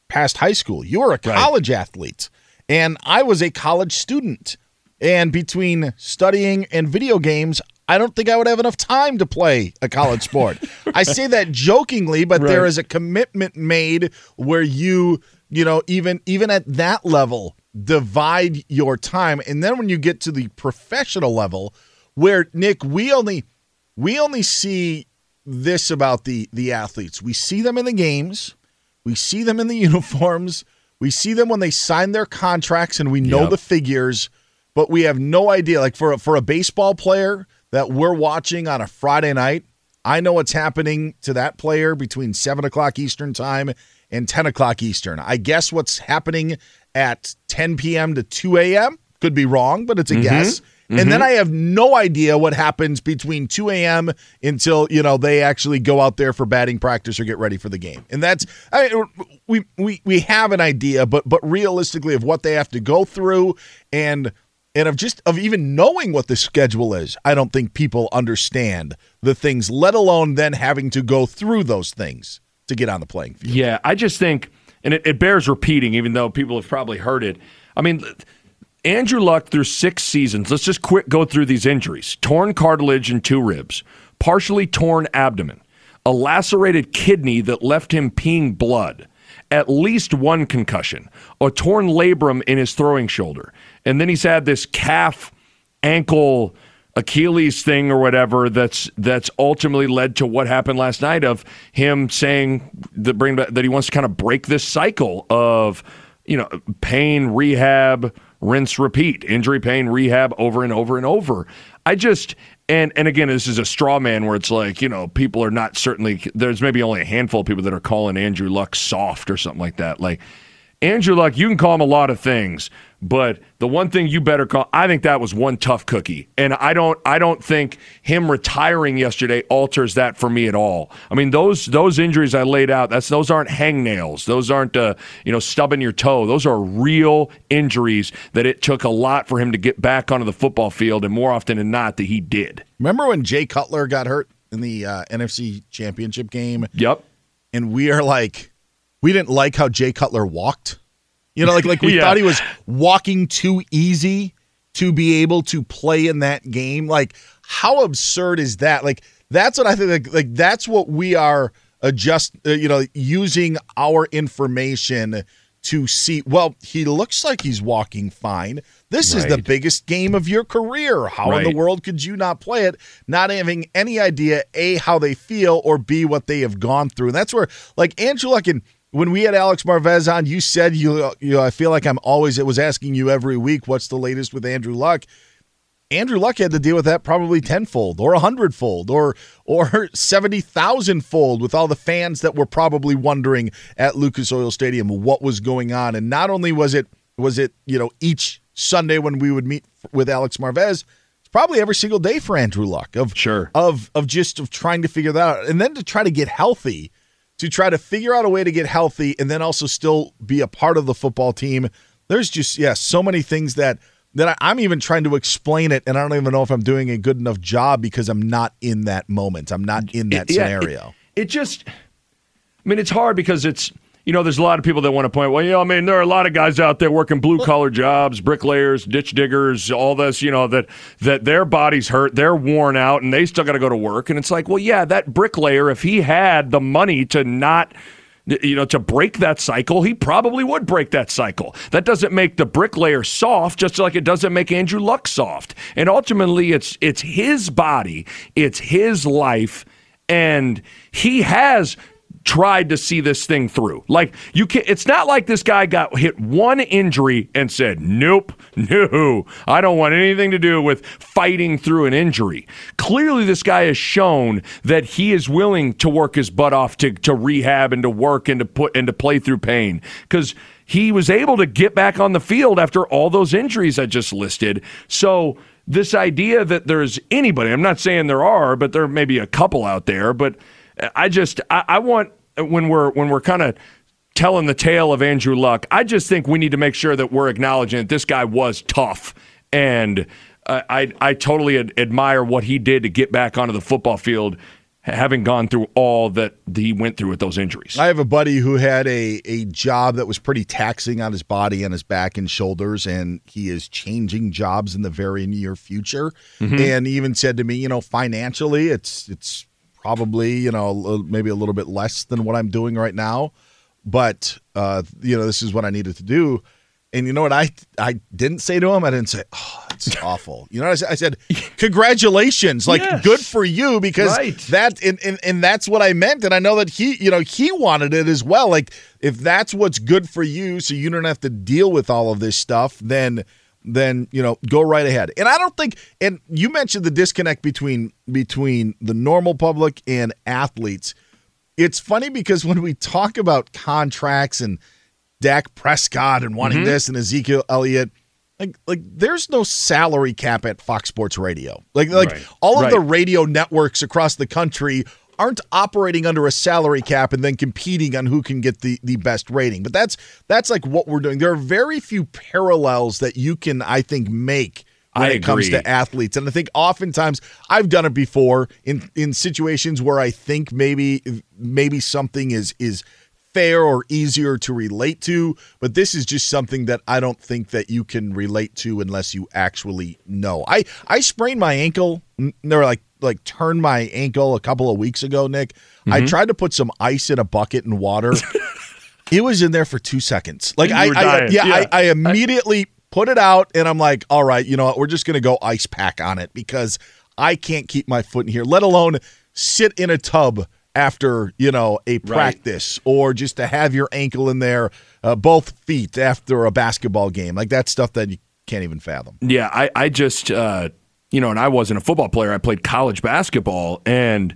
past high school. You were a college athlete and I was a college student. And between studying and video games, I don't think I would have enough time to play a college sport. I say that jokingly, but there Right. is a commitment made where you, you know, even even at that level, divide your time. And then when you get to the professional level, where Nick, we only we only see this about the the athletes. We see them in the games, we see them in the uniforms, we see them when they sign their contracts, and we know Yep. the figures, but we have no idea. Like for a, for a baseball player that we're watching on a Friday night, I know what's happening to that player between seven o'clock Eastern time and ten o'clock Eastern. I guess what's happening at 10 p.m. to 2 a.m. could be wrong, but it's a Mhm. guess. And then Mhm. I have no idea what happens between 2 a.m. until you know they actually go out there for batting practice or get ready for the game. And that's I we we we have an idea, but but realistically of what they have to go through and and of just of even knowing what the schedule is, I don't think people understand the things. Let alone then having to go through those things to get on the playing field. Yeah, I just think, and it, it bears repeating, even though people have probably heard it. I mean, Andrew Luck through six seasons. Let's just quick go through these injuries: torn cartilage in two ribs, partially torn abdomen, a lacerated kidney that left him peeing blood, at least one concussion, a torn labrum in his throwing shoulder, and then he's had this calf ankle Achilles thing or whatever that's that's ultimately led to what happened last night of him saying that bring that he wants to kind of break this cycle of you know, pain, rehab, rinse, repeat, injury, pain, rehab, over and over and over. I just and and again, this is a straw man where it's like you know people are not certainly there's maybe only a handful of people that are calling Andrew Luck soft or something like that. Like Andrew Luck, you can call him a lot of things, but the one thing you better call, I think that was one tough cookie, and I don't, I don't think him retiring yesterday alters that for me at all. I mean, those those injuries I laid out, that's those aren't hangnails, those aren't uh, you know stubbing your toe, those are real injuries that it took a lot for him to get back onto the football field, and more often than not, that he did. Remember when Jay Cutler got hurt in the uh, NFC Championship game? Yep. And we are like we didn't like how Jay Cutler walked. You know, like like we Yeah. thought he was walking too easy to be able to play in that game. Like, how absurd is that? Like, that's what I think. Like, like that's what we are adjust. Uh, you know, using our information to see. Well, he looks like he's walking fine. This is the biggest game of your career. How in the world could you not play it? Not having any idea a how they feel or b what they have gone through. And that's where like Andrew Luck and when we had Alex Marvez on, you said you you know, I feel like I'm always it was asking you every week what's the latest with Andrew Luck. Andrew Luck had to deal with that probably tenfold or a hundredfold or or seventy thousand fold with all the fans that were probably wondering at Lucas Oil Stadium what was going on. And not only was it was it you know each Sunday when we would meet with Alex Marvez, it's probably every single day for Andrew Luck of sure of of just of trying to figure that out and then to try to get healthy to try to figure out a way to get healthy and then also still be a part of the football team. There's just yeah, so many things that that I, I'm even trying to explain it, and I don't even know if I'm doing a good enough job because I'm not in that moment. I'm not in that Yeah, scenario. It, it just, I mean, it's hard because it's, you know, there's a lot of people that want to point, well, you know, I mean, there are a lot of guys out there working blue collar jobs, bricklayers, ditch diggers, all this, you know, that that their bodies hurt, they're worn out, and they still got to go to work. And it's like, well, yeah, that bricklayer, if he had the money to not you know, to break that cycle, he probably would break that cycle. That doesn't make the bricklayer soft, just like it doesn't make Andrew Luck soft. And ultimately, it's it's his body, it's his life, and he has tried to see this thing through. Like you can it's not like this guy got hit one injury and said, "Nope, no. I don't want anything to do with fighting through an injury." Clearly this guy has shown that he is willing to work his butt off to to rehab and to work and to put and to play through pain cuz he was able to get back on the field after all those injuries I just listed. So this idea that there's anybody, I'm not saying there are, but there may be a couple out there, but I just I, I want when we're when we're kind of telling the tale of Andrew Luck, I just think we need to make sure that we're acknowledging that this guy was tough, and uh, I I totally ad- admire what he did to get back onto the football field, having gone through all that he went through with those injuries. I have a buddy who had a a job that was pretty taxing on his body and his back and shoulders, and he is changing jobs in the very near future. Mhm. And he even said to me, you know, financially, it's it's probably you know maybe a little bit less than what I'm doing right now, but uh, you know this is what I needed to do. And you know what I I didn't say to him? I didn't say, "Oh, it's awful." You know what I said? I said, "Congratulations, like Yes. good for you," because Right. that and, and and that's what I meant. And I know that he, you know, he wanted it as well. Like if that's what's good for you, so you don't have to deal with all of this stuff, then then you know go right ahead. And I don't think. And you mentioned the disconnect between between the normal public and athletes. It's funny because when we talk about contracts and Dak Prescott and wanting Mhm. this and Ezekiel Elliott. Like, like, there's no salary cap at Fox Sports Radio. Like, like Right. all of Right. the radio networks across the country aren't operating under a salary cap and then competing on who can get the the best rating. But that's that's like what we're doing. There are very few parallels that you can, I think, make when I it comes to athletes. And I think oftentimes I've done it before in in situations where I think maybe maybe something is is fair or easier to relate to, but this is just something that I don't think that you can relate to unless you actually know. I I sprained my ankle or like like turned my ankle a couple of weeks ago, Nick. I Mhm. tried to put some ice in a bucket and water. it was in there for 2 seconds. Like I, I yeah, Yeah. I, I immediately put it out and I'm like, "All right, you know what? We're just going to go ice pack on it because I can't keep my foot in here, let alone sit in a tub after you know a practice or just to have your ankle in there, uh, both feet after a basketball game. Like that stuff that you can't even fathom. Yeah, I, I just, uh, you know, and I wasn't a football player. I played college basketball, and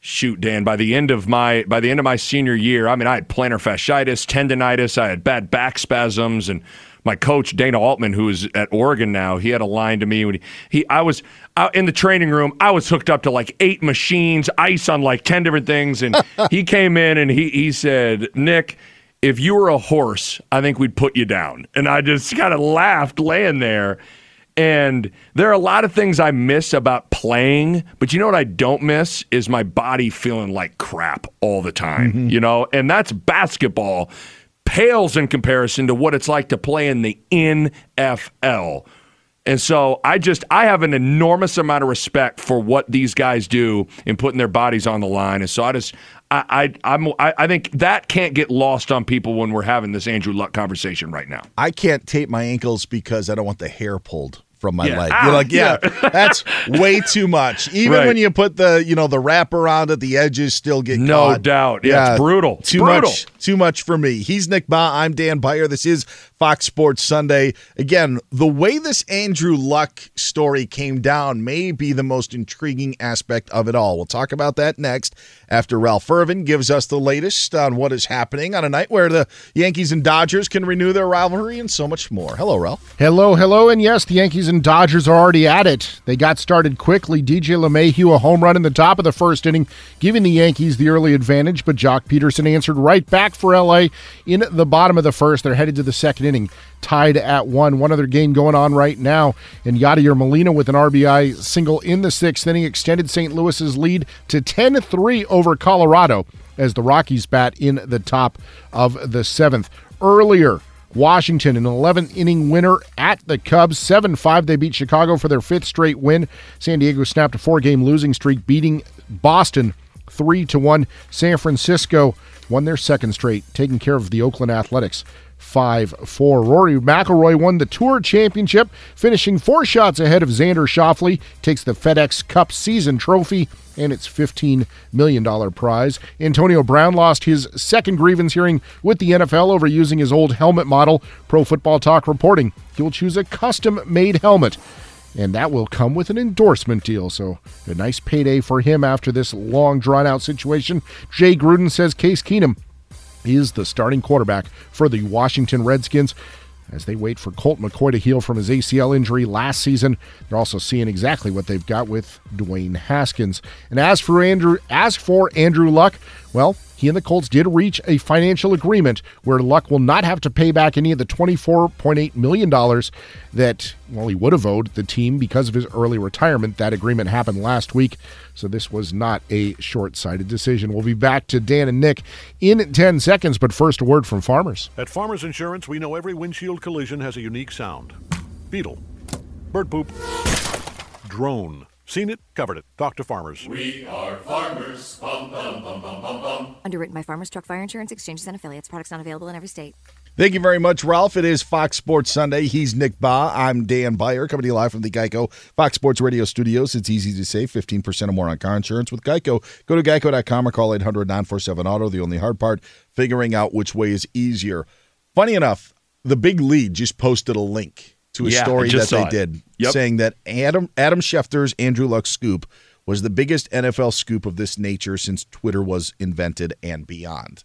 shoot, Dan, by the end of my by the end of my senior year, I mean, I had plantar fasciitis, tendonitis, I had bad back spasms, and my coach Dana Altman, who is at Oregon now, he had a line to me when he, he I was out in the training room. I was hooked up to like eight machines, ice on like ten different things, and he came in and he he said, Nick. If you were a horse, I think we'd put you down. And I just kind of laughed laying there. And there are a lot of things I miss about playing, but you know what I don't miss is my body feeling like crap all the time, mm-hmm. you know? And that's basketball pales in comparison to what it's like to play in the NFL. And so I just I have an enormous amount of respect for what these guys do in putting their bodies on the line. And so I just I I I'm, I, I think that can't get lost on people when we're having this Andrew Luck conversation right now. I can't tape my ankles because I don't want the hair pulled from my Yeah. leg. Ah, You're like, yeah, yeah. that's way too much. Even Right. when you put the, you know, the wrap around it, the edges still get No caught. doubt. Yeah, it's brutal. Too brutal. much. Too much for me. He's Nick Bahe. I'm Dan Beyer. This is Fox Sports Sunday. Again, the way this Andrew Luck story came down may be the most intriguing aspect of it all. We'll talk about that next after Ralph Irvin gives us the latest on what is happening on a night where the Yankees and Dodgers can renew their rivalry and so much more. Hello, Ralph. Hello, hello, and yes, the Yankees and Dodgers are already at it. They got started quickly. DJ LeMahieu a home run in the top of the first inning, giving the Yankees the early advantage, but Joc Pederson answered right back for LA in the bottom of the first. They're headed to the second inning, tied at one. One other game going on right now, and Yadier Molina with an RBI single in the sixth inning extended St. Louis's lead to 10-3 over Colorado as the Rockies bat in the top of the seventh. Earlier, Washington, an 11 inning winner at the Cubs. 7 5. They beat Chicago for their fifth straight win. San Diego snapped a four game losing streak, beating Boston 3 to 1. San Francisco won their second straight, taking care of the Oakland Athletics. 5 4. Rory McIlroy won the Tour Championship, finishing four shots ahead of Xander Schauffele. Takes the FedEx Cup season trophy and its $15 million prize. Antonio Brown lost his second grievance hearing with the NFL over using his old helmet model. Pro Football Talk reporting he'll choose a custom made helmet. And that will come with an endorsement deal. So, a nice payday for him after this long, drawn out situation. Jay Gruden says Case Keenum is the starting quarterback for the Washington Redskins as they wait for Colt McCoy to heal from his ACL injury last season. They're also seeing exactly what they've got with Dwayne Haskins. And as for Andrew, as for Andrew Luck, well, he and the Colts did reach a financial agreement where Luck will not have to pay back any of the $24.8 million that, well, he would have owed the team because of his early retirement. That agreement happened last week, so this was not a short sighted decision. We'll be back to Dan and Nick in 10 seconds, but first, a word from farmers. At Farmers Insurance, we know every windshield collision has a unique sound. Beetle. Bird poop. Drone. Seen it, covered it. Talk to farmers. We are farmers. Bum, bum, bum, bum, bum, bum. Underwritten by Farmers Truck Fire Insurance Exchanges and Affiliates. Products not available in every state. Thank you very much, Ralph. It is Fox Sports Sunday. He's Nick Bahe. I'm Dan Beyer, coming to you live from the Geico Fox Sports Radio studios. It's easy to save 15% or more on car insurance with Geico. Go to geico.com or call 800 947 Auto. The only hard part, figuring out which way is easier. Funny enough, the big lead just posted a link to a Yeah, story that they it. did Yep. saying that Adam Adam Schefter's Andrew Luck scoop was the biggest NFL scoop of this nature since Twitter was invented and beyond.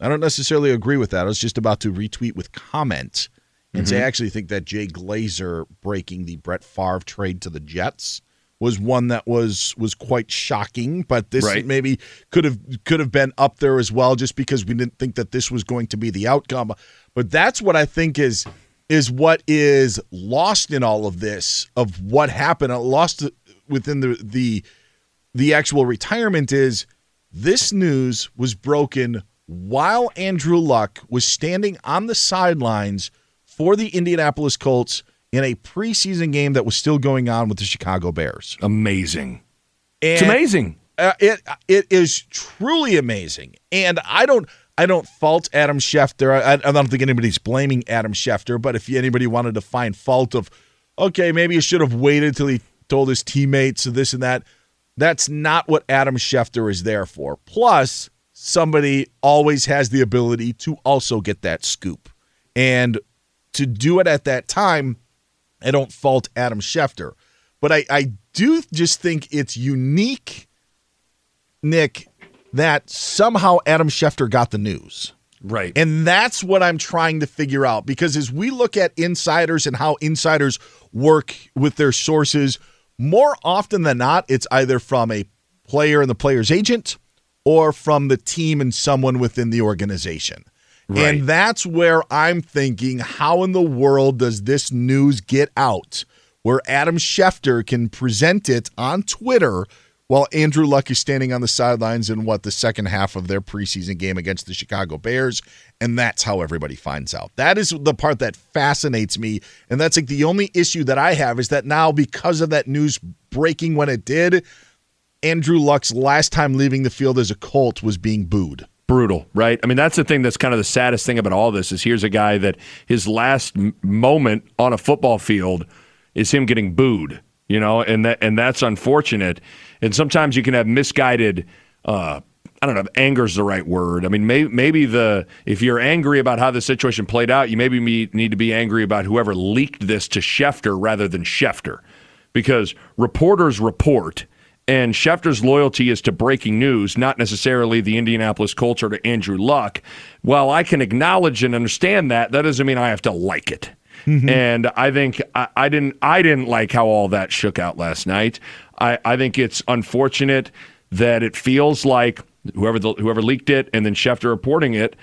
I don't necessarily agree with that. I was just about to retweet with comment and say Mm-hmm. I actually think that Jay Glazer breaking the Brett Favre trade to the Jets was one that was was quite shocking, but this Right. maybe could have could have been up there as well just because we didn't think that this was going to be the outcome. But that's what I think is is what is lost in all of this of what happened uh, lost within the the the actual retirement is this news was broken while Andrew Luck was standing on the sidelines for the Indianapolis Colts in a preseason game that was still going on with the Chicago Bears. Amazing. And, It's amazing. Uh, it it is truly amazing, and I don't I don't fault Adam Schefter. I, I don't think anybody's blaming Adam Schefter, but if anybody wanted to find fault of, okay, maybe he should have waited till he told his teammates this and that. That's not what Adam Schefter is there for. Plus, somebody always has the ability to also get that scoop. And to do it at that time, I don't fault Adam Schefter. But I, I do just think it's unique, Nick, that somehow Adam Schefter got the news. Right. And that's what I'm trying to figure out because as we look at insiders and how insiders work with their sources, more often than not, it's either from a player and the player's agent or from the team and someone within the organization. Right. And that's where I'm thinking how in the world does this news get out where Adam Schefter can present it on Twitter while Andrew Luck is standing on the sidelines in what the second half of their preseason game against the Chicago Bears, and that's how everybody finds out. That is the part that fascinates me, and that's like the only issue that I have is that now because of that news breaking when it did, Andrew Luck's last time leaving the field as a Colt was being booed. brutal, right? I mean, that's the thing that's kind of the saddest thing about all this is here's a guy that his last moment on a football field is him getting booed, you know, and that and that's unfortunate. And sometimes you can have misguided. Uh, I don't know if anger's the right word. I mean, may, maybe the if you're angry about how the situation played out, you maybe need to be angry about whoever leaked this to Schefter rather than Schefter, because reporters report. And Schefter's loyalty is to breaking news, not necessarily the Indianapolis Colts or to Andrew Luck. While I can acknowledge and understand that, that doesn't mean I have to like it. And I think I, I didn't I didn't like how all that shook out last night. I, I think it's unfortunate that it feels like whoever the, whoever leaked it and then Schefter reporting it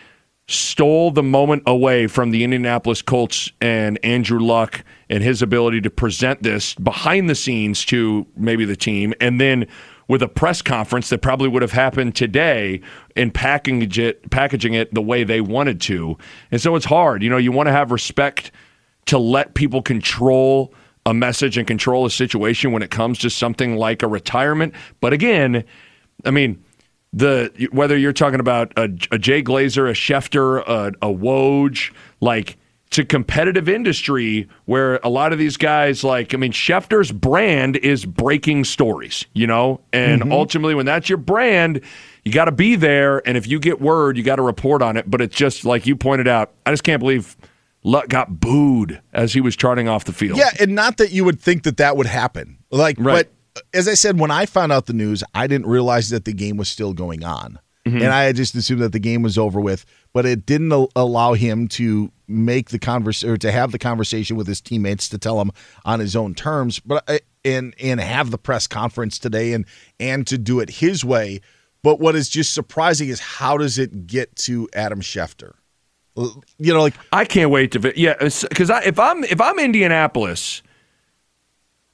stole the moment away from the Indianapolis Colts and Andrew Luck and his ability to present this behind the scenes to maybe the team and then with a press conference that probably would have happened today and packaging it packaging it the way they wanted to. And so it's hard. You know, you want to have respect to let people control a message and control a situation when it comes to something like a retirement. But again, I mean, the whether you're talking about a, a Jay Glazer, a Schefter, a, a Woj, like it's a competitive industry where a lot of these guys, like I mean, Schefter's brand is breaking stories, you know, and mm-hmm. ultimately when that's your brand. You got to be there, and if you get word, you got to report on it. But it's just like you pointed out. I just can't believe got booed as he was charting off the field. Yeah, and not that you would think that that would happen. Like, Right. but as I said, when I found out the news, I didn't realize that the game was still going on, Mhm. and I just assumed that the game was over with. But it didn't al- allow him to make the converse or to have the conversation with his teammates to tell him on his own terms. But I, and and have the press conference today and and to do it his way. But what is just surprising is how does it get to Adam Schefter? You know, like I can't wait to yeah, because if I'm if I'm Indianapolis,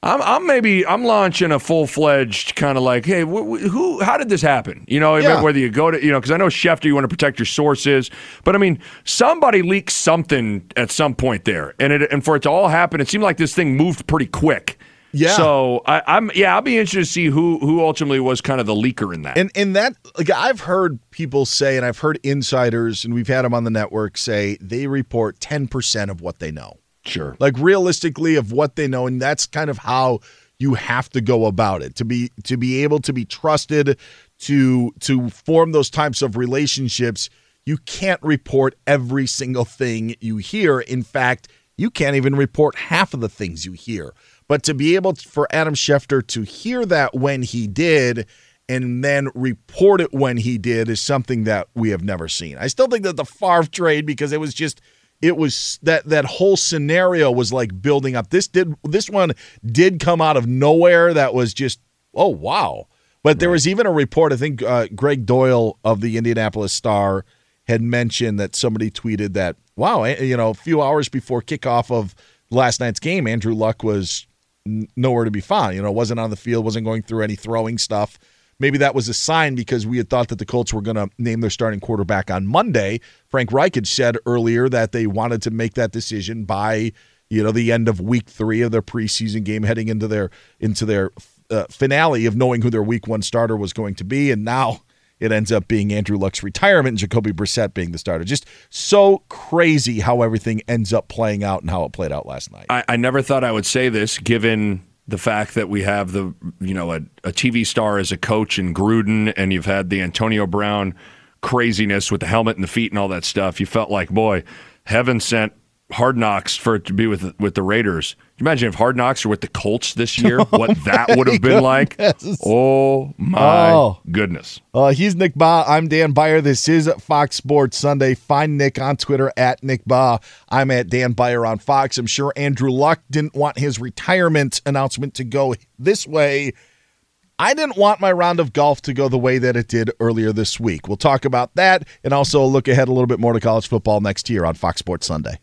I'm I'm maybe I'm launching a full fledged kind of like, hey, wh- wh- who? How did this happen? You know, Yeah. whether you go to you know, because I know Schefter, you want to protect your sources, but I mean, somebody leaked something at some point there, and it and for it to all happen, it seemed like this thing moved pretty quick. Yeah. So I, I'm yeah, I'll be interested to see who who ultimately was kind of the leaker in that. And and that like I've heard people say, and I've heard insiders, and we've had them on the network say they report ten percent of what they know. Sure. Like realistically of what they know, and that's kind of how you have to go about it to be to be able to be trusted to to form those types of relationships. You can't report every single thing you hear. In fact, you can't even report half of the things you hear. But to be able to, for Adam Schefter to hear that when he did and then report it when he did is something that we have never seen. I still think that the Favre trade because it was just it was that that whole scenario was like building up. This did this one did come out of nowhere that was just oh wow. But there was even a report I think uh, Gregg Doyel of the Indianapolis Star had mentioned that somebody tweeted that wow, eh, you know, a few hours before kickoff of last night's game, Andrew Luck was nowhere to be found. You know, wasn't on the field, wasn't going through any throwing stuff. Maybe that was a sign because we had thought that the Colts were going to name their starting quarterback on Monday. Frank Reich had said earlier that they wanted to make that decision by you know the end of Week Three of their preseason game, heading into their into their uh, finale of knowing who their Week One starter was going to be, and now it ends up being Andrew Luck's retirement and Jacoby Brissett being the starter. Just so crazy how everything ends up playing out and how it played out last night. I, I never thought I would say this, given the fact that we have the you know a, a TV star as a coach in Gruden, and you've had the Antonio Brown craziness with the helmet and the feet and all that stuff. You felt like, boy, heaven sent Hard Knocks for it to be with with the Raiders. Can you imagine if Hard Knocks were with the Colts this year? what that would have been like? Oh my Oh. goodness! Uh, he's Nick Bahe. I'm Dan Beyer. This is Fox Sports Sunday. Find Nick on Twitter at Nick Bahe. I'm at Dan Beyer on Fox. I'm sure Andrew Luck didn't want his retirement announcement to go this way. I didn't want my round of golf to go the way that it did earlier this week. We'll talk about that and also look ahead a little bit more to college football next year on Fox Sports Sunday.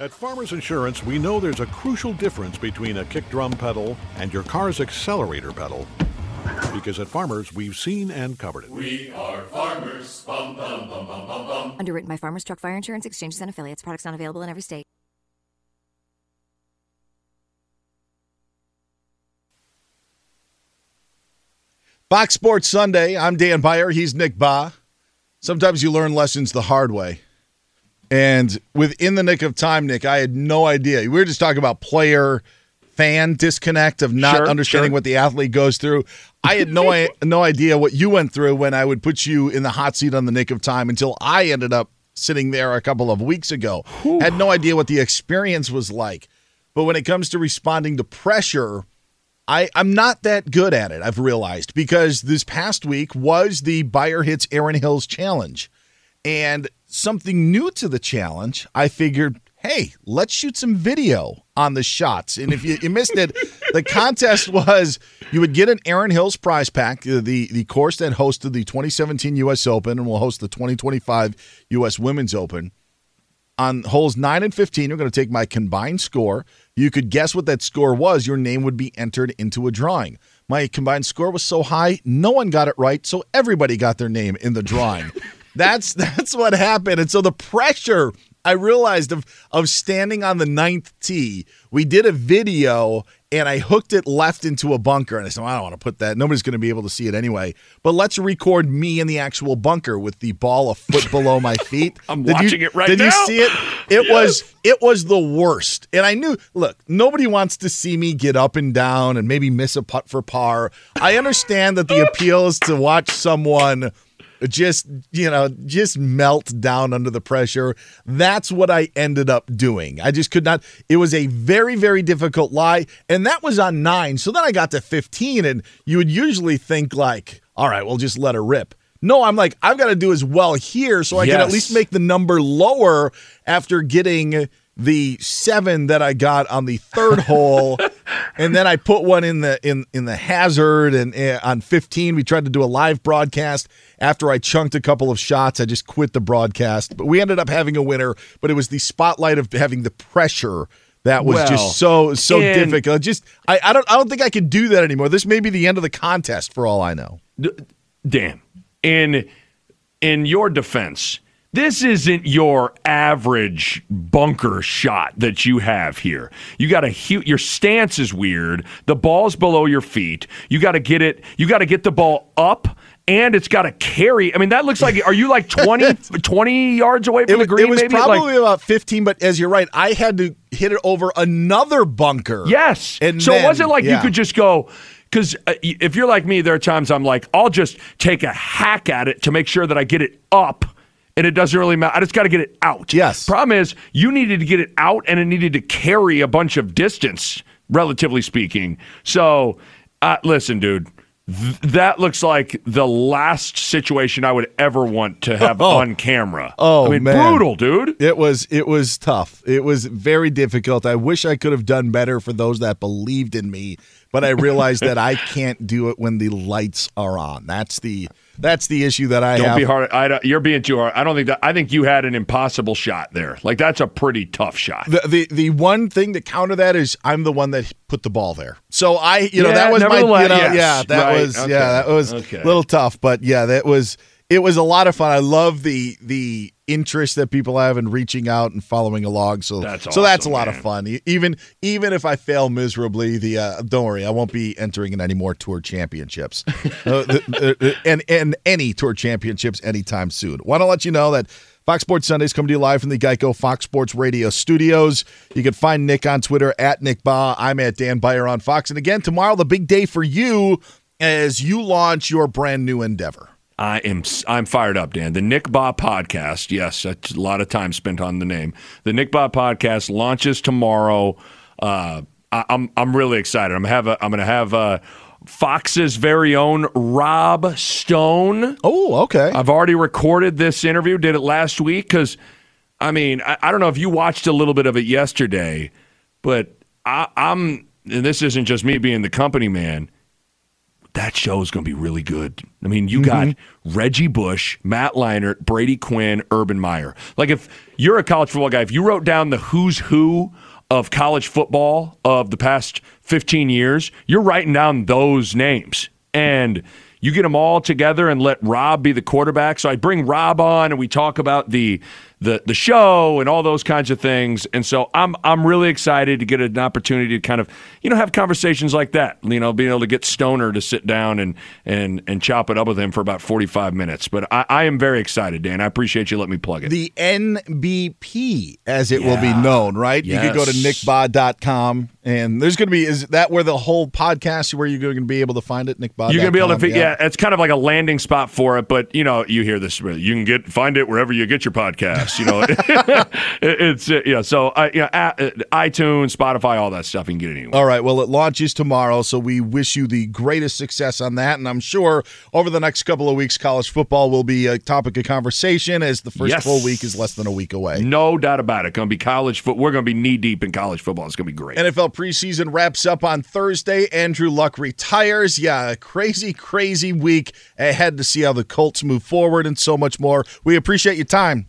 At Farmers Insurance, we know there's a crucial difference between a kick drum pedal and your car's accelerator pedal. Because at Farmers, we've seen and covered it. We are farmers. Bum, bum, bum, bum, bum, bum. Underwritten by Farmers Truck Fire Insurance Exchanges and Affiliates. Products not available in every state. Fox Sports Sunday. I'm Dan Beyer. He's Nick Bahe. Sometimes you learn lessons the hard way. And within the nick of time, Nick, I had no idea. We were just talking about player fan disconnect of not Sure, understanding sure. what the athlete goes through. I had no no idea what you went through when I would put you in the hot seat on the nick of time until I ended up sitting there a couple of weeks ago. Had no idea what the experience was like. But when it comes to responding to pressure, I, I'm not that good at it, I've realized, because this past week was the Beyer Hits Erin Hills Challenge. And something new to the challenge, I figured, hey, let's shoot some video on the shots. And if you, you missed it, the contest was you would get an Erin Hills prize pack, uh, the, the course that hosted the 2017 U.S. Open and will host the 2025 U.S. Women's Open on holes 9 and 15 you're going to take my combined score you could guess what that score was your name would be entered into a drawing my combined score was so high no one got it right so everybody got their name in the drawing that's that's what happened and so the pressure i realized of of standing on the ninth tee we did a video and I hooked it left into a bunker. And I said, well, I don't want to put that. Nobody's going to be able to see it anyway. But let's record me in the actual bunker with the ball a foot below my feet. I'm Did you- watching it right Did now. Did you see it? It was it was the worst. And I knew, look, nobody wants to see me get up and down and maybe miss a putt for par. I understand that the appeal is to watch someone just you know just melt down under the pressure. That's what i ended up doing. I just could not it was a very very difficult lie and that was on 9 so then i got to 15 and you would usually think like all right we'll just let her rip. No i'm like i've got to do as well here so i can at least make the number lower after getting the seven that I got on the third hole, and then I put one in the in in the hazard. And uh, on fifteen, we tried to do a live broadcast. After I chunked a couple of shots, I just quit the broadcast. But we ended up having a winner. But it was the spotlight of having the pressure that was Well, just so so and- difficult. Just I, I don't I don't think I can do that anymore. This may be the end of the contest for all I know. Dan, in in your defense, this isn't your average bunker shot that you have here. You got a huge. Your stance is weird. The ball's below your feet. You got to get it. You got to get the ball up. And it's got to carry. I mean, that looks like. Are you like 20, 20 yards away from It, the green? it was maybe? probably Like- about 15, but as you're right, I had to hit it over another bunker. Yes. And so then- it wasn't like yeah. you could just go because uh, if you're like me, there are times I'm like, I'll just take a hack at it to make sure that I get it up. And it doesn't really matter. I just got to get it out. Yes. Problem is, you needed to get it out, and it needed to carry a bunch of distance, relatively speaking. So, uh, listen, dude, th- that looks like the last situation I would ever want to have Oh. on camera. Oh, I mean, man. brutal, dude. It was it was tough. It was very difficult. I wish I could have done better for those that believed in me, but I realized that I can't do it when the lights are on. That's the that's the issue that I Don't have. be hard. I, you're being too hard. I don't think that. I think you had an impossible shot there. Like that's a pretty tough shot. The, the the one thing to counter that is I'm the one that put the ball there. So I you know that was my you know yes. yeah that Right, was okay, yeah that was okay. a little tough but yeah that was it was a lot of fun. I love the the interest that people have in reaching out and following along. So That's so that's a awesome, lot of fun. Even even if I fail miserably, the uh, don't worry, I won't be entering in any more tour championships, uh, the, the, and and any tour championships anytime soon. Want to let you know that Fox Sports Sundays come to you live from the Geico Fox Sports Radio studios. You can find Nick on Twitter at Nick Bahe. I'm at Dan Beyer on Fox. And again, tomorrow, the big day for you as you launch your brand new endeavor. I am I'm fired up, Dan. The Nick Bahe podcast. Yes, that's a lot of time spent on the name. The Nick Bahe podcast launches tomorrow. Uh, I, I'm I'm really excited. I'm have a, I'm going to have uh, Fox's very own Rob Stone. Oh, okay. I've already recorded this interview. Did it last week because, I mean, I, I don't know if you watched a little bit of it yesterday, but I, I'm. And this isn't just me being the company man that show is going to be really good. I mean, you got mm-hmm. Reggie Bush, Matt Leinart, Brady Quinn, Urban Meyer. Like, if you're a college football guy, if you wrote down the who's who of college football of the past 15 years, you're writing down those names. And you get them all together and let Rob be the quarterback. So I bring Rob on and we talk about the the the show and all those kinds of things. And so I'm I'm really excited to get an opportunity to kind of you know have conversations like that. You know, being able to get Stoner to sit down and and and chop it up with him for about 45 minutes. But I, I am very excited, Dan. I appreciate you letting me plug it. The NBP, as it yeah. will be known, right? Yes. You could go to nickbahe.com and there's going to be is that where the whole podcast where you're going to be able to find it, nickbahe. You're going to be able to yeah. yeah, it's kind of like a landing spot for it. But you know, you hear this, you can get find it wherever you get your podcast. You know, it's uh, yeah. So uh, yeah, uh, iTunes, Spotify, all that stuff. You can get it anywhere. All right. Well, it launches tomorrow, so we wish you the greatest success on that. And I'm sure over the next couple of weeks, college football will be a topic of conversation as the first yes. full week is less than a week away. No doubt about it. Going to be college foot. We're going to be knee deep in college football. It's going to be great. NFL preseason wraps up on Thursday. Andrew Luck retires. Yeah, crazy, crazy week ahead to see how the Colts move forward and so much more. We appreciate your time.